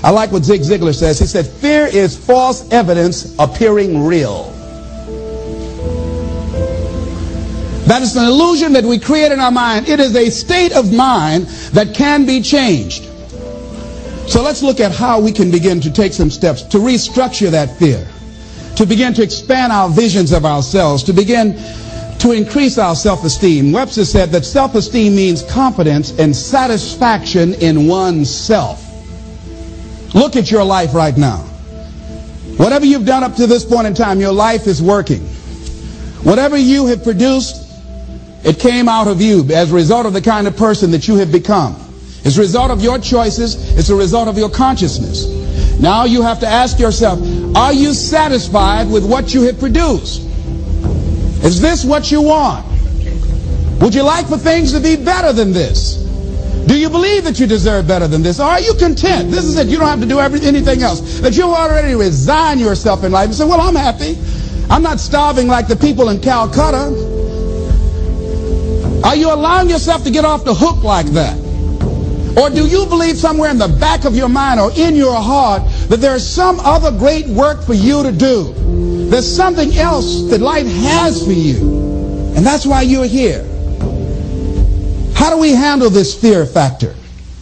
I like what Zig Ziglar says. He said, fear is false evidence appearing real. That is an illusion that we create in our mind. It is a state of mind that can be changed. So let's look at how we can begin to take some steps to restructure that fear, to begin to expand our visions of ourselves, to begin to increase our self-esteem. Webster said that self-esteem means confidence and satisfaction in oneself. Look at your life right now. Whatever you've done up to this point in time, your life is working. Whatever you have produced, it came out of you as a result of the kind of person that you have become. It's a result of your choices. It's a result of your consciousness. Now you have to ask yourself, are you satisfied with what you have produced? Is this what you want? Would you like for things to be better than this? Do you believe that you deserve better than this? Are you content? This is it. You don't have to do every, anything else. That you already resign yourself in life and say, well, I'm happy. I'm not starving like the people in Calcutta. Are you allowing yourself to get off the hook like that? Or do you believe somewhere in the back of your mind or in your heart that there's some other great work for you to do? There's something else that life has for you. And that's why you're here. How do we handle this fear factor?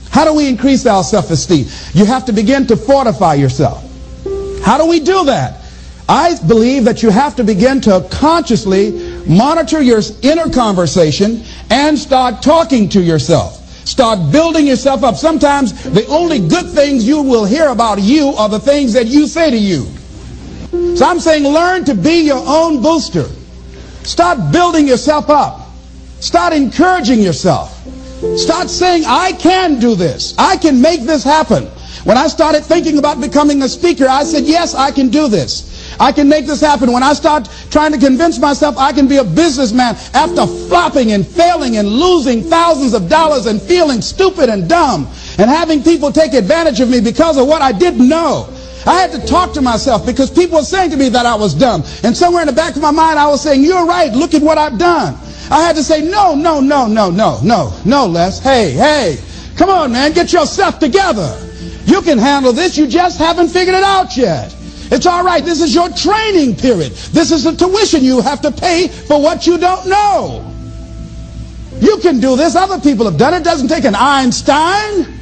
How do we increase our self-esteem? You have to begin to fortify yourself. How do we do that? I believe that you have to begin to consciously monitor your inner conversation and start talking to yourself. Start building yourself up. Sometimes the only good things you will hear about you are the things that you say to you. So I'm saying learn to be your own booster. Start building yourself up. Start encouraging yourself. Start saying, I can do this. I can make this happen. When I started thinking about becoming a speaker, I said, yes, I can do this. I can make this happen. When I start trying to convince myself I can be a businessman after flopping and failing and losing thousands of dollars and feeling stupid and dumb and having people take advantage of me because of what I didn't know. I had to talk to myself because people were saying to me that I was dumb. And somewhere in the back of my mind, I was saying, you're right. Look at what I've done. I had to say, no, no, no, no, no, no, no, Les. Hey, hey, come on, man. Get yourself together. You can handle this. You just haven't figured it out yet. It's all right. This is your training period. This is the tuition you have to pay for what you don't know. You can do this. Other people have done it. It doesn't take an Einstein.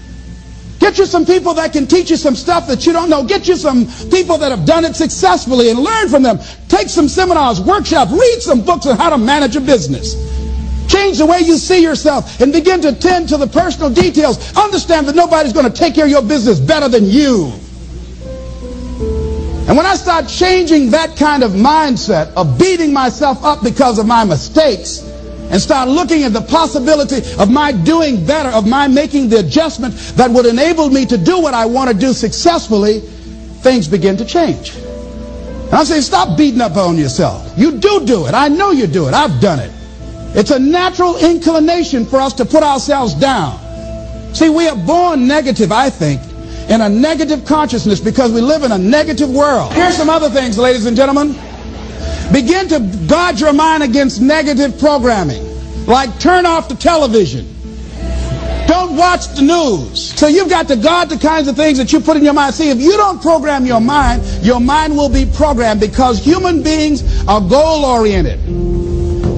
Get you some people that can teach you some stuff that you don't know. Get you some people that have done it successfully and learn from them. Take some seminars, workshops, read some books on how to manage a business. Change the way you see yourself and begin to tend to the personal details. Understand that nobody's going to take care of your business better than you. And when I start changing that kind of mindset of beating myself up because of my mistakes and start looking at the possibility of my doing better, of my making the adjustment that would enable me to do what I want to do successfully, things begin to change. And I'm saying, stop beating up on yourself. You do do it. I know you do it. I've done it. It's a natural inclination for us to put ourselves down. See, we are born negative, I think, in a negative consciousness because we live in a negative world. Here's some other things, ladies and gentlemen. Begin to guard your mind against negative programming. Like turn off the television. Don't watch the news. So you've got to guard the kinds of things that you put in your mind. See, if you don't program your mind, your mind will be programmed because human beings are goal oriented.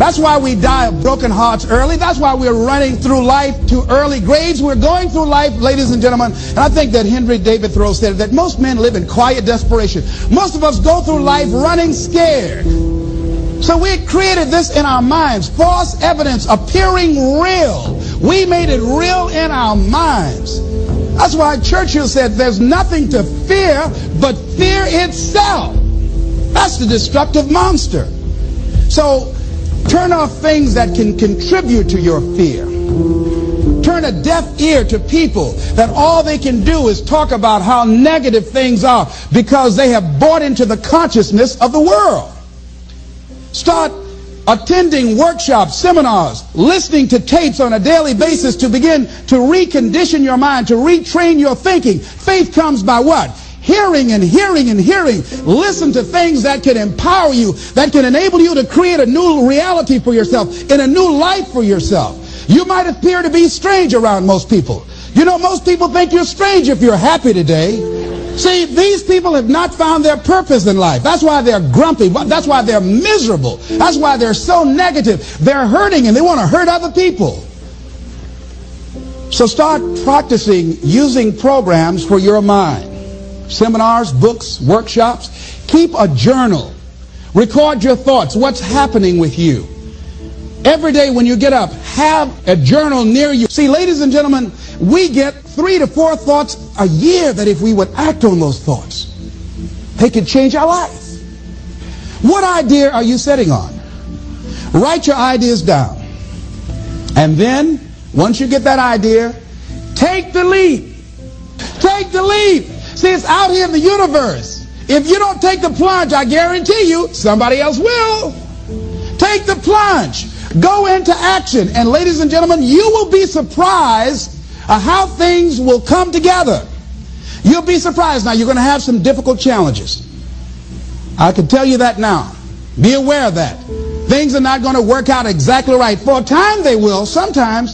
That's why we die of broken hearts early. That's why we're running through life to early graves. We're going through life, ladies and gentlemen. And I think that Henry David Thoreau said that most men live in quiet desperation. Most of us go through life running scared. So we created this in our minds. False evidence appearing real. We made it real in our minds. That's why Churchill said there's nothing to fear but fear itself. That's the destructive monster. So turn off things that can contribute to your fear. Turn a deaf ear to people that all they can do is talk about how negative things are because they have bought into the consciousness of the world. Start attending workshops, seminars, listening to tapes on a daily basis to begin to recondition your mind, to retrain your thinking. Faith comes by what? Hearing and hearing and hearing. Listen to things that can empower you, that can enable you to create a new reality for yourself, in a new life for yourself. You might appear to be strange around most people. You know, most people think you're strange if you're happy today. See, these people have not found their purpose in life. That's why they're grumpy. That's why they're miserable. That's why they're so negative. They're hurting and they want to hurt other people. So start practicing using programs for your mind. Seminars, books, workshops. Keep a journal. Record your thoughts. What's happening with you? Every day when you get up, have a journal near you. See, ladies and gentlemen, we get three to four thoughts a year that if we would act on those thoughts, they could change our life. What idea are you setting on? Write your ideas down. And then, once you get that idea, take the leap. Take the leap. See, it's out here in the universe. If you don't take the plunge, I guarantee you, somebody else will. Take the plunge. Go into action. And ladies and gentlemen, you will be surprised at how things will come together. You'll be surprised. Now, you're going to have some difficult challenges. I can tell you that now. Be aware of that. Things are not going to work out exactly right. For a time, they will, sometimes.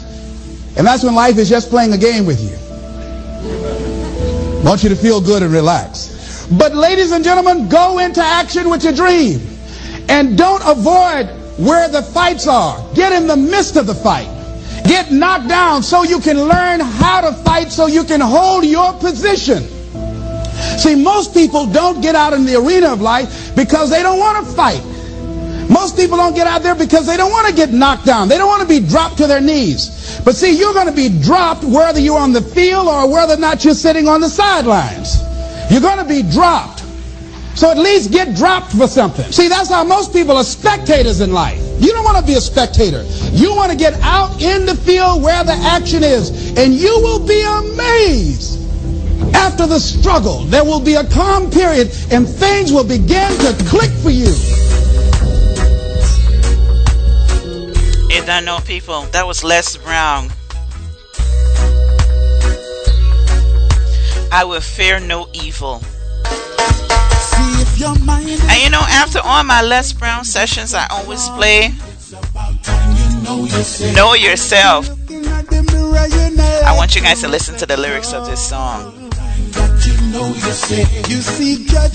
And that's when life is just playing a game with you. Want you to feel good and relax. But, ladies and gentlemen, go into action with your dream. And don't avoid where the fights are. Get in the midst of the fight. Get knocked down so you can learn how to fight so you can hold your position. See, most people don't get out in the arena of life because they don't want to fight. Most people don't get out there because they don't want to get knocked down. They don't want to be dropped to their knees. But see, you're going to be dropped whether you're on the field or whether or not you're sitting on the sidelines. You're going to be dropped. So at least get dropped for something. See, that's how most people are spectators in life. You don't want to be a spectator. You want to get out in the field where the action is. And you will be amazed. After the struggle, there will be a calm period and things will begin to click for you. You don't know, people. That was Les Brown. I will fear no evil. And you know, after all my Les Brown sessions, I always play Know Yourself. I want you guys to listen to the lyrics of this song.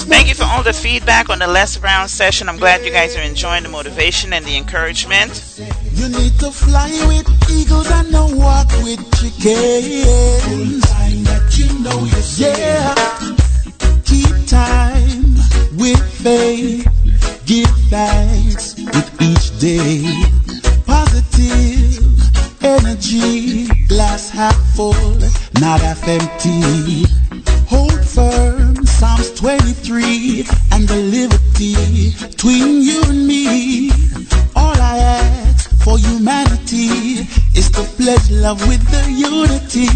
Thank you for all the feedback on the Les Brown session. I'm glad you guys are enjoying the motivation and the encouragement. You need to fly with eagles and not walk with chickens. Time that you know Yeah, keep time with faith. Give thanks with each day. Positive energy, glass half full, not half empty. Hold firm, Psalms 23, and the liberty between you and me. All I ask for humanity It's to pledge love with the unity.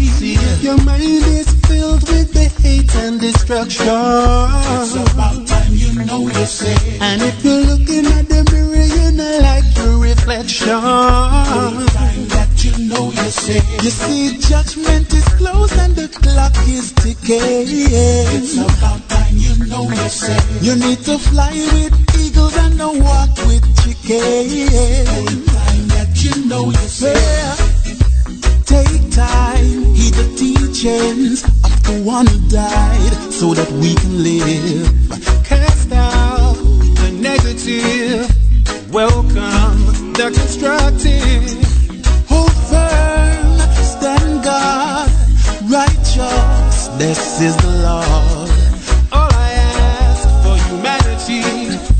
Your mind is filled with the hate and destruction. It's about time you know yourself. And if you're looking at the mirror, you not like your reflection. Time that you know yourself. You see, judgment is close and the clock is ticking. It's about time you know yourself. You need to fly with eagles and walk with chickens. Know. Yeah. Take time, heed the teachings of the one who died so that we can live. Cast out the negative. Welcome they're constructing. Hold firm, stand guard, righteous. This is the Lord. All I ask for humanity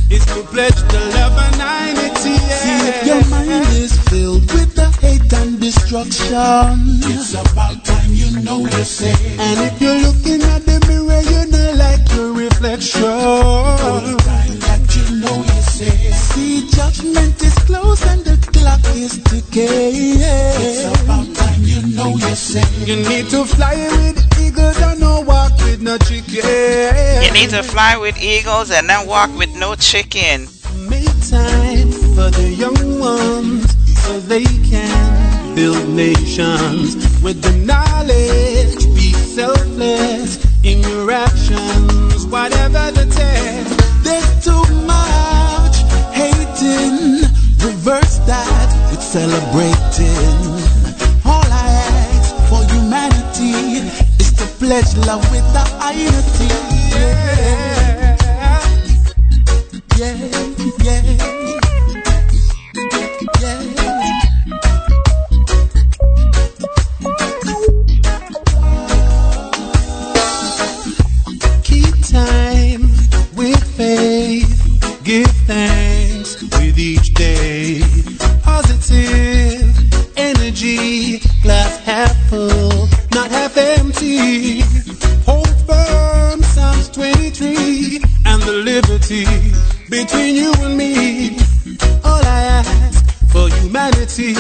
is to pledge the love and unity. See if your mind is filled with the hate and destruction. It's about time you know the same. And if you're looking at the mirror, you know like your reflection. time that you know you say. See, judgment is close and the clock is ticking. It's about time you know you say. You need to fly with eagles and no walk with no chicken. You need to fly with eagles and then walk with no chicken. Make time for the young ones so they can build nations with the knowledge. Be selfless in your actions, whatever the test. There's too much hating. Reverse that with celebrating. All I ask for humanity is to pledge love with the unity. Yeah, yeah, yeah. Not empty. Hold firm, Psalms 23, and the liberty between you and me. All I ask for humanity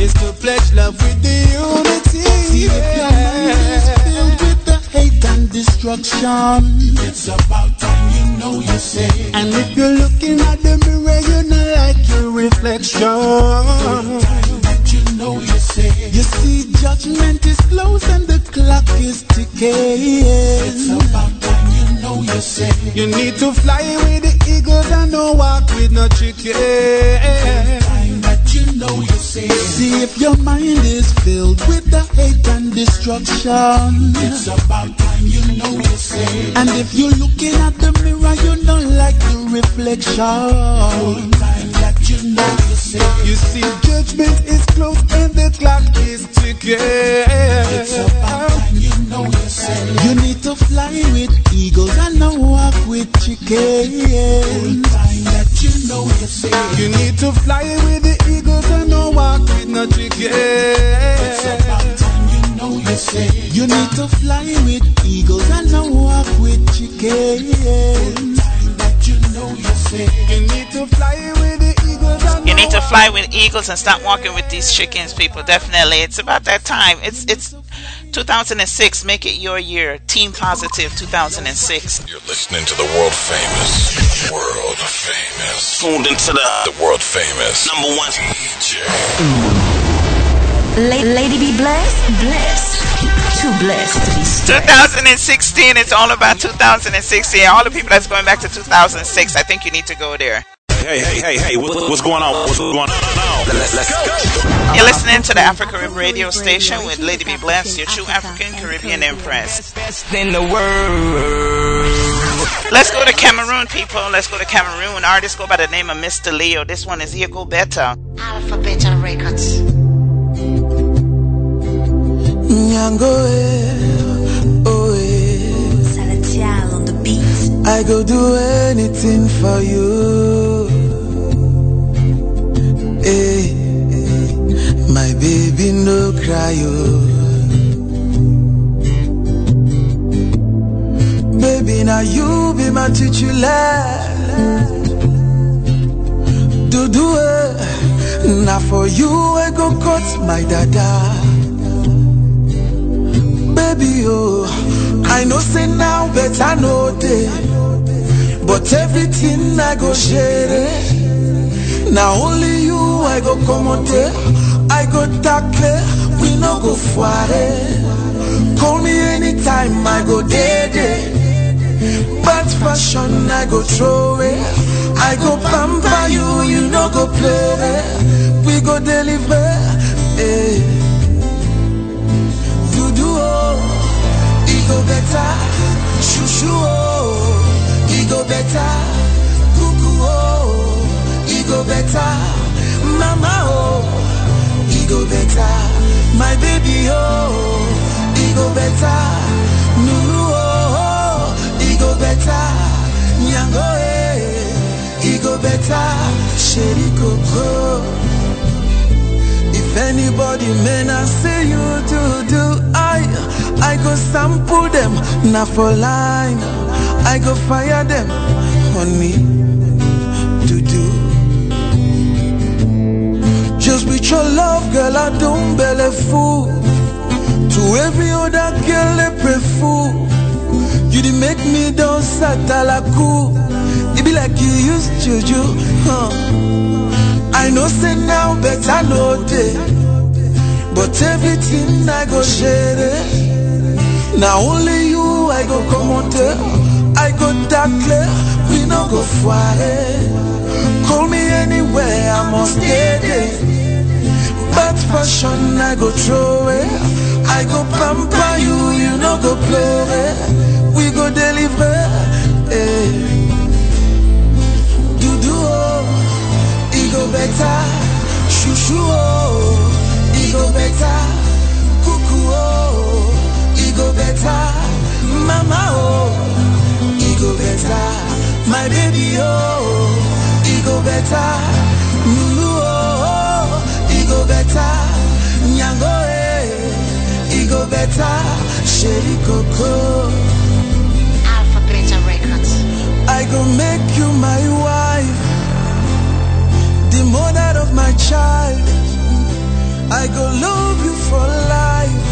is to pledge love with the unity. See if your mind is filled with the hate and destruction. It's about time you know you say. And if you're looking at the mirror, you're not like your reflection. Time that you know you say. You see, judgment is close and the clock is ticking. It's about time you know you say. You need to fly with the eagles and don't walk with no chicken. Time that you know you say. See if your mind is filled with the hate and destruction. It's about time you know you say. And if you're looking at the mirror, you don't like the reflection. Time that you know you. You see, judgment is close and the clock is ticking. It's about time you know you say. You need to fly with eagles and not walk with chickens. Time that you know you say. You need to fly with the eagles and not walk with no chickens. It's about time you know you say. You need to fly with eagles and not walk with chickens. Time that you know you say. You need to fly with eagles and You need to fly with eagles and stop walking with these chickens, people. Definitely. It's about that time. It's it's 2006. Make it your year. Team Positive 2006. You're listening to the world famous, world famous, tuned into the, the world famous number one DJ. Mm. La- Lady be blessed, blessed, too blessed to be stressed. 2016. It's all about 2016. All the people that's going back to 2006. I think you need to go there. Hey, hey, hey, hey, what, what's going on? What's going on? Let's, let's go. You're listening to the Afro Carib radio station with Lady B Blessed, your true African Caribbean Empress. Best in the world. Let's go to Cameroon, people. Let's go to Cameroon. Artists go by the name of Mr. Leo. This one is Ego Beta. Alpha Better Records. Nyango, eh, oh, eh. Salatiel on the beat. I go do anything for you. Hey, my baby, no cry, oh. Baby, now you be my titular. Do do it. Now for you, I go cut my dada. Baby, oh, I know say now better no day. But everything I go share it. Now only you I go come on there. I go tackle, eh. we no go foire. Call me anytime I go day day. Bad fashion I go throw it. I go pamper you, you no go play. We go deliver. Eh. Oh, it go better. Shushu, oh, it go better. Cuckoo, oh, it go better. better. My baby, oh, he go better. Nuru, oh, he go better. Nyango, eh, he go better. Sherry Coco. If anybody may not say you to do, I, I go sample them, not for line. I go fire them, honey, to do. Just with your love, girl, I don't belly fool. To every other girl, they pray fool. You did make me dance at Talaku. It be like you used to do, huh? I know say now better no day. But everything I go share. Now only you I go there. I go clear we no go fire. Call me anywhere, I must get it. Bad fashion, I go throw it. I go pamper you, you no go it. We go deliver. Eh. Better. Shushu oh, he go better. Cuckoo oh, he go better. Mama oh, he go better. My baby oh, he go better. Lulu oh, he go better. Nyango eh, he go better. Sherry Coco. Alpha Better Records. I go make you my wife, the mother of my child. I go love you for life.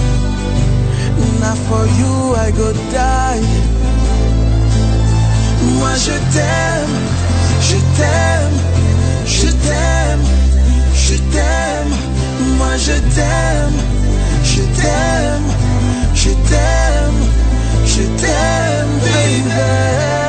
Now for you I go die. Moi je t'aime, je t'aime, je t'aime, je t'aime. Moi je t'aime, je t'aime, je t'aime, je t'aime, baby.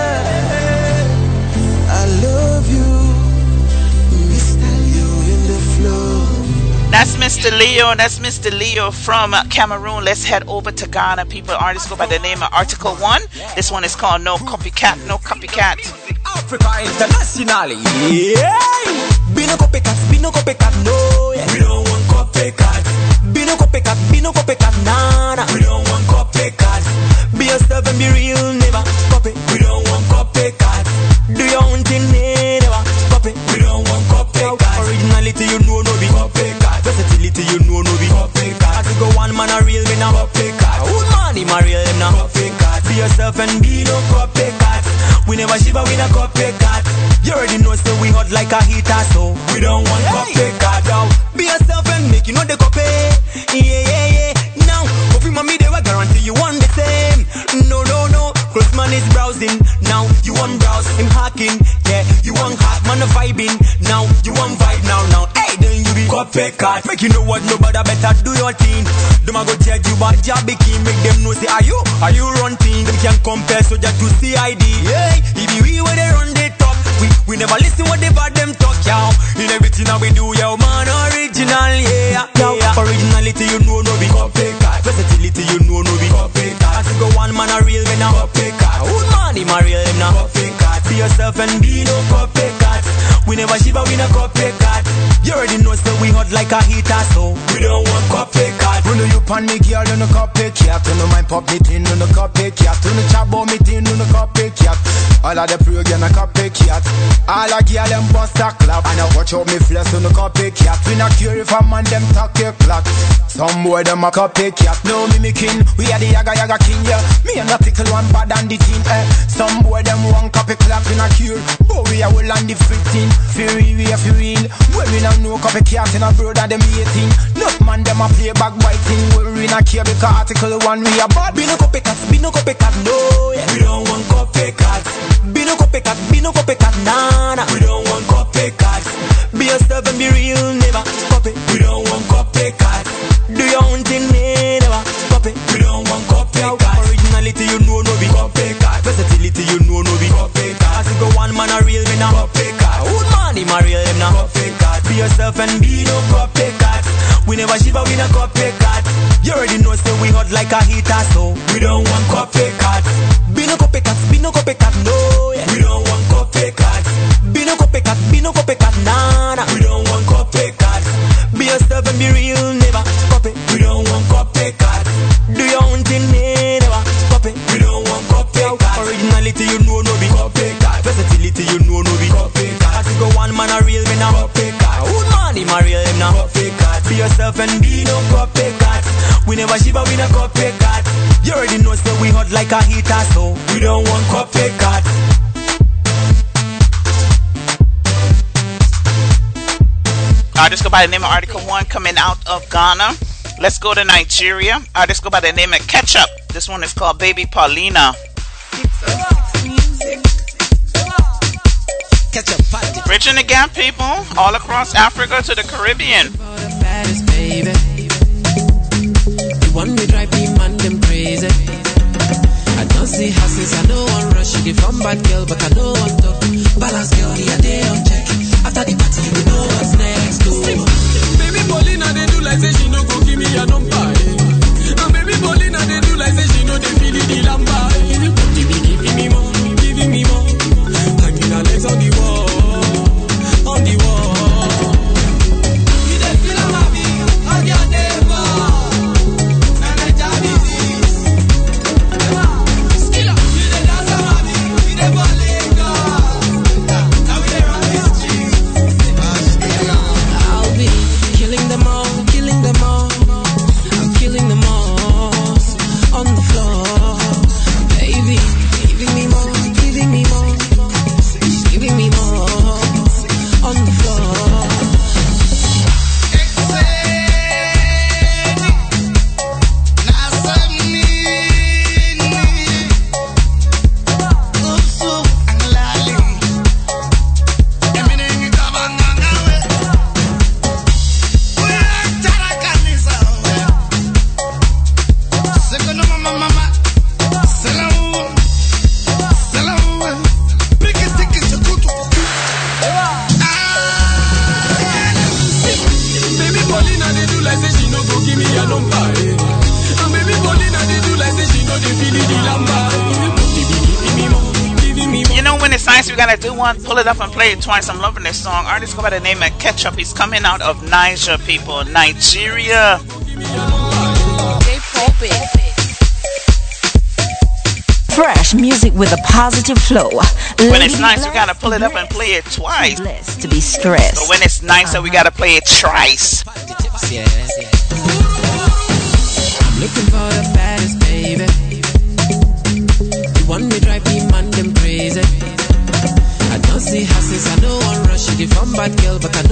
That's Mr. Leo. That's Mr. Leo from Cameroon. Let's head over to Ghana. People, artists go by the name of Article One. This one is called No Copycat. No Copycat. Africa internationally. Yeah. Be no copycat, be no copycat, no. Yeah. We don't want copycat. Like a heater, so we don't want copycat. Now, be yourself and make you know the copy. Yeah, yeah, yeah. Now, copy mommy, they will guarantee you want the same. No, no, no. Close man is browsing. Now, you want browse, him hacking. Yeah, you want hack, man, a vibing. Now, you want vibe now, now. Hey, then you be copycat. Make you know what, nobody better do your thing. Them a go judge you, but job. Make them know, say, are you, are you run thing? Them can compare soldier to CID. Them a copycat. No mimicking, we are the yaga yaga king, yeah. Me and the pickle one bad and the team, eh. Some boy them one copy clap in a cure. But we are well on the 15. Feel real, we are feel real. Well, we not no copycat in a brother them 18. Not man them a play back biting. Well, we not care because article one we are bad. Be no copycat, be no copycat, no. Yeah. We don't want copycat. Be no copycat, be no copycat, nah, nah. We don't want copycat. Be yourself and be real, real, him now copycat. Be yourself and be no copycat. We never shiver, we no copycat. You already know, so we hot like a heater, so we don't want copycat. Be no copycat, be no copycat, no. Yeah. hot like a heater, so we don't want cupcake hot. Artists go by the name of Article 1 coming out of Ghana. Let's go to Nigeria. Artists go by the name of Ketchup. This one is called Baby Paulina. Bridging the gap, people, all across Africa to the Caribbean. see houses, I know one rush. She from bad girl, but I know I'm tough. Balance girl, the day on check. After the party, you know what's next. Oh. Go. Baby Paulina, they do like say she no go give me a number. Eh. And baby Paulina, they do like say she no they feel it. Eh? it up and play it twice. I'm loving this song. Artist go by the name of Ketchup. He's coming out of Niger, people. Nigeria. Fresh music with a positive flow. When it's nice, we gotta pull it up and play it twice. Blessed to be stressed. But when it's nicer, we gotta play it thrice. Yeah. bad girl, but I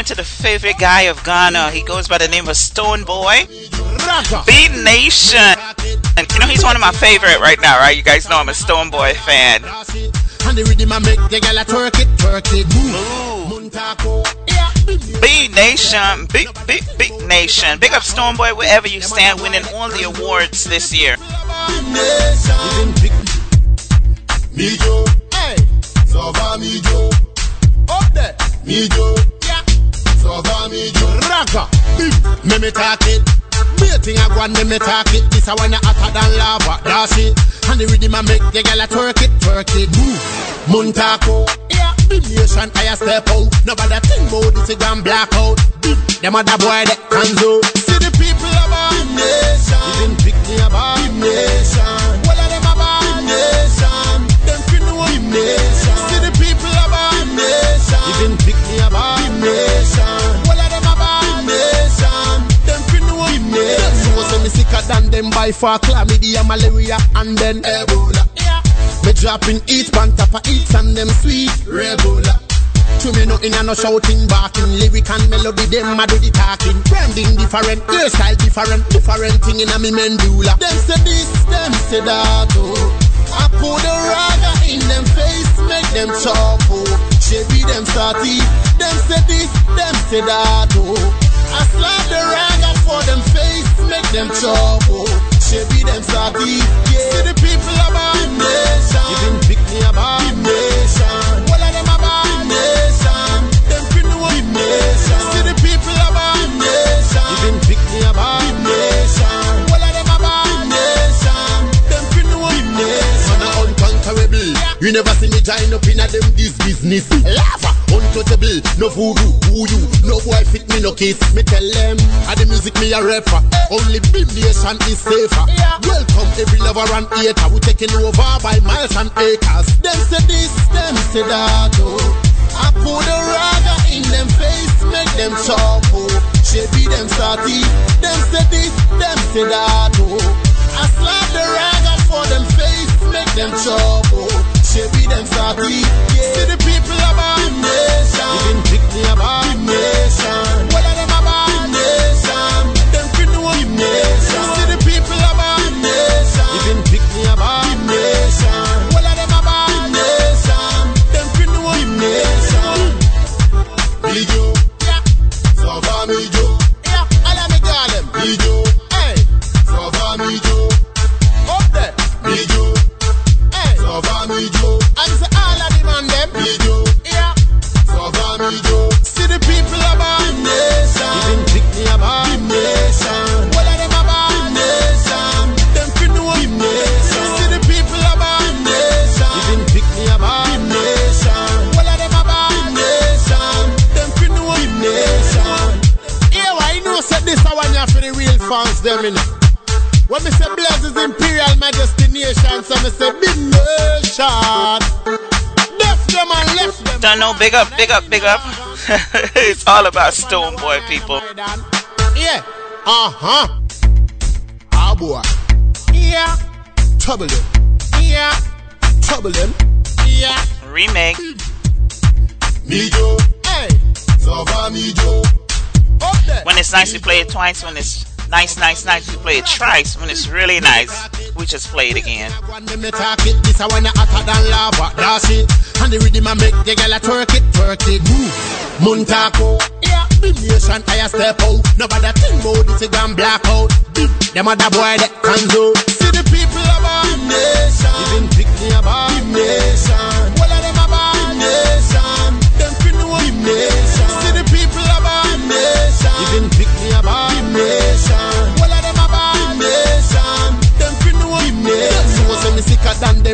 Nigeria, to the favorite guy of Ghana. He goes by the name of Stonebwoy. B Nation. And you know, he's one of my favorite right now, right? You guys know I'm a Stonebwoy fan. B Nation, big, big, big nation. Big up Stonebwoy wherever you stand, winning all the awards this year. Hey, up there, mijo, yeah, so va mijo, me me talk it. Waiting I go and me me talk it. This a one hotter than lava. That's it. And the rhythm I make the girl a twerk it, twerk it. Move. Montako. Yeah. Big nation, I a step out. Nobody think about this again black out. Big. Them other boy that can do. See the people about big nation. Even pick me about big nation. All of them about big nation. Them fin know big nation. Than them by far. Chlamydia, malaria, and then Ebola. Yeah. Me dropping each pan top of each and them sweet Ebola. To me nothing and no shouting, barking Lyric and melody, them a do the talking Branding different, hairstyle different Different thing in a me medulla Them say this, them say that, oh I put the raga in them face, make them chop, oh Chevy them starty Them say this, them say that, oh I slap the raga for them face, make them trouble. oh Chevy them starty Yeah, see the people about the nation. Even pick me about ah. the nation. All of them about the nation. Them know the nation You never see me join up in a them this business. Lava untouchable No voodoo, who you? No boy fit me no kiss Me tell them. I the music me a rapper. Only big nation is safer. Welcome every lover and hater We taking over by miles and acres. Them say this, them say that oh. I put the raga in them face Make them chop oh Chevy them starty Them say this, them say that oh. I slap the raga for them face Make them chop oh Chevy them starty yeah. See the people about the nation Even pick me about the nation when me say Blaze is Imperial Majesty Nation, so me say big nation. Left them and left them. Don't know, big up, big up, big up. it's all about Stonebwoy, people. Yeah. Uh huh. Ah boy. Yeah. Trouble them. Yeah. Trouble them. Yeah. Remake. Mijo. Hey. So far Mijo. Up there. When it's nice, we play it twice. When it's nice, nice, nice, we play it thrice. When it's really nice, we just play it again. And the rhythm I make the girl a twerk it, twerk it. Move. Montako. Yeah. Big nation, I step out. Nobody think about this again black out. Them other boy that can do. See the people about the nation. Even pick me about the nation. All of them about the nation. Them fin know the nation.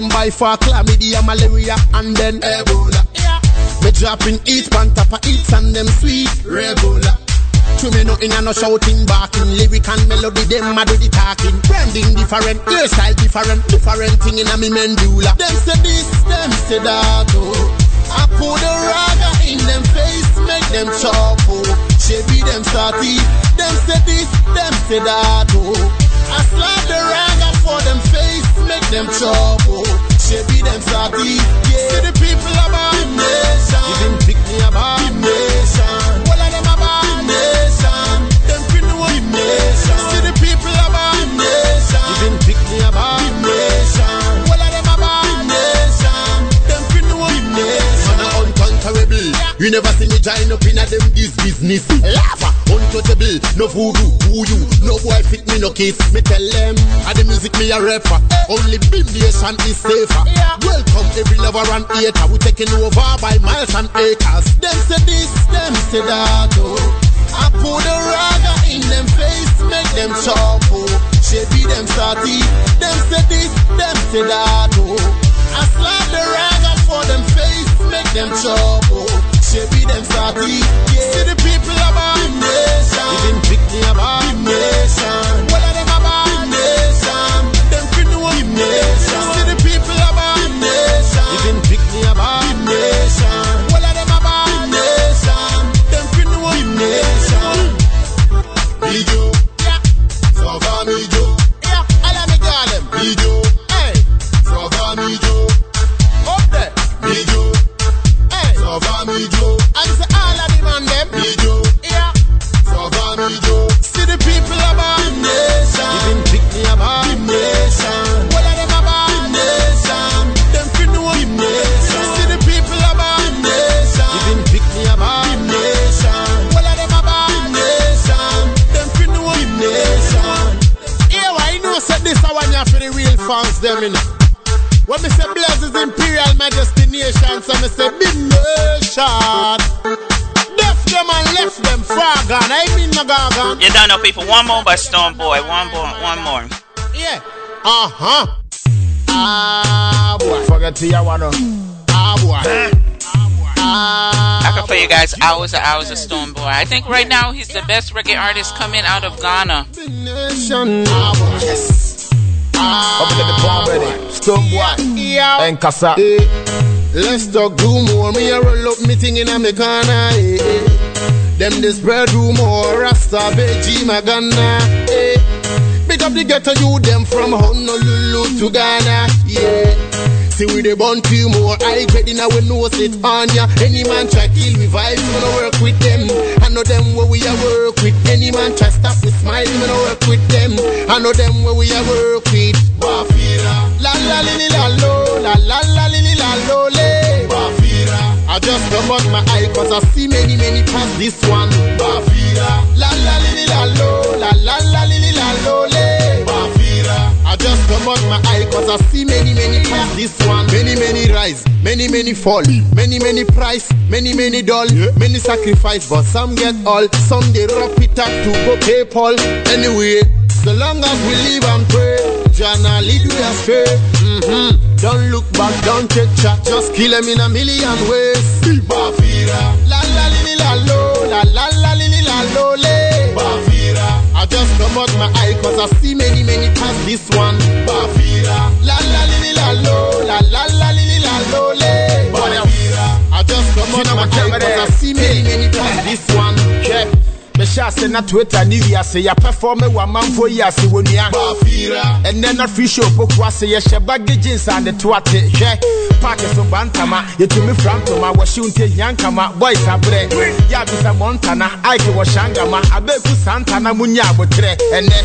Them by far. Chlamydia, malaria, and then Ebola. Yeah. Me dropping each pan top of each and them sweet Ebola. To me nothing and no shouting, barking Lyric and melody, them a do the talking Branding different, hairstyle different Different thing in a me medulla Them say this, them say that, oh I put the raga in them face, make them chop, oh Chevy them starty Them say this, them say that, oh I slap the raga for them face, make them chop, oh Chevy them starty Yeah, see the people about the nation. Even pick me about the nation You never see me join up in a them this business. Lava, untouchable, no voodoo, who you? No boy fit me no kiss. Me tell them, I the music me a rapper. Only Bim Nation is safer. Welcome every lover and hater. We taking over by miles and acres. Them say this, them say that. Oh. I put a raga in them face, make them chop. Oh. Shabby them starty. Them say this, them say that. Oh. I slap the raga for them face, make them chop. Oh. Shabby them starty. Yeah. See the people about Bim Nation. Even pick me about Bim Nation. Fans them in When me say bless is imperial majesty nation, so me say big nation. Left them and left them far gone. I mean my gargan. You don't know, people. One more by Stonebwoy. One more. One more. Yeah. Uh huh. Ah boy. Forget to you wanna. Ah boy. I can play you guys hours and hours of Stonebwoy. I think right now he's the best reggae artist coming out of Ghana. Nation. Ah boy. Yes. Up to the bomb ready. Stonebwoy. Yeah. And Kasa. Let's talk do more. Me a roll up me thing in a me corner. eh, eh. Them this spread rumor. Rasta Beji Magana. Eh. Big up the ghetto you them from Honolulu to Ghana. Yeah. See we the born few more. I get in our nose it on ya. Any man try kill we vibe, we gonna work with them. I know them where we a work with. Any man try stop with smile, gonna work with them. I know them where we a work with. Wafira. La la li la lo, la la la li li la lo le. Wafira. I just come my eye cause I see many many past this one. Wafira. La la li li la lo, la la la li li la lo le. Out my eye cause I see many many past this one. Many many rise, many many fall, many many price, many many dull, many sacrifice, but some get all. Some they rock it up to go PayPal. Anyway, so long as we live and pray, Jana lead we astray. Mm-hmm. Don't look back, don't take chat, just kill them in a million ways. Bafira, la la li li la lo, la la la li li la lo le. Bafira, I just come out my eye cause I see many many past this one. Bafira, la la li la lo, la la la li la lo le. Bafira, I just come out my eye cause I see many many past this one. Yeah. Mehyɛ ase na twitter ne wiase yɛpɛfɔme wɔ amanfoɔ yi ase wɔ nua. Ɛnɛ na free show poku ase yɛhyɛ bagge jeans ande to ate. Hwɛ paake so ba ntama yɛtumi fra ntoma wɔhyew nte hia nkama boys aberɛ yɛabisa mɔntana aike wɔhyɛ angama abeeku saa ntana mu nya aboterɛ ɛnɛ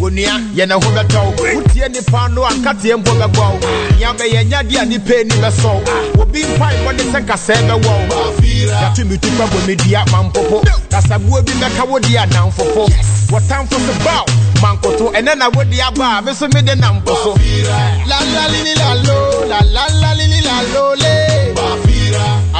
onua yɛne ho bɛtɔw wotie nipa no a nkateɛ mpo bɛbɔw nea bɛyɛ nyade a nipa ani bɛsɔw obi mpaebɔ de sɛ nkasɛɛ bɛwɔw yɛatumi tupa bɔ medua mampopo kasaboa bi bɛka wo de anamfofo wɔtamfo so baw mankoto ɛnɛ na wode aba a me so so La li la lo, la la la li li la lo le.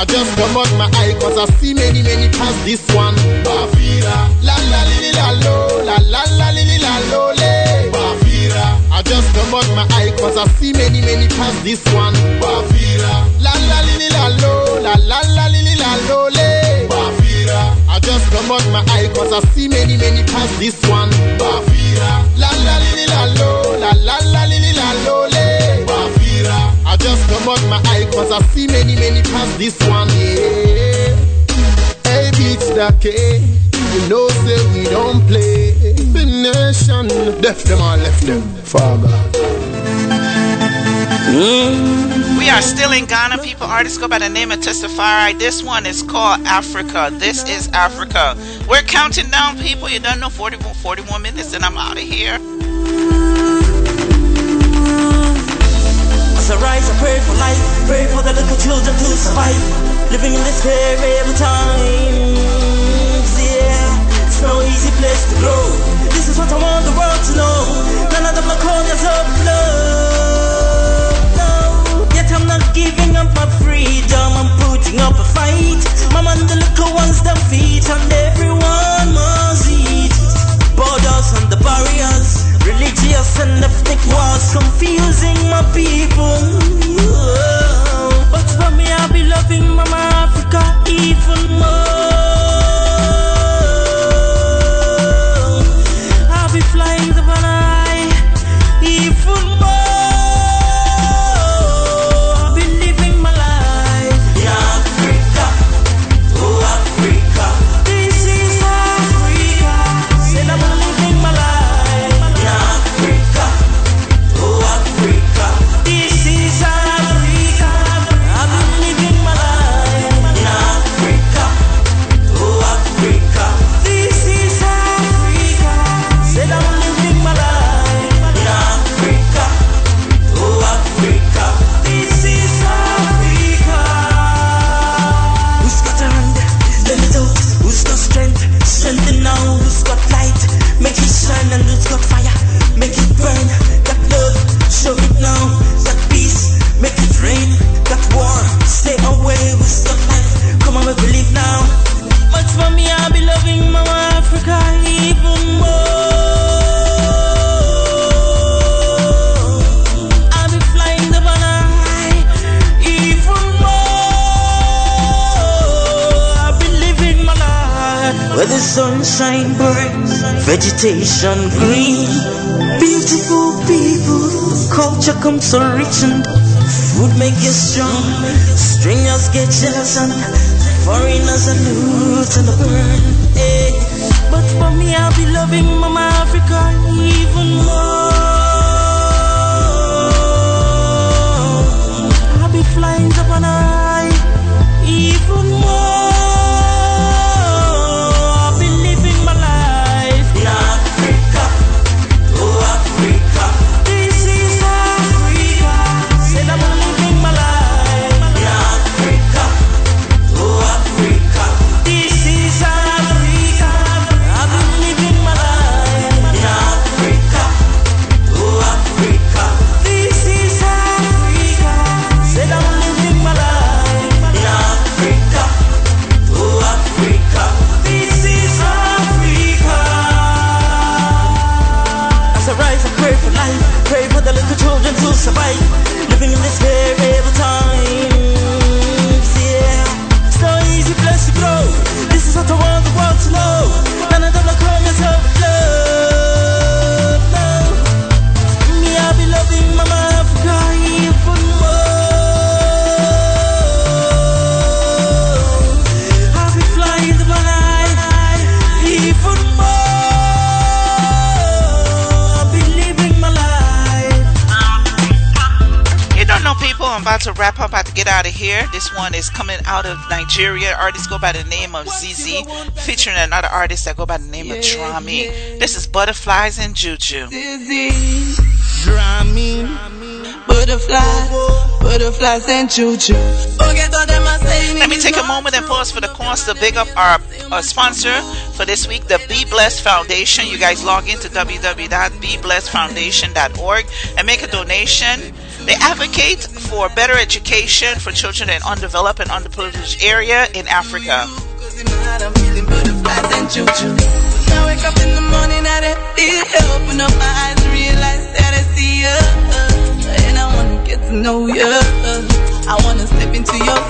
I just come out my eye cause I see many many past this one. Bafira. La la li li la lo, la la la li li la lo le. Bafira. I just come out my eye cause I see many many past this one. Bafira. La la li li la lo, la la la li li la lo le. Just come out my eye cause I see many many past this one. Bafira. La la li la lo, la la la li la lo le. Bafira. I just come out my eye cause I see many many past this one. Yeah. Hey beats the K. You know say we don't play. The nation left them or left them. Father. Hmm. We are still in Ghana. People, artists go by the name of Testafari. This one is called Africa. This is Africa. We're counting down, people. You don't know 41, 41 minutes, and I'm out of here. As I rise, I pray for life, pray for the little children to survive. Living in this variable times, yeah. It's no easy place to grow. This is what I want the world to know. None of them are corners of love. Giving up my freedom. I'm putting up a fight. Mama and the little ones, them feet, and everyone must eat. Borders and the barriers, religious and ethnic wars, confusing my people. But for me, I'll be loving Mama Africa even more. Out of Nigeria. Artists go by the name of ZZ, featuring another artist that go by the name of Drami. This is Butterflies and Juju. Drumming, butterflies, butterflies and choo-choo. Forget all them. Let me take a moment and pause for the cause to big up our, our sponsor for this week, the Be Blessed Foundation. You guys log into www.beblessedfoundation.org and make a donation. They advocate for better education for children in undeveloped and underprivileged area in Africa. I wanna step into your.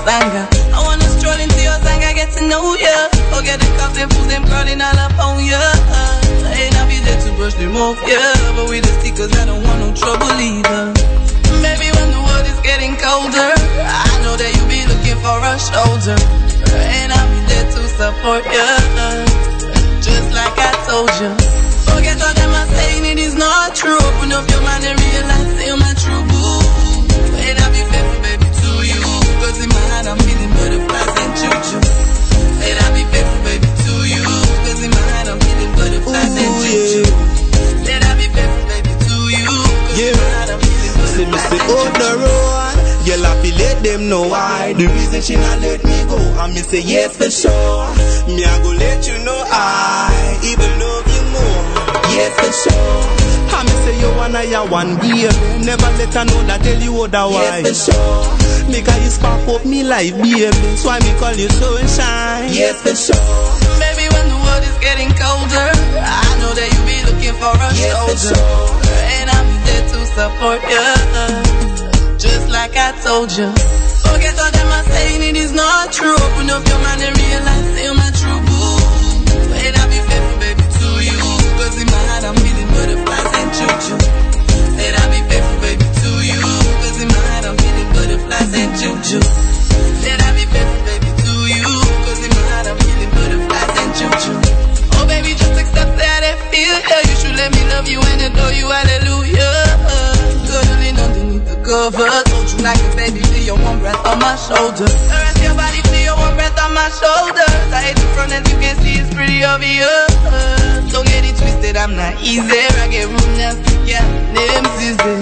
I wanna stroll into your get to know. Forget the and fools, crawling all up on you. And I'll be there to brush them off, yeah. But with the stickers, I don't want no trouble either. Getting colder, I know that you'll be looking for a shoulder. And I'll be there to support you. Just like I told you. Forget all them are saying it is not true. Open up your mind and realize that you're my true boo. And I'll be faithful, baby, to you. Cause in my heart I'm feeling butterflies and choo-choo. And I'll be faithful, baby, to you. Cause in my heart I'm feeling butterflies and choo-choo. Let I be faithful, baby, to you. Cause in my heart I'm feeling See me say on the road, girl I feel let them know I The reason she not let me go, and me say yes for sure. Me I go let you know I even love you more. Yes for sure. I me say you wanna ya one baby. Never let her know that tell you otherwise. Yes for sure. Make her you spark up me life, baby. So I me call you sunshine. Yes for sure. Baby, when the world is getting colder, I know that you be looking for a Yes, for shoulder. sure. And I'm there to support you, just like I told you. Forget all them are saying it is not true. Open up your mind and realize you're my true boo. And I'll be faithful, baby, to you. Cause in my heart I'm feeling butterflies and choo-choo. Said I'll be faithful, baby, to you. In my heart I'm feeling butterflies and choo-choo. Said I'll be faithful, baby, to you. Cause in my heart I'm feeling butterflies and choo-choo. Oh, baby, just accept that I feel. Yeah, you should let me love you and adore you. Hallelujah. Cover. Told you like a baby, feel your warm breath on my shoulder. The rest of your body, feel your warm breath on my shoulders. I hate the front as you can see, it's pretty obvious. Don't get it twisted, I'm not easy. I get room now, yeah, name's easy.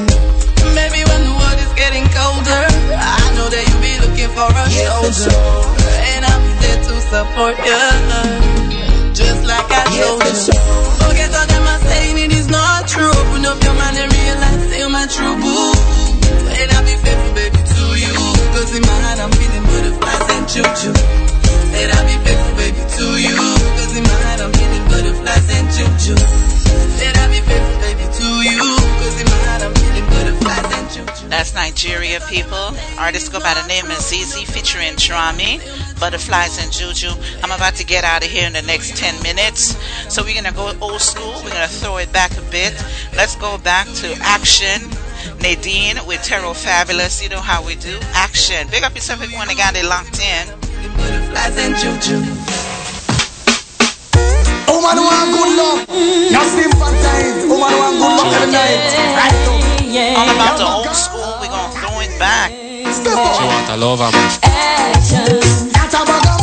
Maybe when the world is getting colder, I know that you'll be looking for a Yes, shoulder. And I'm there to support you, just like I told you. Forget all them are saying it is not true. Open up your mind and realize you're my true boo. In my heart I'm feeling butterflies and choo-choo. Said I'll be faithful, baby, to you. Cause in my heart I'm feeling butterflies and choo-choo. Said I'll be faithful, baby, to you. Cause in my heart I'm feeling butterflies and choo-choo. That's Nigeria, people. Artists go by the name of Zizi featuring Trami, Butterflies and Juju. I'm about to get out of here in the next 10 minutes. So we're going to go old school. We're going to throw it back a bit. Let's go back to Action. Nadine with Terror Fabulous. You know how we do. Action. Big up yourself if you want to get it locked in. Oh, Butterflies and choo-choo. Woman want oh, good love. Now sympathize. Woman want good love every night. Right now. All about the old school. We're going to throw it back. Step up. She want a lover, man. Action.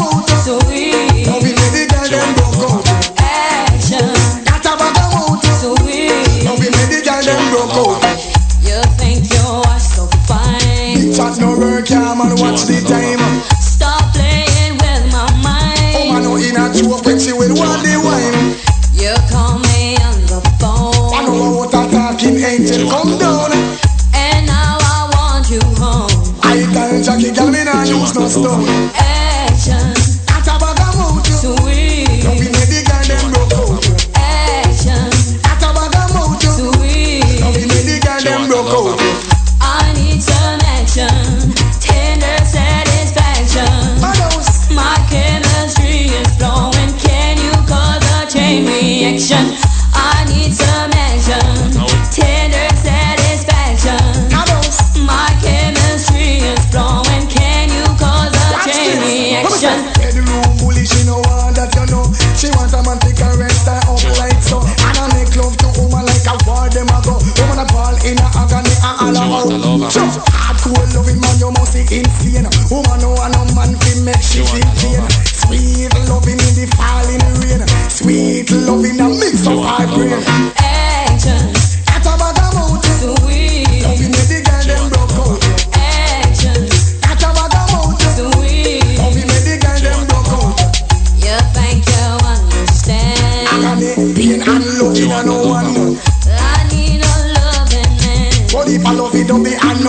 Stone.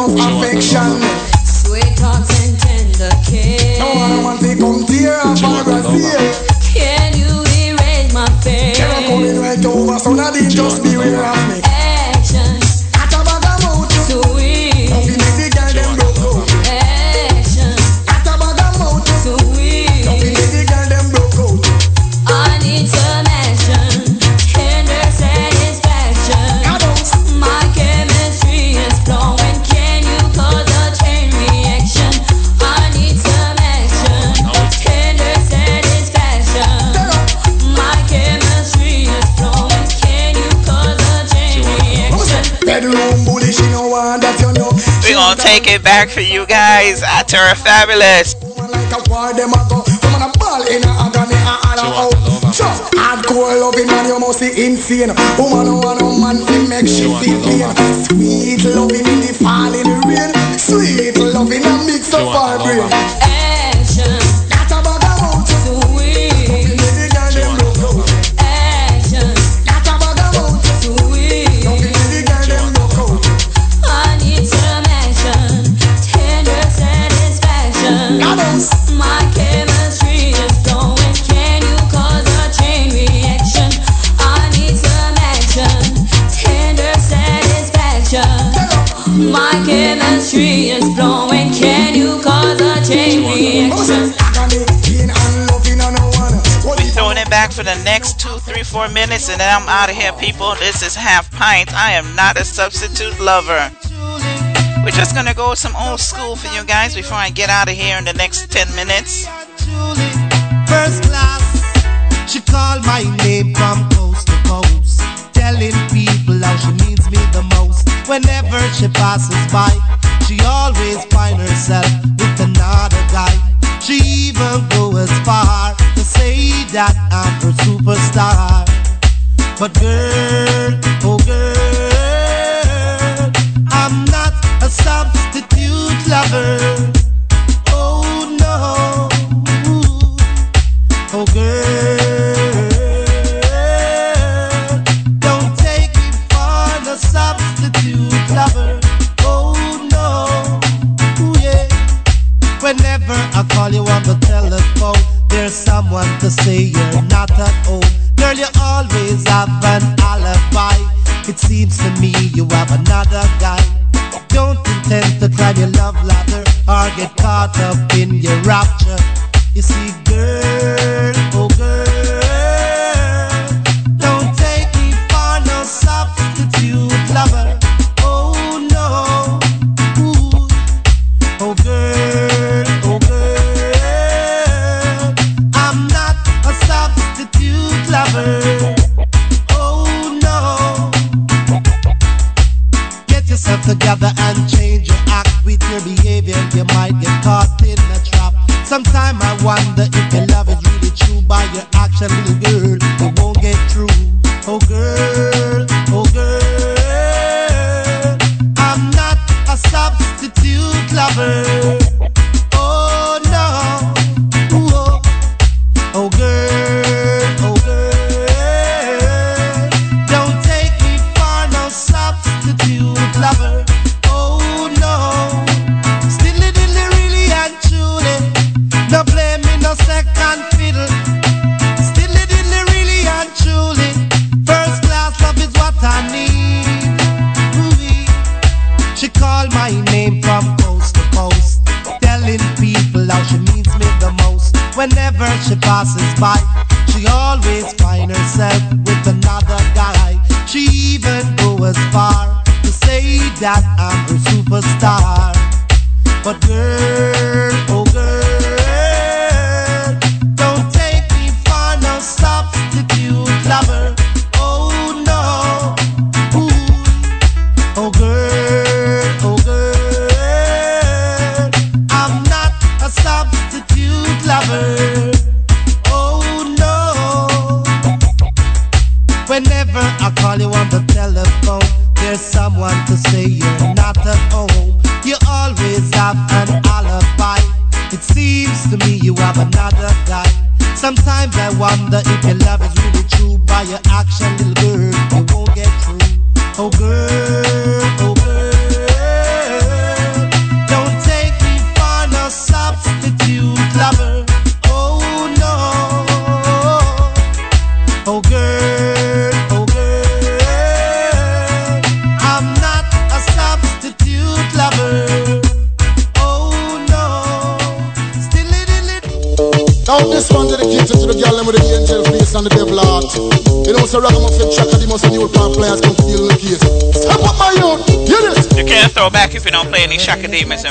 Enough affection. Take it back for you guys. at Terror Fabulous. Like a war them a go. Woman a ball in a agony and all out. Sure. Hardcore loving man, you must be insane. Woman no want no man to make she feel pain. Sweet loving in the falling rain. Sweet loving a mix of our brain. 34 minutes and then I'm out of here, people. This is Half Pint. I am not a substitute lover. We're just gonna go with some old school for you guys before I get out of here in the next 10 minutes. First class, she called my name from coast to coast, telling people how she means me the most. Whenever she passes by, she always finds herself with another guy. She even goes as far to that I'm her superstar. But girl, oh girl, I'm not a substitute lover. To say you're not at home. Girl, you always have an alibi. It seems to me you have another guy. Don't intend to climb your love ladder or get caught up in your rapture. You see, girl, girl, your action, little girl. You won't get through. Oh girl, oh girl, I'm not a substitute lover.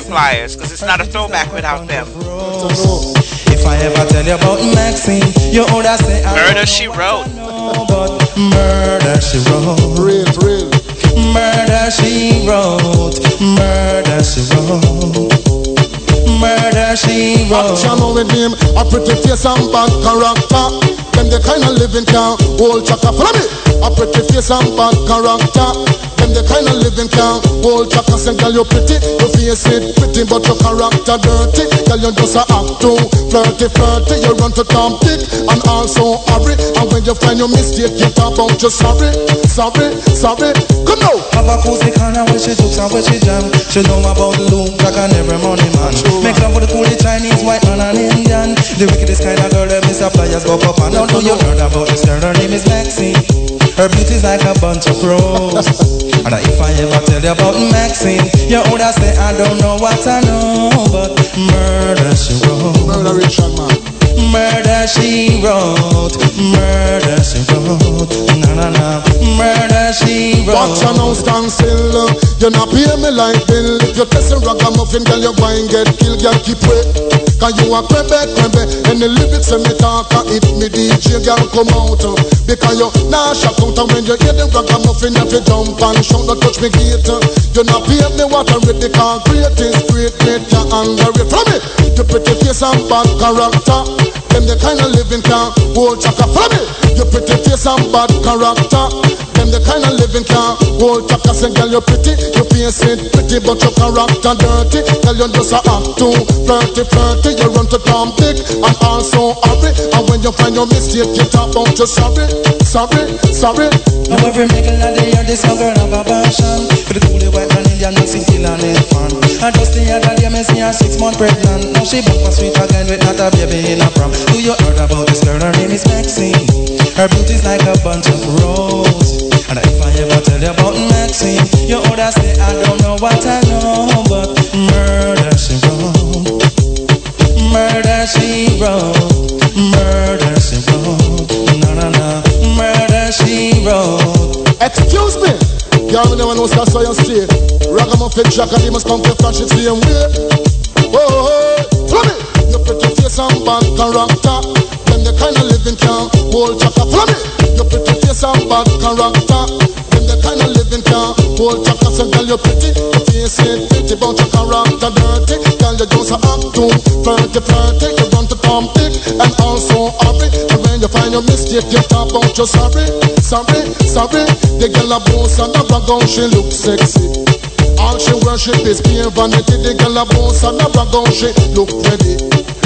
Pliers, because it's not a throwback without them. If I ever tell you about Maxine, you would have say I Murder She Wrote. but murder she wrote. Real, real. Murder she wrote. Murder she wrote. Murder she wrote. Action with him, a pretty face and bad character. Them the kind of living can hold chaka. Follow me. A pretty face and bad character. The kind of living can't hold chaka. Say, girl, you're pretty, your face it pretty, but your character dirty. Girl, you just a act too flirty, flirty. You run to Tom Dick and also hurry. And when you find your mistake, you talk about you sorry, sorry, sorry. Come now. Have a cozy corner where she jokes and where she jam. She know about the loom, jack and every money man. Make love with the coolie Chinese, white man and Indian. The wickedest kind of girl that Mr. Flyers go up and down. Do you heard about this girl? Her name is Maxine. Her beauty's like a bunch of roses. and if I ever tell you about Maxine, you would have say I don't know what I know, but murder she wrote. Murder Richard man. Murder she wrote. Murder she wrote. Na na na, murder she wrote. Watch your now stand still. You not pay me like bill. If you test a ragamuffin, girl, you going get killed. Girl, keep wait. Cause you a crebe, crebe. And the lyrics when me talk, it me DJ, girl, come out. Because you nah shock out. And when you hear the ragamuffin, you have to jump and shout. Don't touch me gate. You not pay me what I read. The concrete is great, great, you underrate. From me, you pretty face and bad character. Them the kind of living can hold chaka. Follow me. You pretty face and bad character. Them the kind of living can hold chaka. Say girl you're pretty, you face it pretty, but your character dirty. Girl you just a act too flirty, flirty. You run to Tom Dick and also hurry. And when you find your mistake, you talk about you sorry, sorry, sorry. Now every middle of the year, this young girl have a passion the coolie white man Indian mix it and it fun. And just the other day, me see her six month pregnant. Now she back for sweet again with not a baby in a prom Do you heard about this girl? Her name is Maxine. Her beauty's like a bunch of roses. And if I ever tell you about Maxine You oughta say I don't know what I know But murder she wrote. Murder she wrote. Murder she wrote. Na na na. Murder she wrote. Excuse me. Girl, me never know that's why you stay. Ragamuffin jacket, they must come to it same way. Oh, oh, oh. Follow me. You pretty face and bad character. Them the kind of living can hold chaka. Follow me. You pretty face and bad character. Them the kind of living can hold chaka. So girl, you pretty, you face it pretty, but your character dirty. Girl, you just a act too flirty, flirty. You run to Tom Dick and also you your mistake, you talk about your sorry, sorry, sorry. The girl a boss and a brag out, she look sexy. All she worship is pure vanity. The girl a boss and a brag out, she look ready.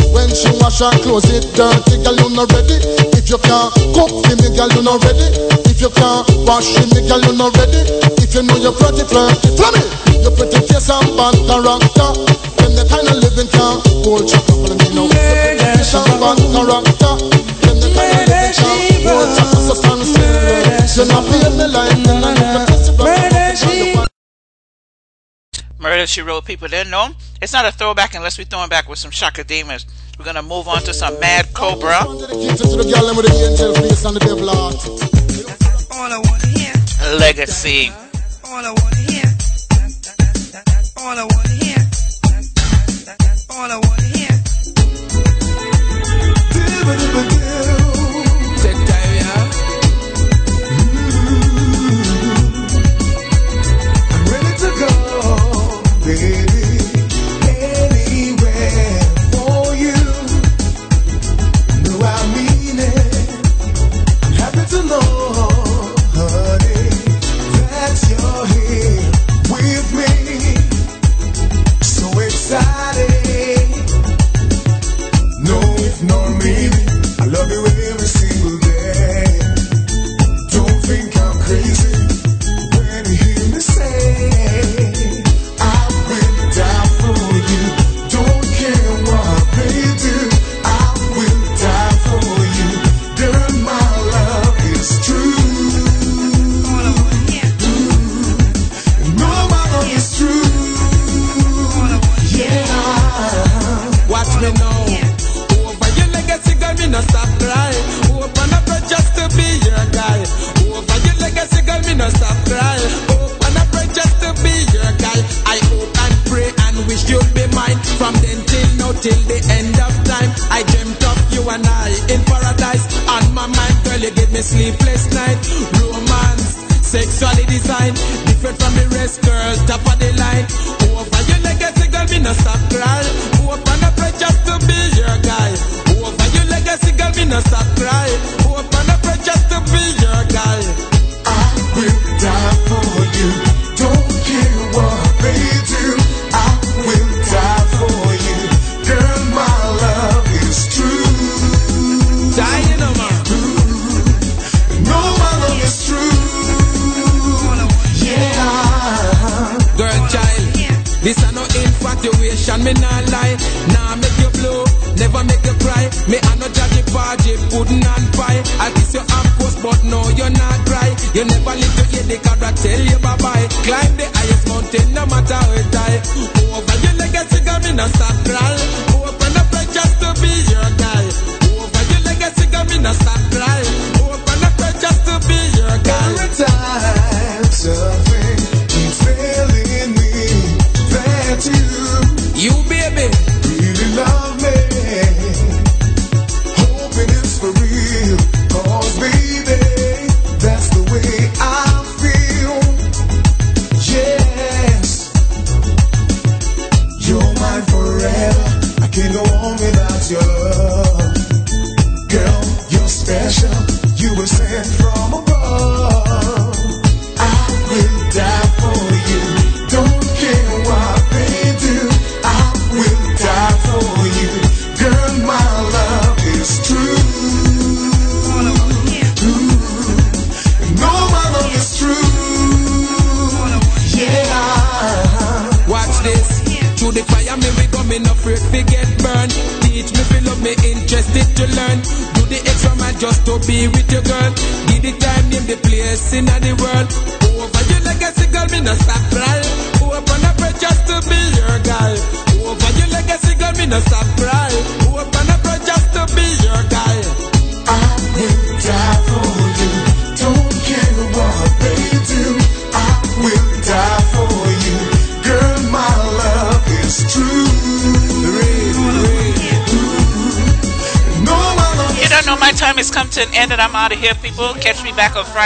When she wash her clothes, it dirty, girl you not ready. If you can't cook for me, girl you not ready. If you can't wash for me, girl you not ready. If you know you're pretty, flirty, tell me. You pretty face and bad character. Them the kind of living can hold you couple of me now. You pretty face and bad character. Murder She Wrote people didn't know. It's not a throwback unless we're throwing back with some Chaka Demus. We're gonna move on to some Mad Cobra. Legacy. all I wanna hear,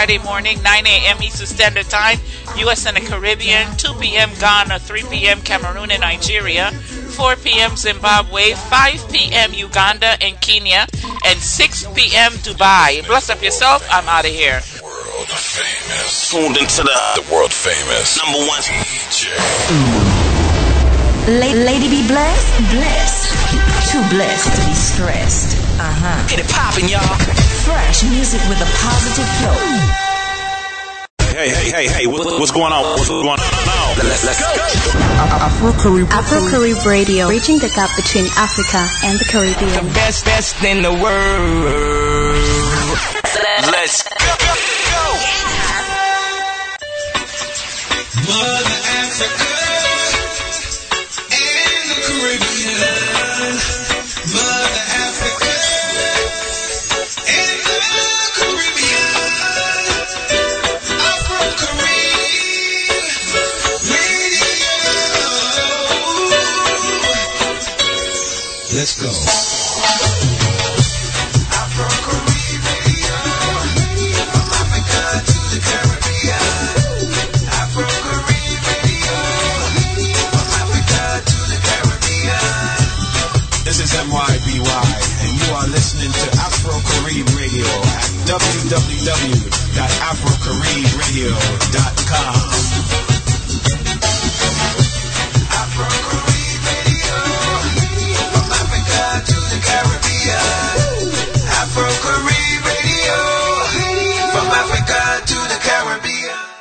Friday morning, 9 a.m. Eastern Standard Time, U.S. and the Caribbean, 2 p.m. Ghana, 3 p.m. Cameroon and Nigeria, 4 p.m. Zimbabwe, 5 p.m. Uganda and Kenya, and 6 p.m. Dubai. Bless up yourself. I'm out of here. World famous. Tuned into the, the world famous number one DJ. La- Lady B blessed, blessed. Too blessed to be stressed. Uh huh. Get it poppin', y'all. Fresh music with a positive flow. Hey, hey, hey, hey, what, what's going on? What's going on now? Let's, let's go. Afro Carib. Afro Carib Radio, bridging the gap between Africa and the Caribbean. The best, best in the world.